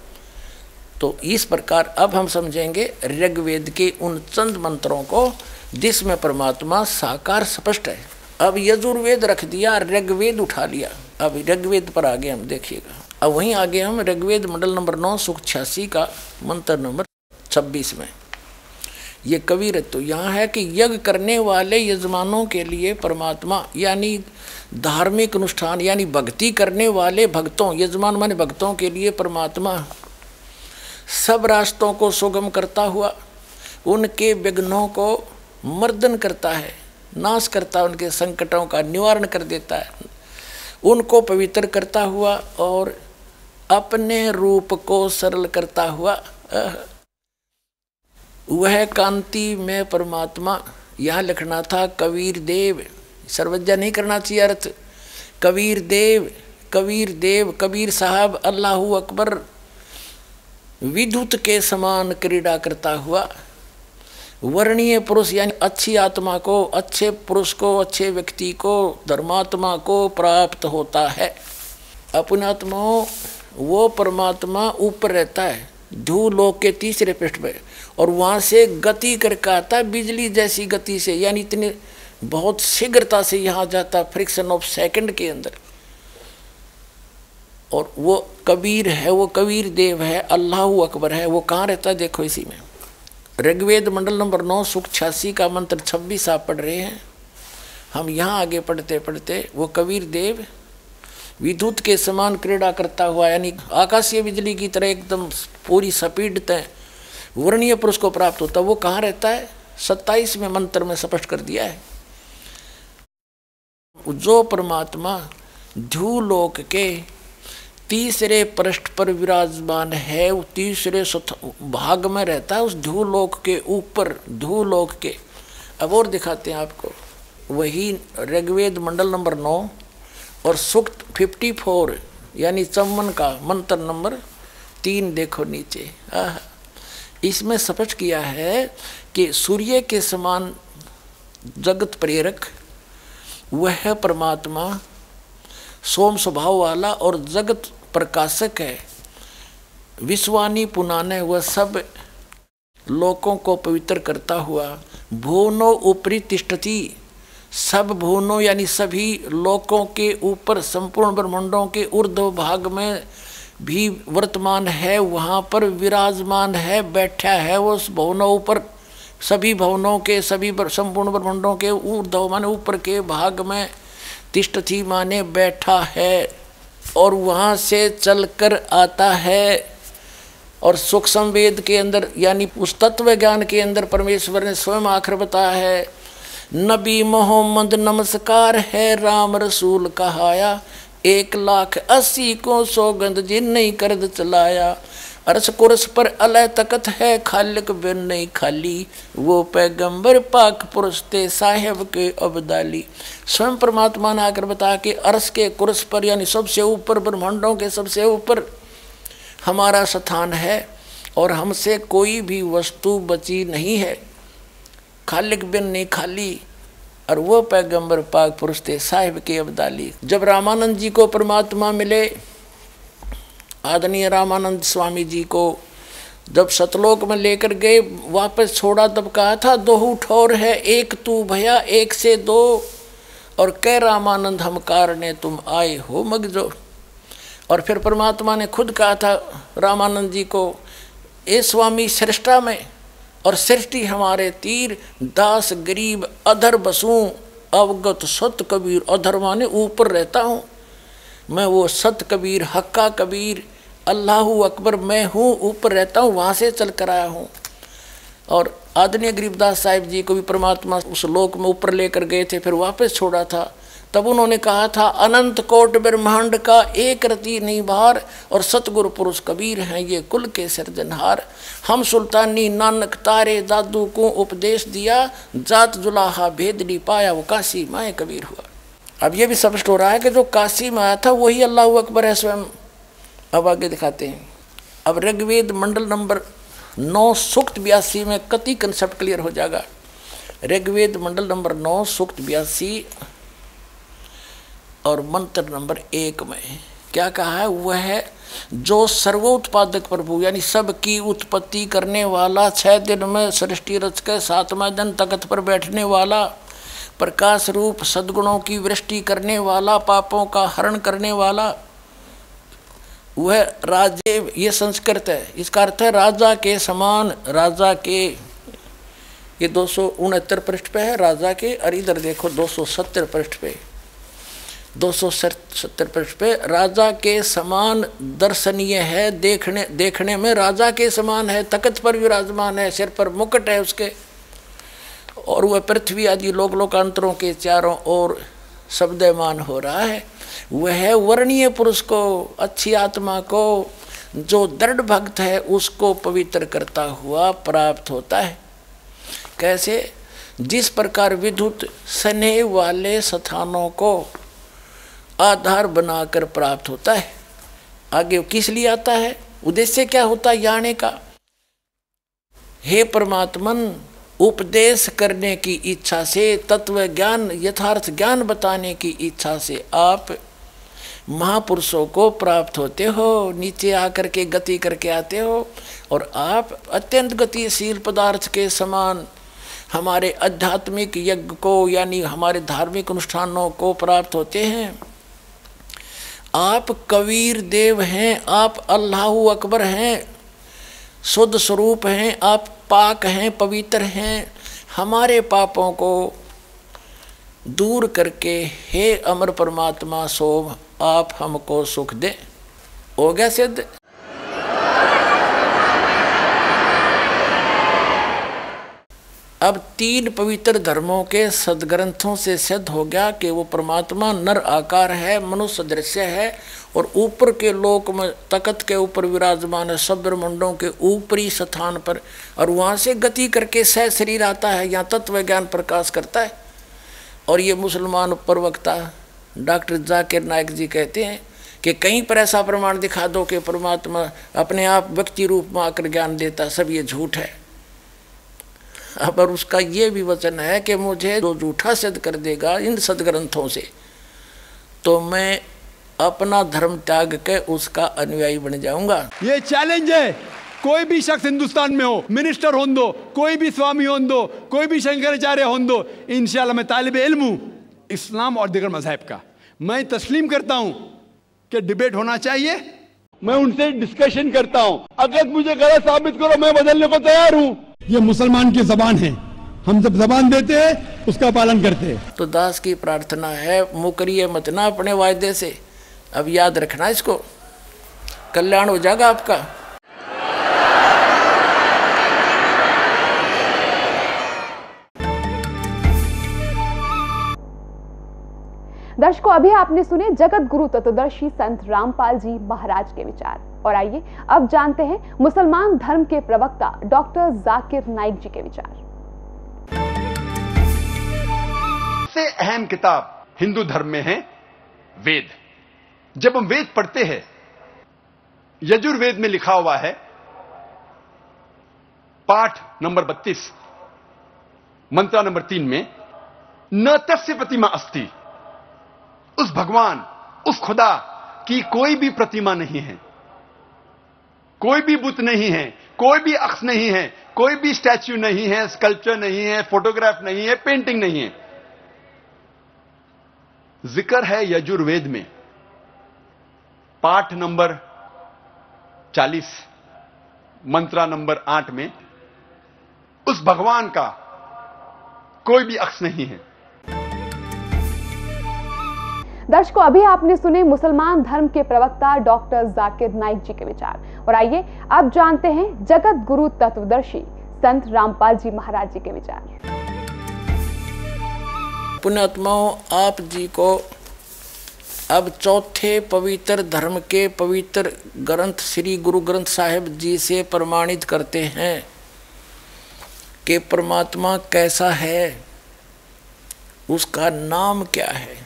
तो इस प्रकार अब हम समझेंगे ऋग्वेद के उन चंद मंत्रों को, जिसमें परमात्मा साकार स्पष्ट है। अब यजुर्वेद रख दिया, ऋग्वेद उठा लिया। अब ऋग्वेद पर आगे हम देखिएगा। अब वहीं आगे हम ऋग्वेद मंडल नंबर नौ, सुख छियासी का मंत्र नंबर छब्बीस में। ये कवि तो यहाँ है कि यज्ञ करने वाले यजमानों के लिए परमात्मा, यानी धार्मिक अनुष्ठान, यानी भक्ति करने वाले भक्तों, यजमान माने भक्तों के लिए परमात्मा सब रास्तों को सुगम करता हुआ, उनके विघ्नों को मर्दन करता है, नाश करता है, उनके संकटों का निवारण कर देता है। उनको पवित्र करता हुआ और अपने रूप को सरल करता हुआ वह कांति में परमात्मा, यह लिखना था कबीर देव। सर्वज्ञा नहीं करना चाहिए अर्थ। कबीर देव कबीर देव, कबीर साहब, अल्लाह अकबर। विद्युत के समान क्रीड़ा करता हुआ, वर्णीय पुरुष यानी अच्छी आत्मा को, अच्छे पुरुष को, अच्छे व्यक्ति को, धर्मात्मा को प्राप्त होता है। अपने आत्माओं वो परमात्मा ऊपर रहता है धू लोक के तीसरे पृष्ठ पे, और वहाँ से गति करके आता है, बिजली जैसी गति से, यानी इतनी बहुत शीघ्रता से यहाँ जाता है, फ्रिक्शन ऑफ़ सेकंड के अंदर। और वो कबीर है, वो कबीर देव है, अल्लाह अकबर है, वो कहाँ रहता है देखो इसी में। ऋग्वेद मंडल नंबर नौ सुख छियासी का मंत्र छब्बीस आप पढ़ रहे हैं। हम यहाँ आगे पढ़ते पढ़ते, वो कबीर देव, विद्युत के समान क्रीड़ा करता हुआ, यानी आकाशीय बिजली की तरह एकदम पूरी स्पीड तय, वर्णीय पुरुष को प्राप्त होता, वो कहाँ रहता है? सत्ताईस में मंत्र में स्पष्ट कर दिया है। जो परमात्मा ध्यूलोक के तीसरे पृष्ठ पर विराजमान है, वो तीसरे भाग में रहता है, उस धूलोक के ऊपर, धूलोक के। अब और दिखाते हैं आपको। वही ऋग्वेद मंडल नंबर नौ और सुक्त फिफ्टी फोर यानी चमन का मंत्र नंबर तीन देखो नीचे। आह, इसमें स्पष्ट किया है कि सूर्य के समान जगत प्रेरक, वह परमात्मा, सोम स्वभाव वाला और जगत प्रकाशक है। विश्वानी पुनाने वह सब लोकों को पवित्र करता हुआ भुवनो ऊपरी तिष्ठती, सब भुवनों यानी सभी लोकों के ऊपर संपूर्ण ब्रह्मांडों के ऊर्ध्व भाग में भी वर्तमान है, वहाँ पर विराजमान है, बैठा है, वो उस भवनों ऊपर, सभी भवनों के, सभी संपूर्ण ब्रह्मांडों के ऊर्ध्व माने ऊपर के भाग में तिष्ठती माने बैठा है। और वहाँ से चलकर आता है और सुख संवेद के अंदर, यानी उस तत्व ज्ञान के अंदर परमेश्वर ने स्वयं आखिर बताया है, नबी मोहम्मद नमस्कार है, राम रसूल कहाया, एक लाख अस्सी को सौगंध जिन नहीं करद चलाया। अरस कुरस पर अलह तकत है, खालिक बिन नहीं खाली। वो पैगंबर पाक पुरुष ते साहेब के अबदाली। स्वयं परमात्मा ने आकर बता कि अरस के कुरस पर, यानी सबसे ऊपर, ब्रह्मांडों के सबसे ऊपर हमारा स्थान है और हमसे कोई भी वस्तु बची नहीं है। खालिक बिन नहीं खाली और वो पैगंबर पाक पुरुष थे साहिब के अब्दाली। जब रामानंद जी को परमात्मा मिले आदरणीय रामानंद स्वामी जी को जब सतलोक में लेकर गए, वापस छोड़ा, तब कहा था दो ठोर है, एक तू भया, एक से दो। और कह, रामानंद, हम कारणे तुम आए हो मगजो और फिर परमात्मा ने खुद कहा था, रामानंद जी को, ए स्वामी श्रेष्ठा में और सृष्टि हमारे तीर, दास, गरीब, अधर बसूं, अवगत सत कबीर, अधर माने ऊपर रहता हूँ। मैं वो सत कबीर, हक्का कबीर अल्लाह अकबर, मैं हूँ, ऊपर रहता हूँ, वहाँ से चल कर आया हूँ। और आदरणीय गरीबदास साहिब जी को भी परमात्मा उस लोक में ऊपर लेकर गए थे, फिर वापस छोड़ा था। तब उन्होंने कहा था, अनंत कोट ब्रह्मांड का एक रति नहीं बाहर और सतगुरु पुरुष कबीर हैं, ये कुल के सृजनहार। हम सुल्तानी नानक तारे दादू को उपदेश दिया, जात जुलाहा भेदली पाया, वो काशी माए कबीर हुआ। अब ये भी स्पष्ट हो रहा है कि जो काशी में आया था, वही अल्लाह अकबर है स्वयं। अब आगे दिखाते हैं। अब ऋग्वेद मंडल नंबर नौ सूक्त बयासी में कति कंसेप्ट क्लियर हो जाएगा। ऋग्वेद मंडल नंबर नौ सूक्त बयासी और मंत्र नंबर एक में क्या कहा है? वह है, जो सर्वोत्पादक प्रभु, यानी सबकी उत्पत्ति करने वाला, छह दिन में सृष्टि रच के सातवें दिन तख्त पर बैठने वाला, प्रकाश रूप सद्गुणों की वृष्टि करने वाला, पापों का हरण करने वाला वह राजे ये संस्कृत है। इसका अर्थ है राजा के समान, राजा के, ये दो सौ उनहत्तर पृष्ठ पे है, राजा के, और इधर देखो दो सौ सत्तर पृष्ठ पे। दो सौ सत्तर पृष्ठ पे, राजा के समान दर्शनीय है, देखने देखने में राजा के समान है तकत पर विराजमान है, सिर पर मुकुट है उसके। और वह पृथ्वी आदि लोक, लोकांतरों के चारों ओर शब्दमान हो रहा है। वह वर्णीय पुरुष को, अच्छी आत्मा को, जो दृढ़ भक्त है, उसको पवित्र करता हुआ प्राप्त होता है। कैसे? जिस प्रकार विद्युत स्नेह वाले स्थानों को आधार बनाकर प्राप्त होता है। आगे किस लिए आता है? उद्देश्य क्या होता है? आने का। हे परमात्मन उपदेश करने की इच्छा से, तत्व ज्ञान, यथार्थ ज्ञान बताने की इच्छा से आप महापुरुषों को प्राप्त होते हो, नीचे आकर के गति करके आते हो और आप अत्यंत गतिशील पदार्थ के समान हमारे आध्यात्मिक यज्ञ को, यानी हमारे धार्मिक अनुष्ठानों को प्राप्त होते हैं। आप कबीर देव हैं, आप अल्लाह अकबर हैं। शुद्ध स्वरूप हैं, आप पाक हैं, पवित्र हैं, हमारे पापों को दूर करके हे अमर परमात्मा सोम आप हमको सुख दे। हो गया सिद्ध? अब तीन पवित्र धर्मों के सदग्रंथों से सिद्ध हो गया कि वो परमात्मा नर आकार है, मनुष्य दृश्य है और ऊपर के लोक में तकत के ऊपर विराजमान है सब ब्रह्मंडों के ऊपरी स्थान पर और वहाँ से गति करके सह शरीर आता है, यहाँ तत्व ज्ञान प्रकाश करता है। और ये मुसलमान प्रवक्ता डॉक्टर जाकिर नायक जी कहते हैं कि कहीं पर ऐसा प्रमाण दिखा दो कि परमात्मा अपने आप व्यक्ति रूप में आकर ज्ञान देता, सब ये झूठ है। अब और उसका ये भी वचन है कि मुझे जो झूठा सिद्ध कर देगा इन सदग्रंथों से तो मैं अपना धर्म त्याग के उसका अनुयायी बन जाऊँगा। ये चैलेंज है। कोई भी शख्स हिंदुस्तान में हो मिनिस्टर हो दो कोई भी स्वामी हो दो कोई भी शंकराचार्य हो दो इंशाल्लाह मैं तालिब इल्म हूँ। इस्लाम और दिगर मज़हब का। मैं तस्लीम करता हूँ कि डिबेट होना चाहिए। मैं उनसे डिस्कशन करता हूँ। अगर मुझे गलत साबित करो मैं बदलने को तैयार हूँ। ये मुसलमान की जबान है। हम जब जबान देते हैं उसका पालन करते। हैं तो दास की प्रार्थना है मुकरिए मत ना अपने वायदे से। अब याद रखना इसको। कल्याण हो जाएगा आपका। दर्शकों अभी आपने सुने जगत गुरु तत्वदर्शी संत रामपाल जी महाराज के विचार। और आइए अब जानते हैं मुसलमान धर्म के प्रवक्ता डॉक्टर जाकिर नाइक जी के विचार। सबसे अहम किताब हिंदू धर्म में है, वेद। जब हम वेद पढ़ते हैं, यजुर्वेद में लिखा हुआ है, पाठ नंबर 32 मंत्रा नंबर तीन में, न तस्य प्रतिमा अस्ति। उस भगवान, उस खुदा की कोई भी प्रतिमा नहीं है। कोई भी बुत नहीं है, कोई भी अक्स नहीं है, कोई भी स्टैच्यू नहीं है, स्कल्पचर नहीं है, फोटोग्राफ नहीं है, पेंटिंग नहीं है। ज़िक्र है यजुर्वेद में। पाठ नंबर 40 मंत्रा नंबर 8 में, उस भगवान का कोई भी अक्स नहीं है। दर्शकों, अभी आपने सुने मुसलमान धर्म के प्रवक्ता डॉक्टर जाकिर नाइक जी के विचार। और आइए अब जानते हैं जगत गुरु तत्वदर्शी संत रामपाल जी महाराज जी के विचार। पुण्यात्माओं, आप जी को अब चौथे पवित्र धर्म के पवित्र ग्रंथ, श्री गुरु ग्रंथ साहिब जी से प्रमाणित करते हैं कि परमात्मा कैसा है, उसका नाम क्या है।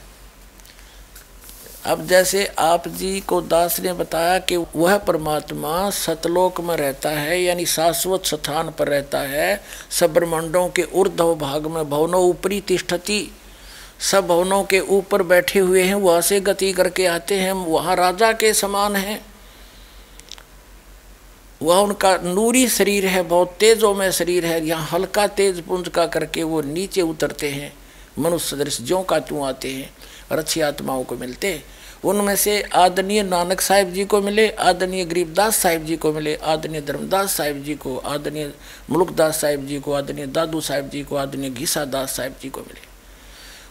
अब जैसे आप जी को दास ने बताया कि वह परमात्मा सतलोक में रहता है, यानी शाश्वत स्थान पर रहता है सब ब्रह्मांडों के ऊर्ध्व भाग में भवनों ऊपरी तिष्ठती, सब भवनों के ऊपर बैठे हुए हैं, वहाँ से गति करके आते हैं, वहाँ राजा के समान हैं। वह उनका नूरी शरीर है, बहुत तेजों में शरीर है, यहाँ हल्का तेज पुंज का करके वो नीचे उतरते हैं, मनुष्य सदृश ज्यों का त्यों आते हैं, और अच्छी आत्माओं को मिलते हैं। उनमें से आदरणीय नानक साहिब जी को मिले, आदरणीय गरीबदास साहिब जी को मिले, आदरणीय धर्मदास साहिब जी को, आदरणीय मुल्कदास साहिब जी को, आदरणीय दादू साहिब जी को, आदरणीय घीसा दास साहिब जी को मिले।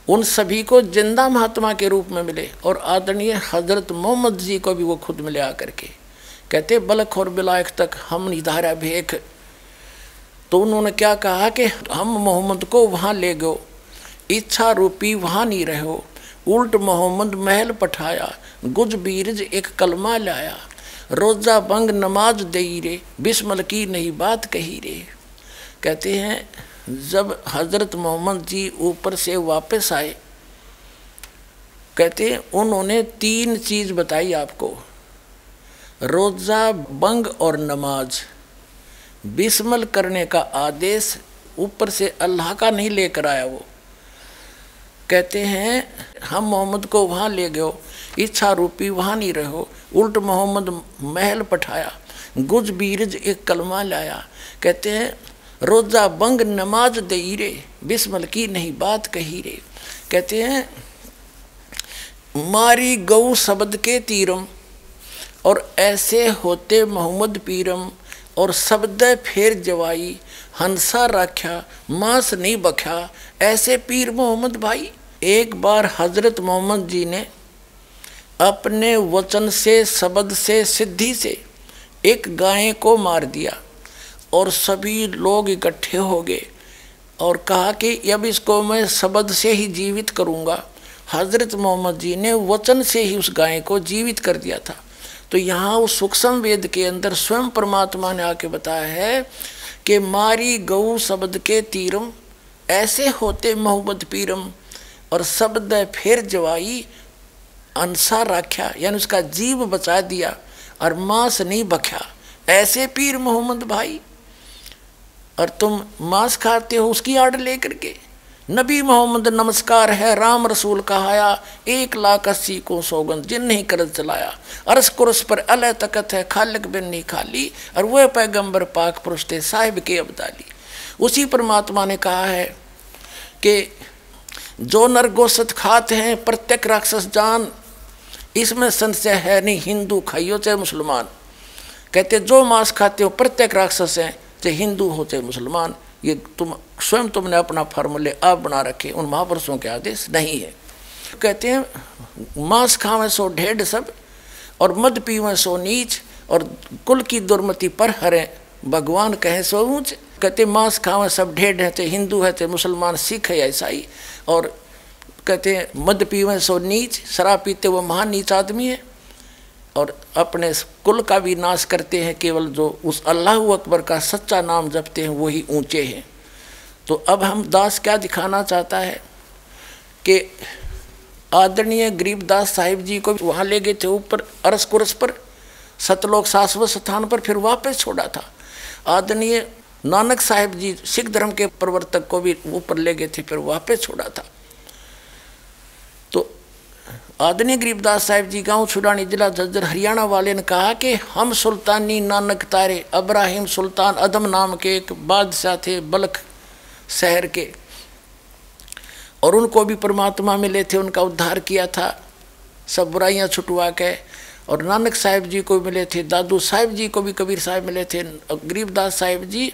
उन सभी को ज़िंदा महात्मा के रूप में मिले और आदरणीय हज़रत मोहम्मद जी को भी वो खुद मिले आकर के। कहते, बलख और बिलायक तक हम निधारा भेख तो उन्होंने क्या कहा कि, हम मोहम्मद को वहाँ ले गो, इच्छा रूपी वहाँ नहीं रहो। उल्ट मोहम्मद महल पठाया, गुज बीरज एक कलमा लाया। रोजा बंग नमाज़ दई रे, बिस्मल की नहीं बात कही रे। कहते हैं, जब हज़रत मोहम्मद जी ऊपर से वापस आए, कहते हैं, उन्होंने तीन चीज़ बताई आपको। रोज़ा बंग और नमाज़। बिस्मल करने का आदेश ऊपर से अल्लाह का नहीं लेकर आया वो। कहते हैं, हम मोहम्मद को वहाँ ले गयो। इच्छा रूपी वहाँ नहीं रहो। उल्ट मोहम्मद महल पठाया। गुज बीरज एक कलमा लाया। कहते हैं, रोज़ा बंग नमाज़ दई रे, बिस्मल की नहीं बात कही रे। कहते हैं, मारी गऊ शब्द के तीरम, और ऐसे होते मोहम्मद पीरम, और शब्द फेर जवाई हंसा राख्या, मांस नहीं बख्या। ऐसे पीर मोहम्मद भाई, एक बार हज़रत मोहम्मद जी ने अपने वचन से, शब्द से, सिद्धि से एक गाय को मार दिया और सभी लोग इकट्ठे हो गए और कहा कि अब इसको मैं शब्द से ही जीवित करूँगा। हज़रत मोहम्मद जी ने वचन से ही उस गाय को जीवित कर दिया था। तो यहाँ उस सूक्ष्म वेद के अंदर स्वयं परमात्मा ने आके बताया है कि मारी गऊ शब्द के तीरम, ऐसे होते मोहब्बत पीरम। और शब्द फिर जवाई, अनसा राख्या, यानी उसका जीव बचा दिया और मांस नहीं बख्या। ऐसे पीर मोहम्मद भाई, और तुम मांस खाते हो उसकी आड़ लेकर के। नबी मोहम्मद नमस्कार है, राम रसूल कहाया, एक लाख अस्सी को सौगंध, जिन नहीं करत चलाया। अरस कुरस पर अल तकत है, खालक बिन नहीं खाली, और वह पैगंबर पाक पुरुष थे, साहिब के अबदाली। उसी परमात्मा ने कहा है कि जो नर गोसत खाते हैं, प्रत्येक राक्षस जान, इसमें संशय है नहीं, हिंदू खाइयो चाहे मुसलमान। कहते, जो मांस खाते हो, प्रत्येक राक्षस हैं, चाहे हिंदू हो चाहे मुसलमान। ये तुम, स्वयं तुमने अपना फॉर्मूले आप बना रखे, उन महापुरुषों के आदेश नहीं है। कहते हैं, मांस खावें सो ढेढ़ सब, और मद पीवे सो नीच, और कुल की दुर्मति पर हरे, भगवान कहे सो ऊंच। कहते मांस खावें सब ढेढ़ है चाहे हिंदू है चाहे मुसलमान, सिख है ईसाई। और कहते हैं, मद पीवे सो नीच, शराब पीते वो महान नीच आदमी है। और अपने कुल का भी नाश करते हैं, केवल जो उस अल्लाह अकबर का सच्चा नाम जपते हैं वही ऊँचे हैं। तो अब हम दास क्या दिखाना चाहता है कि आदरणीय गरीबदास साहिब जी को वहाँ ले गए थे ऊपर, अरस कुरस पर, सतलोक शाश्वत स्थान पर, फिर वापस छोड़ा था। आदरणीय नानक साहिब जी सिख धर्म के प्रवर्तक को भी ऊपर ले गए थे, फिर वापस छोड़ा था। आदरणीय गरीबदास साहिब जी, गाँव छुड़ानी जिला झज्जर हरियाणा वाले ने कहा कि हम सुल्तानी नानक तारे, अब्राहिम सुल्तान अदम नाम के एक बादशाह थे बल्ख शहर के। और उनको भी परमात्मा मिले थे, उनका उद्धार किया था। सब बुराइयाँ छुटवा के और नानक साहिब जी को मिले थे, दादू साहिब जी को भी कबीर साहब मिले थे। गरीबदास साहिब जी,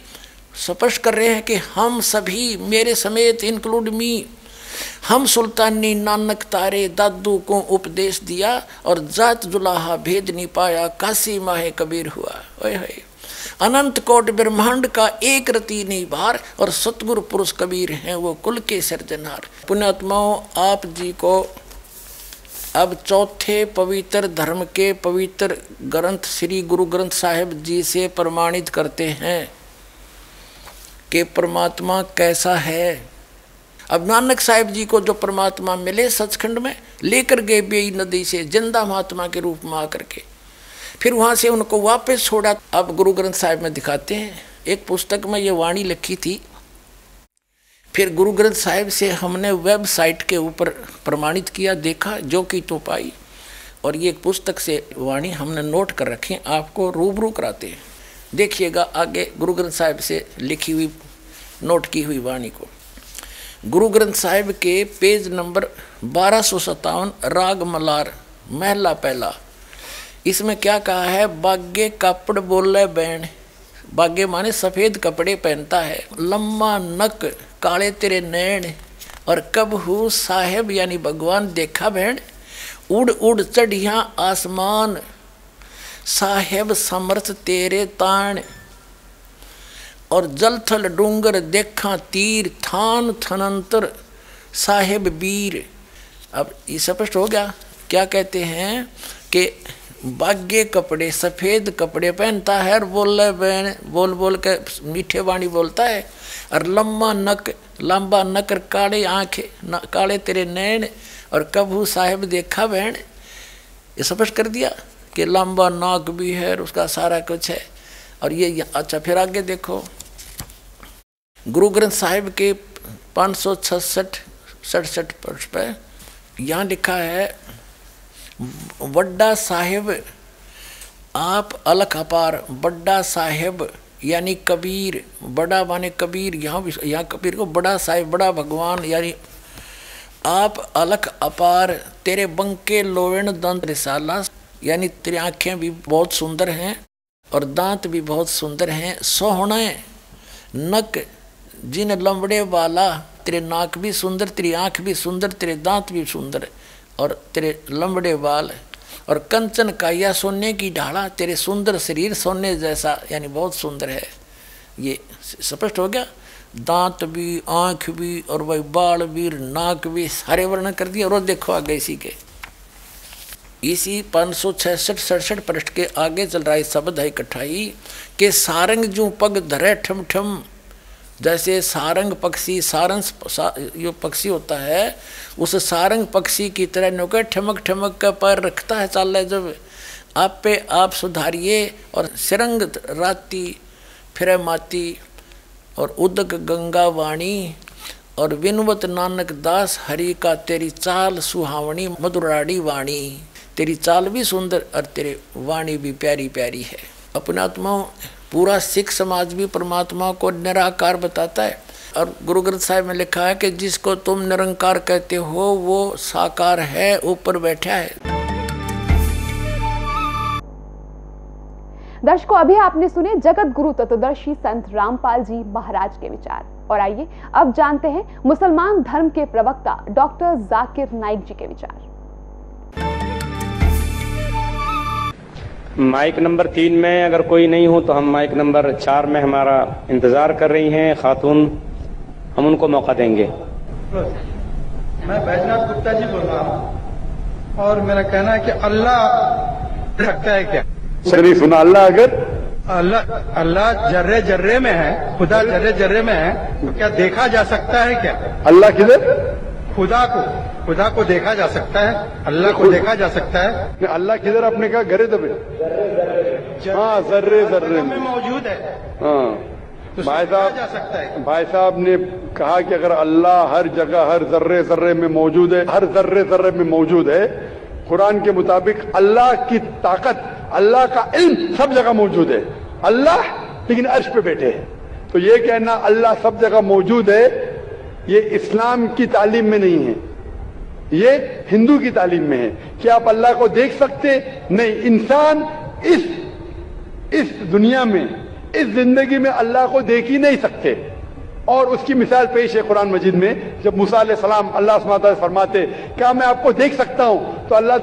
स्पष्ट कर रहे हैं कि हम सभी मेरे समेत इंक्लूड मी हम सुल्तानी नानक तारे दादू को उपदेश दिया और जात जुलाहा भेद नहीं पाया, काशी माहे कबीर हुआ। ओए होए। अनंत कोट ब्रह्मांड का एक रति नहीं भार और सतगुरु पुरुष कबीर हैं वो कुल के सर्जनहार पुण्यात्माओं, आप जी को अब चौथे पवित्र धर्म के पवित्र ग्रंथ, श्री गुरु ग्रंथ साहिब जी से प्रमाणित करते हैं कि परमात्मा कैसा है। अब नानक साहिब जी को जो परमात्मा मिले सचखंड में, लेकर गए बेई नदी से, ज़िंदा महात्मा के रूप में आकर के। फिर वहाँ से उनको वापस छोड़ा। अब गुरु ग्रंथ साहिब में दिखाते हैं। एक पुस्तक में ये वाणी लिखी थी। फिर गुरु ग्रंथ साहिब से हमने वेबसाइट के ऊपर प्रमाणित किया, देखा, जो कि तो पाई और ये एक पुस्तक से वाणी हमने नोट कर रखी, आपको रूबरू कराते हैं। देखिएगा आगे गुरु ग्रंथ साहिब से लिखी हुई, नोट की हुई वाणी को। गुरु ग्रंथ साहिब के पेज नंबर बारह सौ सत्तावन, राग मलार, महला पहला। इसमें क्या कहा है? बागे कापड़ बोले बैन बागे माने सफ़ेद कपड़े पहनता है। लंबा नक, काले तेरे नैन और कब हु साहेब, यानी भगवान देखा बहन उड़ उड़ चढ़िया आसमान। साहेब समर्थ तेरे ताण। और जलथल डूंगर देखा तीर थान थनंतर, साहेब वीर अब ये स्पष्ट हो गया। क्या कहते हैं कि बाग्य कपड़े, सफ़ेद कपड़े पहनता है और बोल बहन, बोल बोल के मीठे वाणी बोलता है। और लंबा नक लंबा नकर काले आँखें काले तेरे नैन। और कबू साहेब देखा बहन, ये स्पष्ट कर दिया कि लंबा नाक भी है और उसका सारा कुछ है। और ये अच्छा फिर आगे देखो। गुरु ग्रंथ साहिब के पाँच सौ छसठ, सड़सठ पृष्ठ पर यहाँ लिखा है, वड्डा साहेब, आप अलख अपार बड्डा साहेब, यानी कबीर, बड़ा माने कबीर, यहाँ यहाँ कबीर को बड़ा साहेब, बड़ा भगवान, यानी आप अलख अपार, तेरे बंके लोवेण दंत रिसाला, यानी तेरी आँखें भी बहुत सुंदर हैं और दांत भी बहुत सुंदर हैं सोहने नक जिन लंबड़े वाला, तेरे नाक भी सुंदर, तेरी आँख भी सुंदर, तेरे दांत भी सुंदर, और तेरे लंबड़े बाल, और कंचन काया सोने की ढाला, तेरे सुंदर शरीर सोने जैसा, यानी बहुत सुंदर है। ये स्पष्ट हो गया? दांत भी, आँख भी, और वही बाल भी नाक भी, सारे वर्णन कर दिया और देखो आगे इसी के। इसी पाँच सौ छसठ सड़सठ पृष्ठ के आगे चल रहा है शब्द है इकट्ठाई, के सारंग जू पग धरे ठम ठम जैसे सारंग पक्षी सारंग सा, जो पक्षी होता है उस सारंग पक्षी की तरह नौके ठमक ठमक का पैर रखता है चाल जब आप पे आप सुधारिए और सिरंग राती फिर माती और उदक गंगा वाणी और विनवत नानक दास हरि का तेरी चाल सुहावनी मधुराड़ी वाणी। तेरी चाल भी सुंदर और तेरे वाणी भी प्यारी प्यारी है। अपने आत्मा पूरा सिख समाज भी परमात्मा को निराकार बताता है। और गुरु ग्रंथ साहिब में लिखा है कि जिसको तुम निरंकार कहते हो, वो साकार है, ऊपर बैठा है। दर्शकों, अभी आपने सुने जगत गुरु तत्वदर्शी संत रामपाल जी महाराज के विचार। और आइए, अब जानते हैं मुसलमान धर्म के प्रवक्ता डॉक्टर जाकिर नाइक जी के विचार। माइक नंबर तीन में अगर कोई नहीं हो तो हम माइक नंबर चार में हमारा इंतज़ार कर रही हैं खातून। हम उनको मौका देंगे। मैं बैजनाथ गुप्ता जी बोल रहा हूँ और मेरा कहना है कि अल्लाह रखता है क्या? शरीफ सुना अल्लाह अगर अल्लाह अल्लाह जर्रे जर्रे में है खुदा जर्रे जर्रे में है तो क्या देखा जा सकता है क्या? अल्लाह किधर? खुदा को खुदा को देखा जा सकता है अल्लाह को देखा जा सकता है। अल्लाह किधर आपने कहा घरे दबे। हाँ जर्रे जर्रे। में मौजूद है हाँ। तो भाई जा साहब सकता है। भाई साहब ने कहा कि अगर अल्लाह हर जगह हर जर्रे जर्रे में मौजूद है हर जर्रे जर्रे में मौजूद है कुरान के मुताबिक अल्लाह की ताकत अल्लाह का इल्म सब जगह मौजूद है। अल्लाह लेकिन अर्श पे बैठे हैं। तो ये कहना अल्लाह सब जगह मौजूद है ये इस्लाम की तालीम में नहीं है। ये हिंदू की तालीम में है। कि आप अल्लाह को देख सकते? नहीं, इंसान इस इस दुनिया में, इस ज़िंदगी में अल्लाह को देख ही नहीं सकते। और उसकी मिसाल पेश है कुरान मजिद में, जब मूसा सलाम अल्लाह सुमाता फरमाते, क्या मैं आपको देख सकता हूँ? तो अल्लाह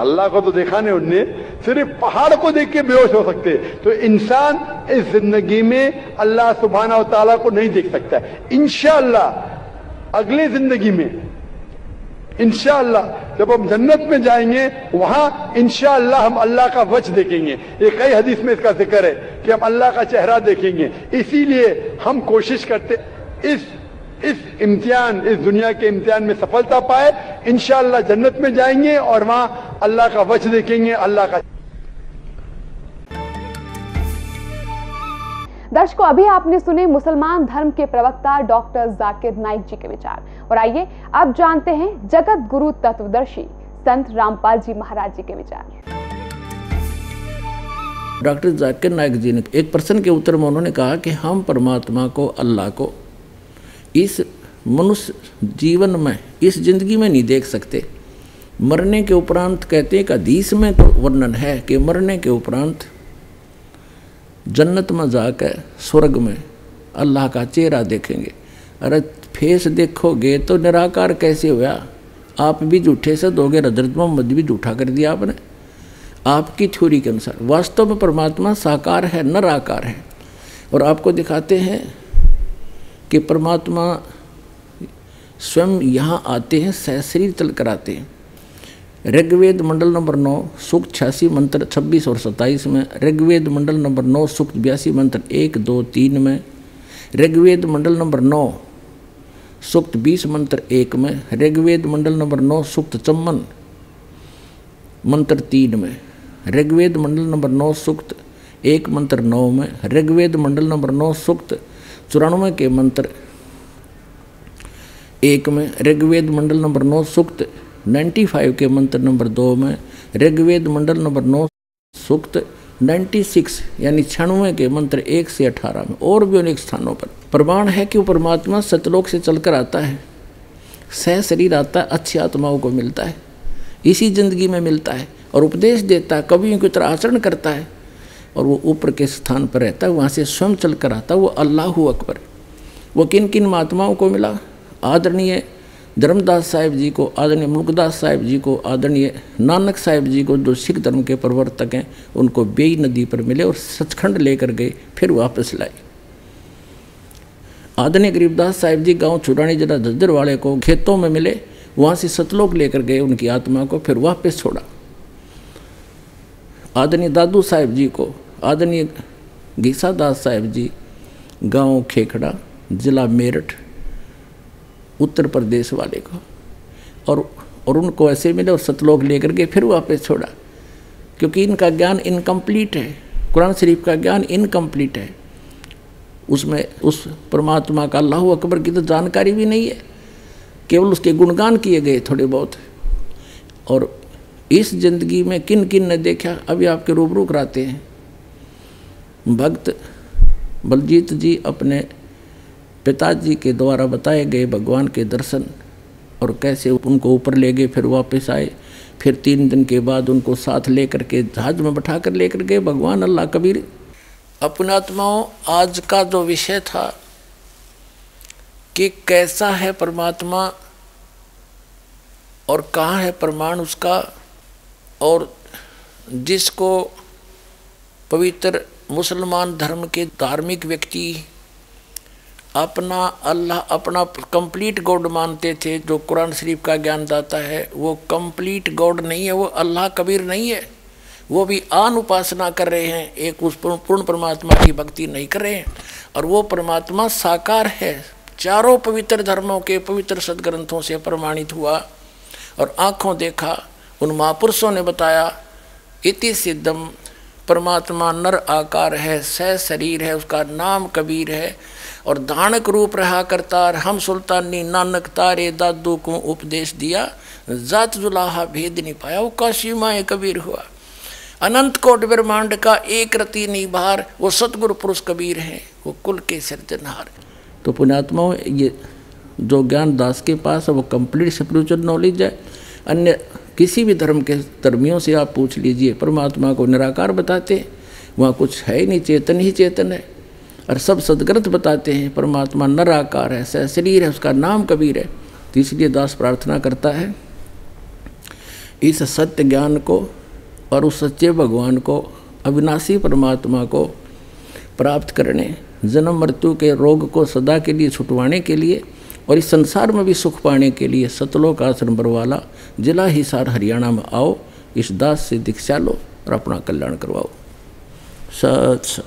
अल्लाह को तो देखा नहीं उनने, सिर्फ़ पहाड़ को देख के बेहोश हो सकते। तो इंसान इस ज़िंदगी में अल्लाह सुबहाना तआला को नहीं देख सकता। इंशाला अगले ज़िंदगी में इंशाला जब हम जन्नत में जाएँगे, वहाँ इंशाला हम अल्लाह का वच देखेंगे। ये कई हदीस में इसका ज़िक्र है कि हम अल्लाह का चेहरा देखेंगे। इसीलिए हम कोशिश करते, इस इस इम्तिहान, इस दुनिया के इम्तिहान में सफलता पाए इंशाल्लाह जन्नत में जाएँगे और वहाँ अल्लाह का वच देखेंगे, अल्लाह का दर्शकों, अभी आपने सुने मुसलमान धर्म के प्रवक्ता डॉक्टर जाकिर नाइक जी के विचार। और आइए, अब जानते हैं जगत गुरु तत्वदर्शी संत रामपाल जी महाराज जी के विचार। डॉक्टर जाकिर नायक जी ने एक प्रश्न के उत्तर में उन्होंने कहा कि हम परमात्मा को, अल्लाह को इस मनुष्य जीवन में, इस ज़िंदगी में नहीं देख सकते। मरने के उपरांत कहते एक हदीस में तो वर्णन है कि मरने के उपरांत जन्नत में जाकर स्वर्ग में अल्लाह का चेहरा देखेंगे। अरे फेस देखोगे तो निराकार कैसे हुआ आप भी झूठे से दोगे हज़रत मोहम्मद भी झूठा कर दिया आपने। आपकी थ्योरी के अनुसार, वास्तव में परमात्मा साकार है, नराकार है। और आपको दिखाते हैं कि परमात्मा स्वयं यहाँ आते हैं सहशरीर चल कर आते हैं। ऋग्वेद मंडल नंबर नौ, सूक्त छियासी मंत्र छब्बीस और सत्ताईस में, ऋग्वेद मंडल नंबर नौ, सूक्त बयासी मंत्र एक, दो, तीन में, ऋग्वेद मंडल नंबर नौ, सूक्त बीस मंत्र एक में, ऋग्वेद मंडल नंबर नौ, सूक्त चम्मन मंत्र तीन में, ऋग्वेद मंडल नंबर नौ, सूक्त एक मंत्र नौ में, ऋग्वेद मंडल नंबर नौ, सूक्त चौरानवे के मंत्र एक में, ऋग्वेद मंडल नंबर नौ, सूक्त 95 के मंत्र नंबर दो में ऋग्वेद मंडल नंबर नौ सूक्त 96 यानी छियानवे के मंत्र एक से अठारह में और भी अनेक स्थानों पर। प्रमाण है कि वो परमात्मा सतलोक से चलकर आता है। सह शरीर आता है, अच्छी आत्माओं को मिलता है। इसी ज़िंदगी में मिलता है और उपदेश देता है, कवियों की तरह आचरण करता है और वो ऊपर के स्थान पर रहता है, वहाँ से स्वयं चल कर आता वो अल्लाह अकबर। वो किन किन महात्माओं को मिला? आदरणीय धर्मदास साहिब जी को आदरणीय मुल्कदास साहिब जी को आदरणीय नानक साहिब जी को जो सिख धर्म के प्रवर्तक हैं, उनको बेई नदी पर मिले और सचखंड लेकर गए, फिर वापस लाए। आदरणीय गरीबदास साहिब जी गाँव छुड़ानी जिला झज्जर वाले को खेतों में मिले, वहाँ से सतलोक लेकर गए, उनकी आत्मा को फिर वापस छोड़ा। आदरणीय दादू साहिब जी को आदरणीय घीसा दास साहिब जी गाँव खेखड़ा, जिला मेरठ उत्तर प्रदेश वाले को। और और उनको ऐसे मिले और सतलोक लेकर के फिर वापस छोड़ा। क्योंकि इनका ज्ञान इनकम्प्लीट है। कुरान शरीफ का ज्ञान इनकम्प्लीट है। उसमें, उस परमात्मा का अल्लाह अकबर की तो जानकारी भी नहीं है। केवल उसके गुणगान किए गए थोड़े बहुत और इस ज़िंदगी में किन किन ने देखा, अभी आपके रूबरू कराते हैं। भक्त बलजीत जी अपने पिताजी के द्वारा बताए गए भगवान के दर्शन और कैसे उनको ऊपर ले गए, फिर वापस आए। फिर तीन दिन के बाद उनको साथ लेकर के जहाज़ में बैठा कर लेकर गए, भगवान अल्लाह कबीर। अपने आत्माओं, आज का जो विषय था कि कैसा है परमात्मा और कहाँ है प्रमाण उसका और जिसको पवित्र मुसलमान धर्म के धार्मिक व्यक्ति अपना अल्लाह अपना कंप्लीट गॉड मानते थे, जो कुरान शरीफ का ज्ञान दाता है, वो कंप्लीट गॉड नहीं है, वो अल्लाह कबीर नहीं है। वो भी आन उपासना कर रहे हैं, एक उस पूर्ण परमात्मा की भक्ति नहीं कर रहे हैं। और वो परमात्मा साकार है, चारों पवित्र धर्मों के पवित्र सदग्रंथों से प्रमाणित हुआ और आँखों देखा, उन महापुरुषों ने बताया, इति सिद्धम, परमात्मा नर आकार है, सह शरीर है, उसका नाम कबीर है और दानक रूप रहा करतार हम सुल्तानी नानक तारे दादू को उपदेश दिया, जात जुलाहा भेद नहीं पाया, वो काशी माए कबीर हुआ। अनंत कोट ब्रह्मांड का एक रति निभार वो सतगुरु पुरुष कबीर हैं, वो कुल के सिरजनहार तो पुण्यात्माओं, ये जो ज्ञान दास के पास है, वो कंप्लीट स्पिरिचुअल नॉलेज है। अन्य किसी भी धर्म के धर्मियों से आप पूछ लीजिए, परमात्मा को निराकार बताते वहाँ कुछ है ही नहीं, चेतन ही चेतन है। और सब सदग्रंथ बताते हैं, परमात्मा नराकार है सह शरीर है, उसका नाम कबीर है। तो इसलिए दास प्रार्थना करता है, इस सत्य ज्ञान को और उस सच्चे भगवान को, अविनाशी परमात्मा को प्राप्त करने, जन्म मृत्यु के रोग को सदा के लिए छुटवाने के लिए और इस संसार में भी सुख पाने के लिए सतलोक आश्रम बरवाला, जिला हिसार, हरियाणा में आओ, इस दास से दीक्षा लो और अपना कल्याण करवाओ। सत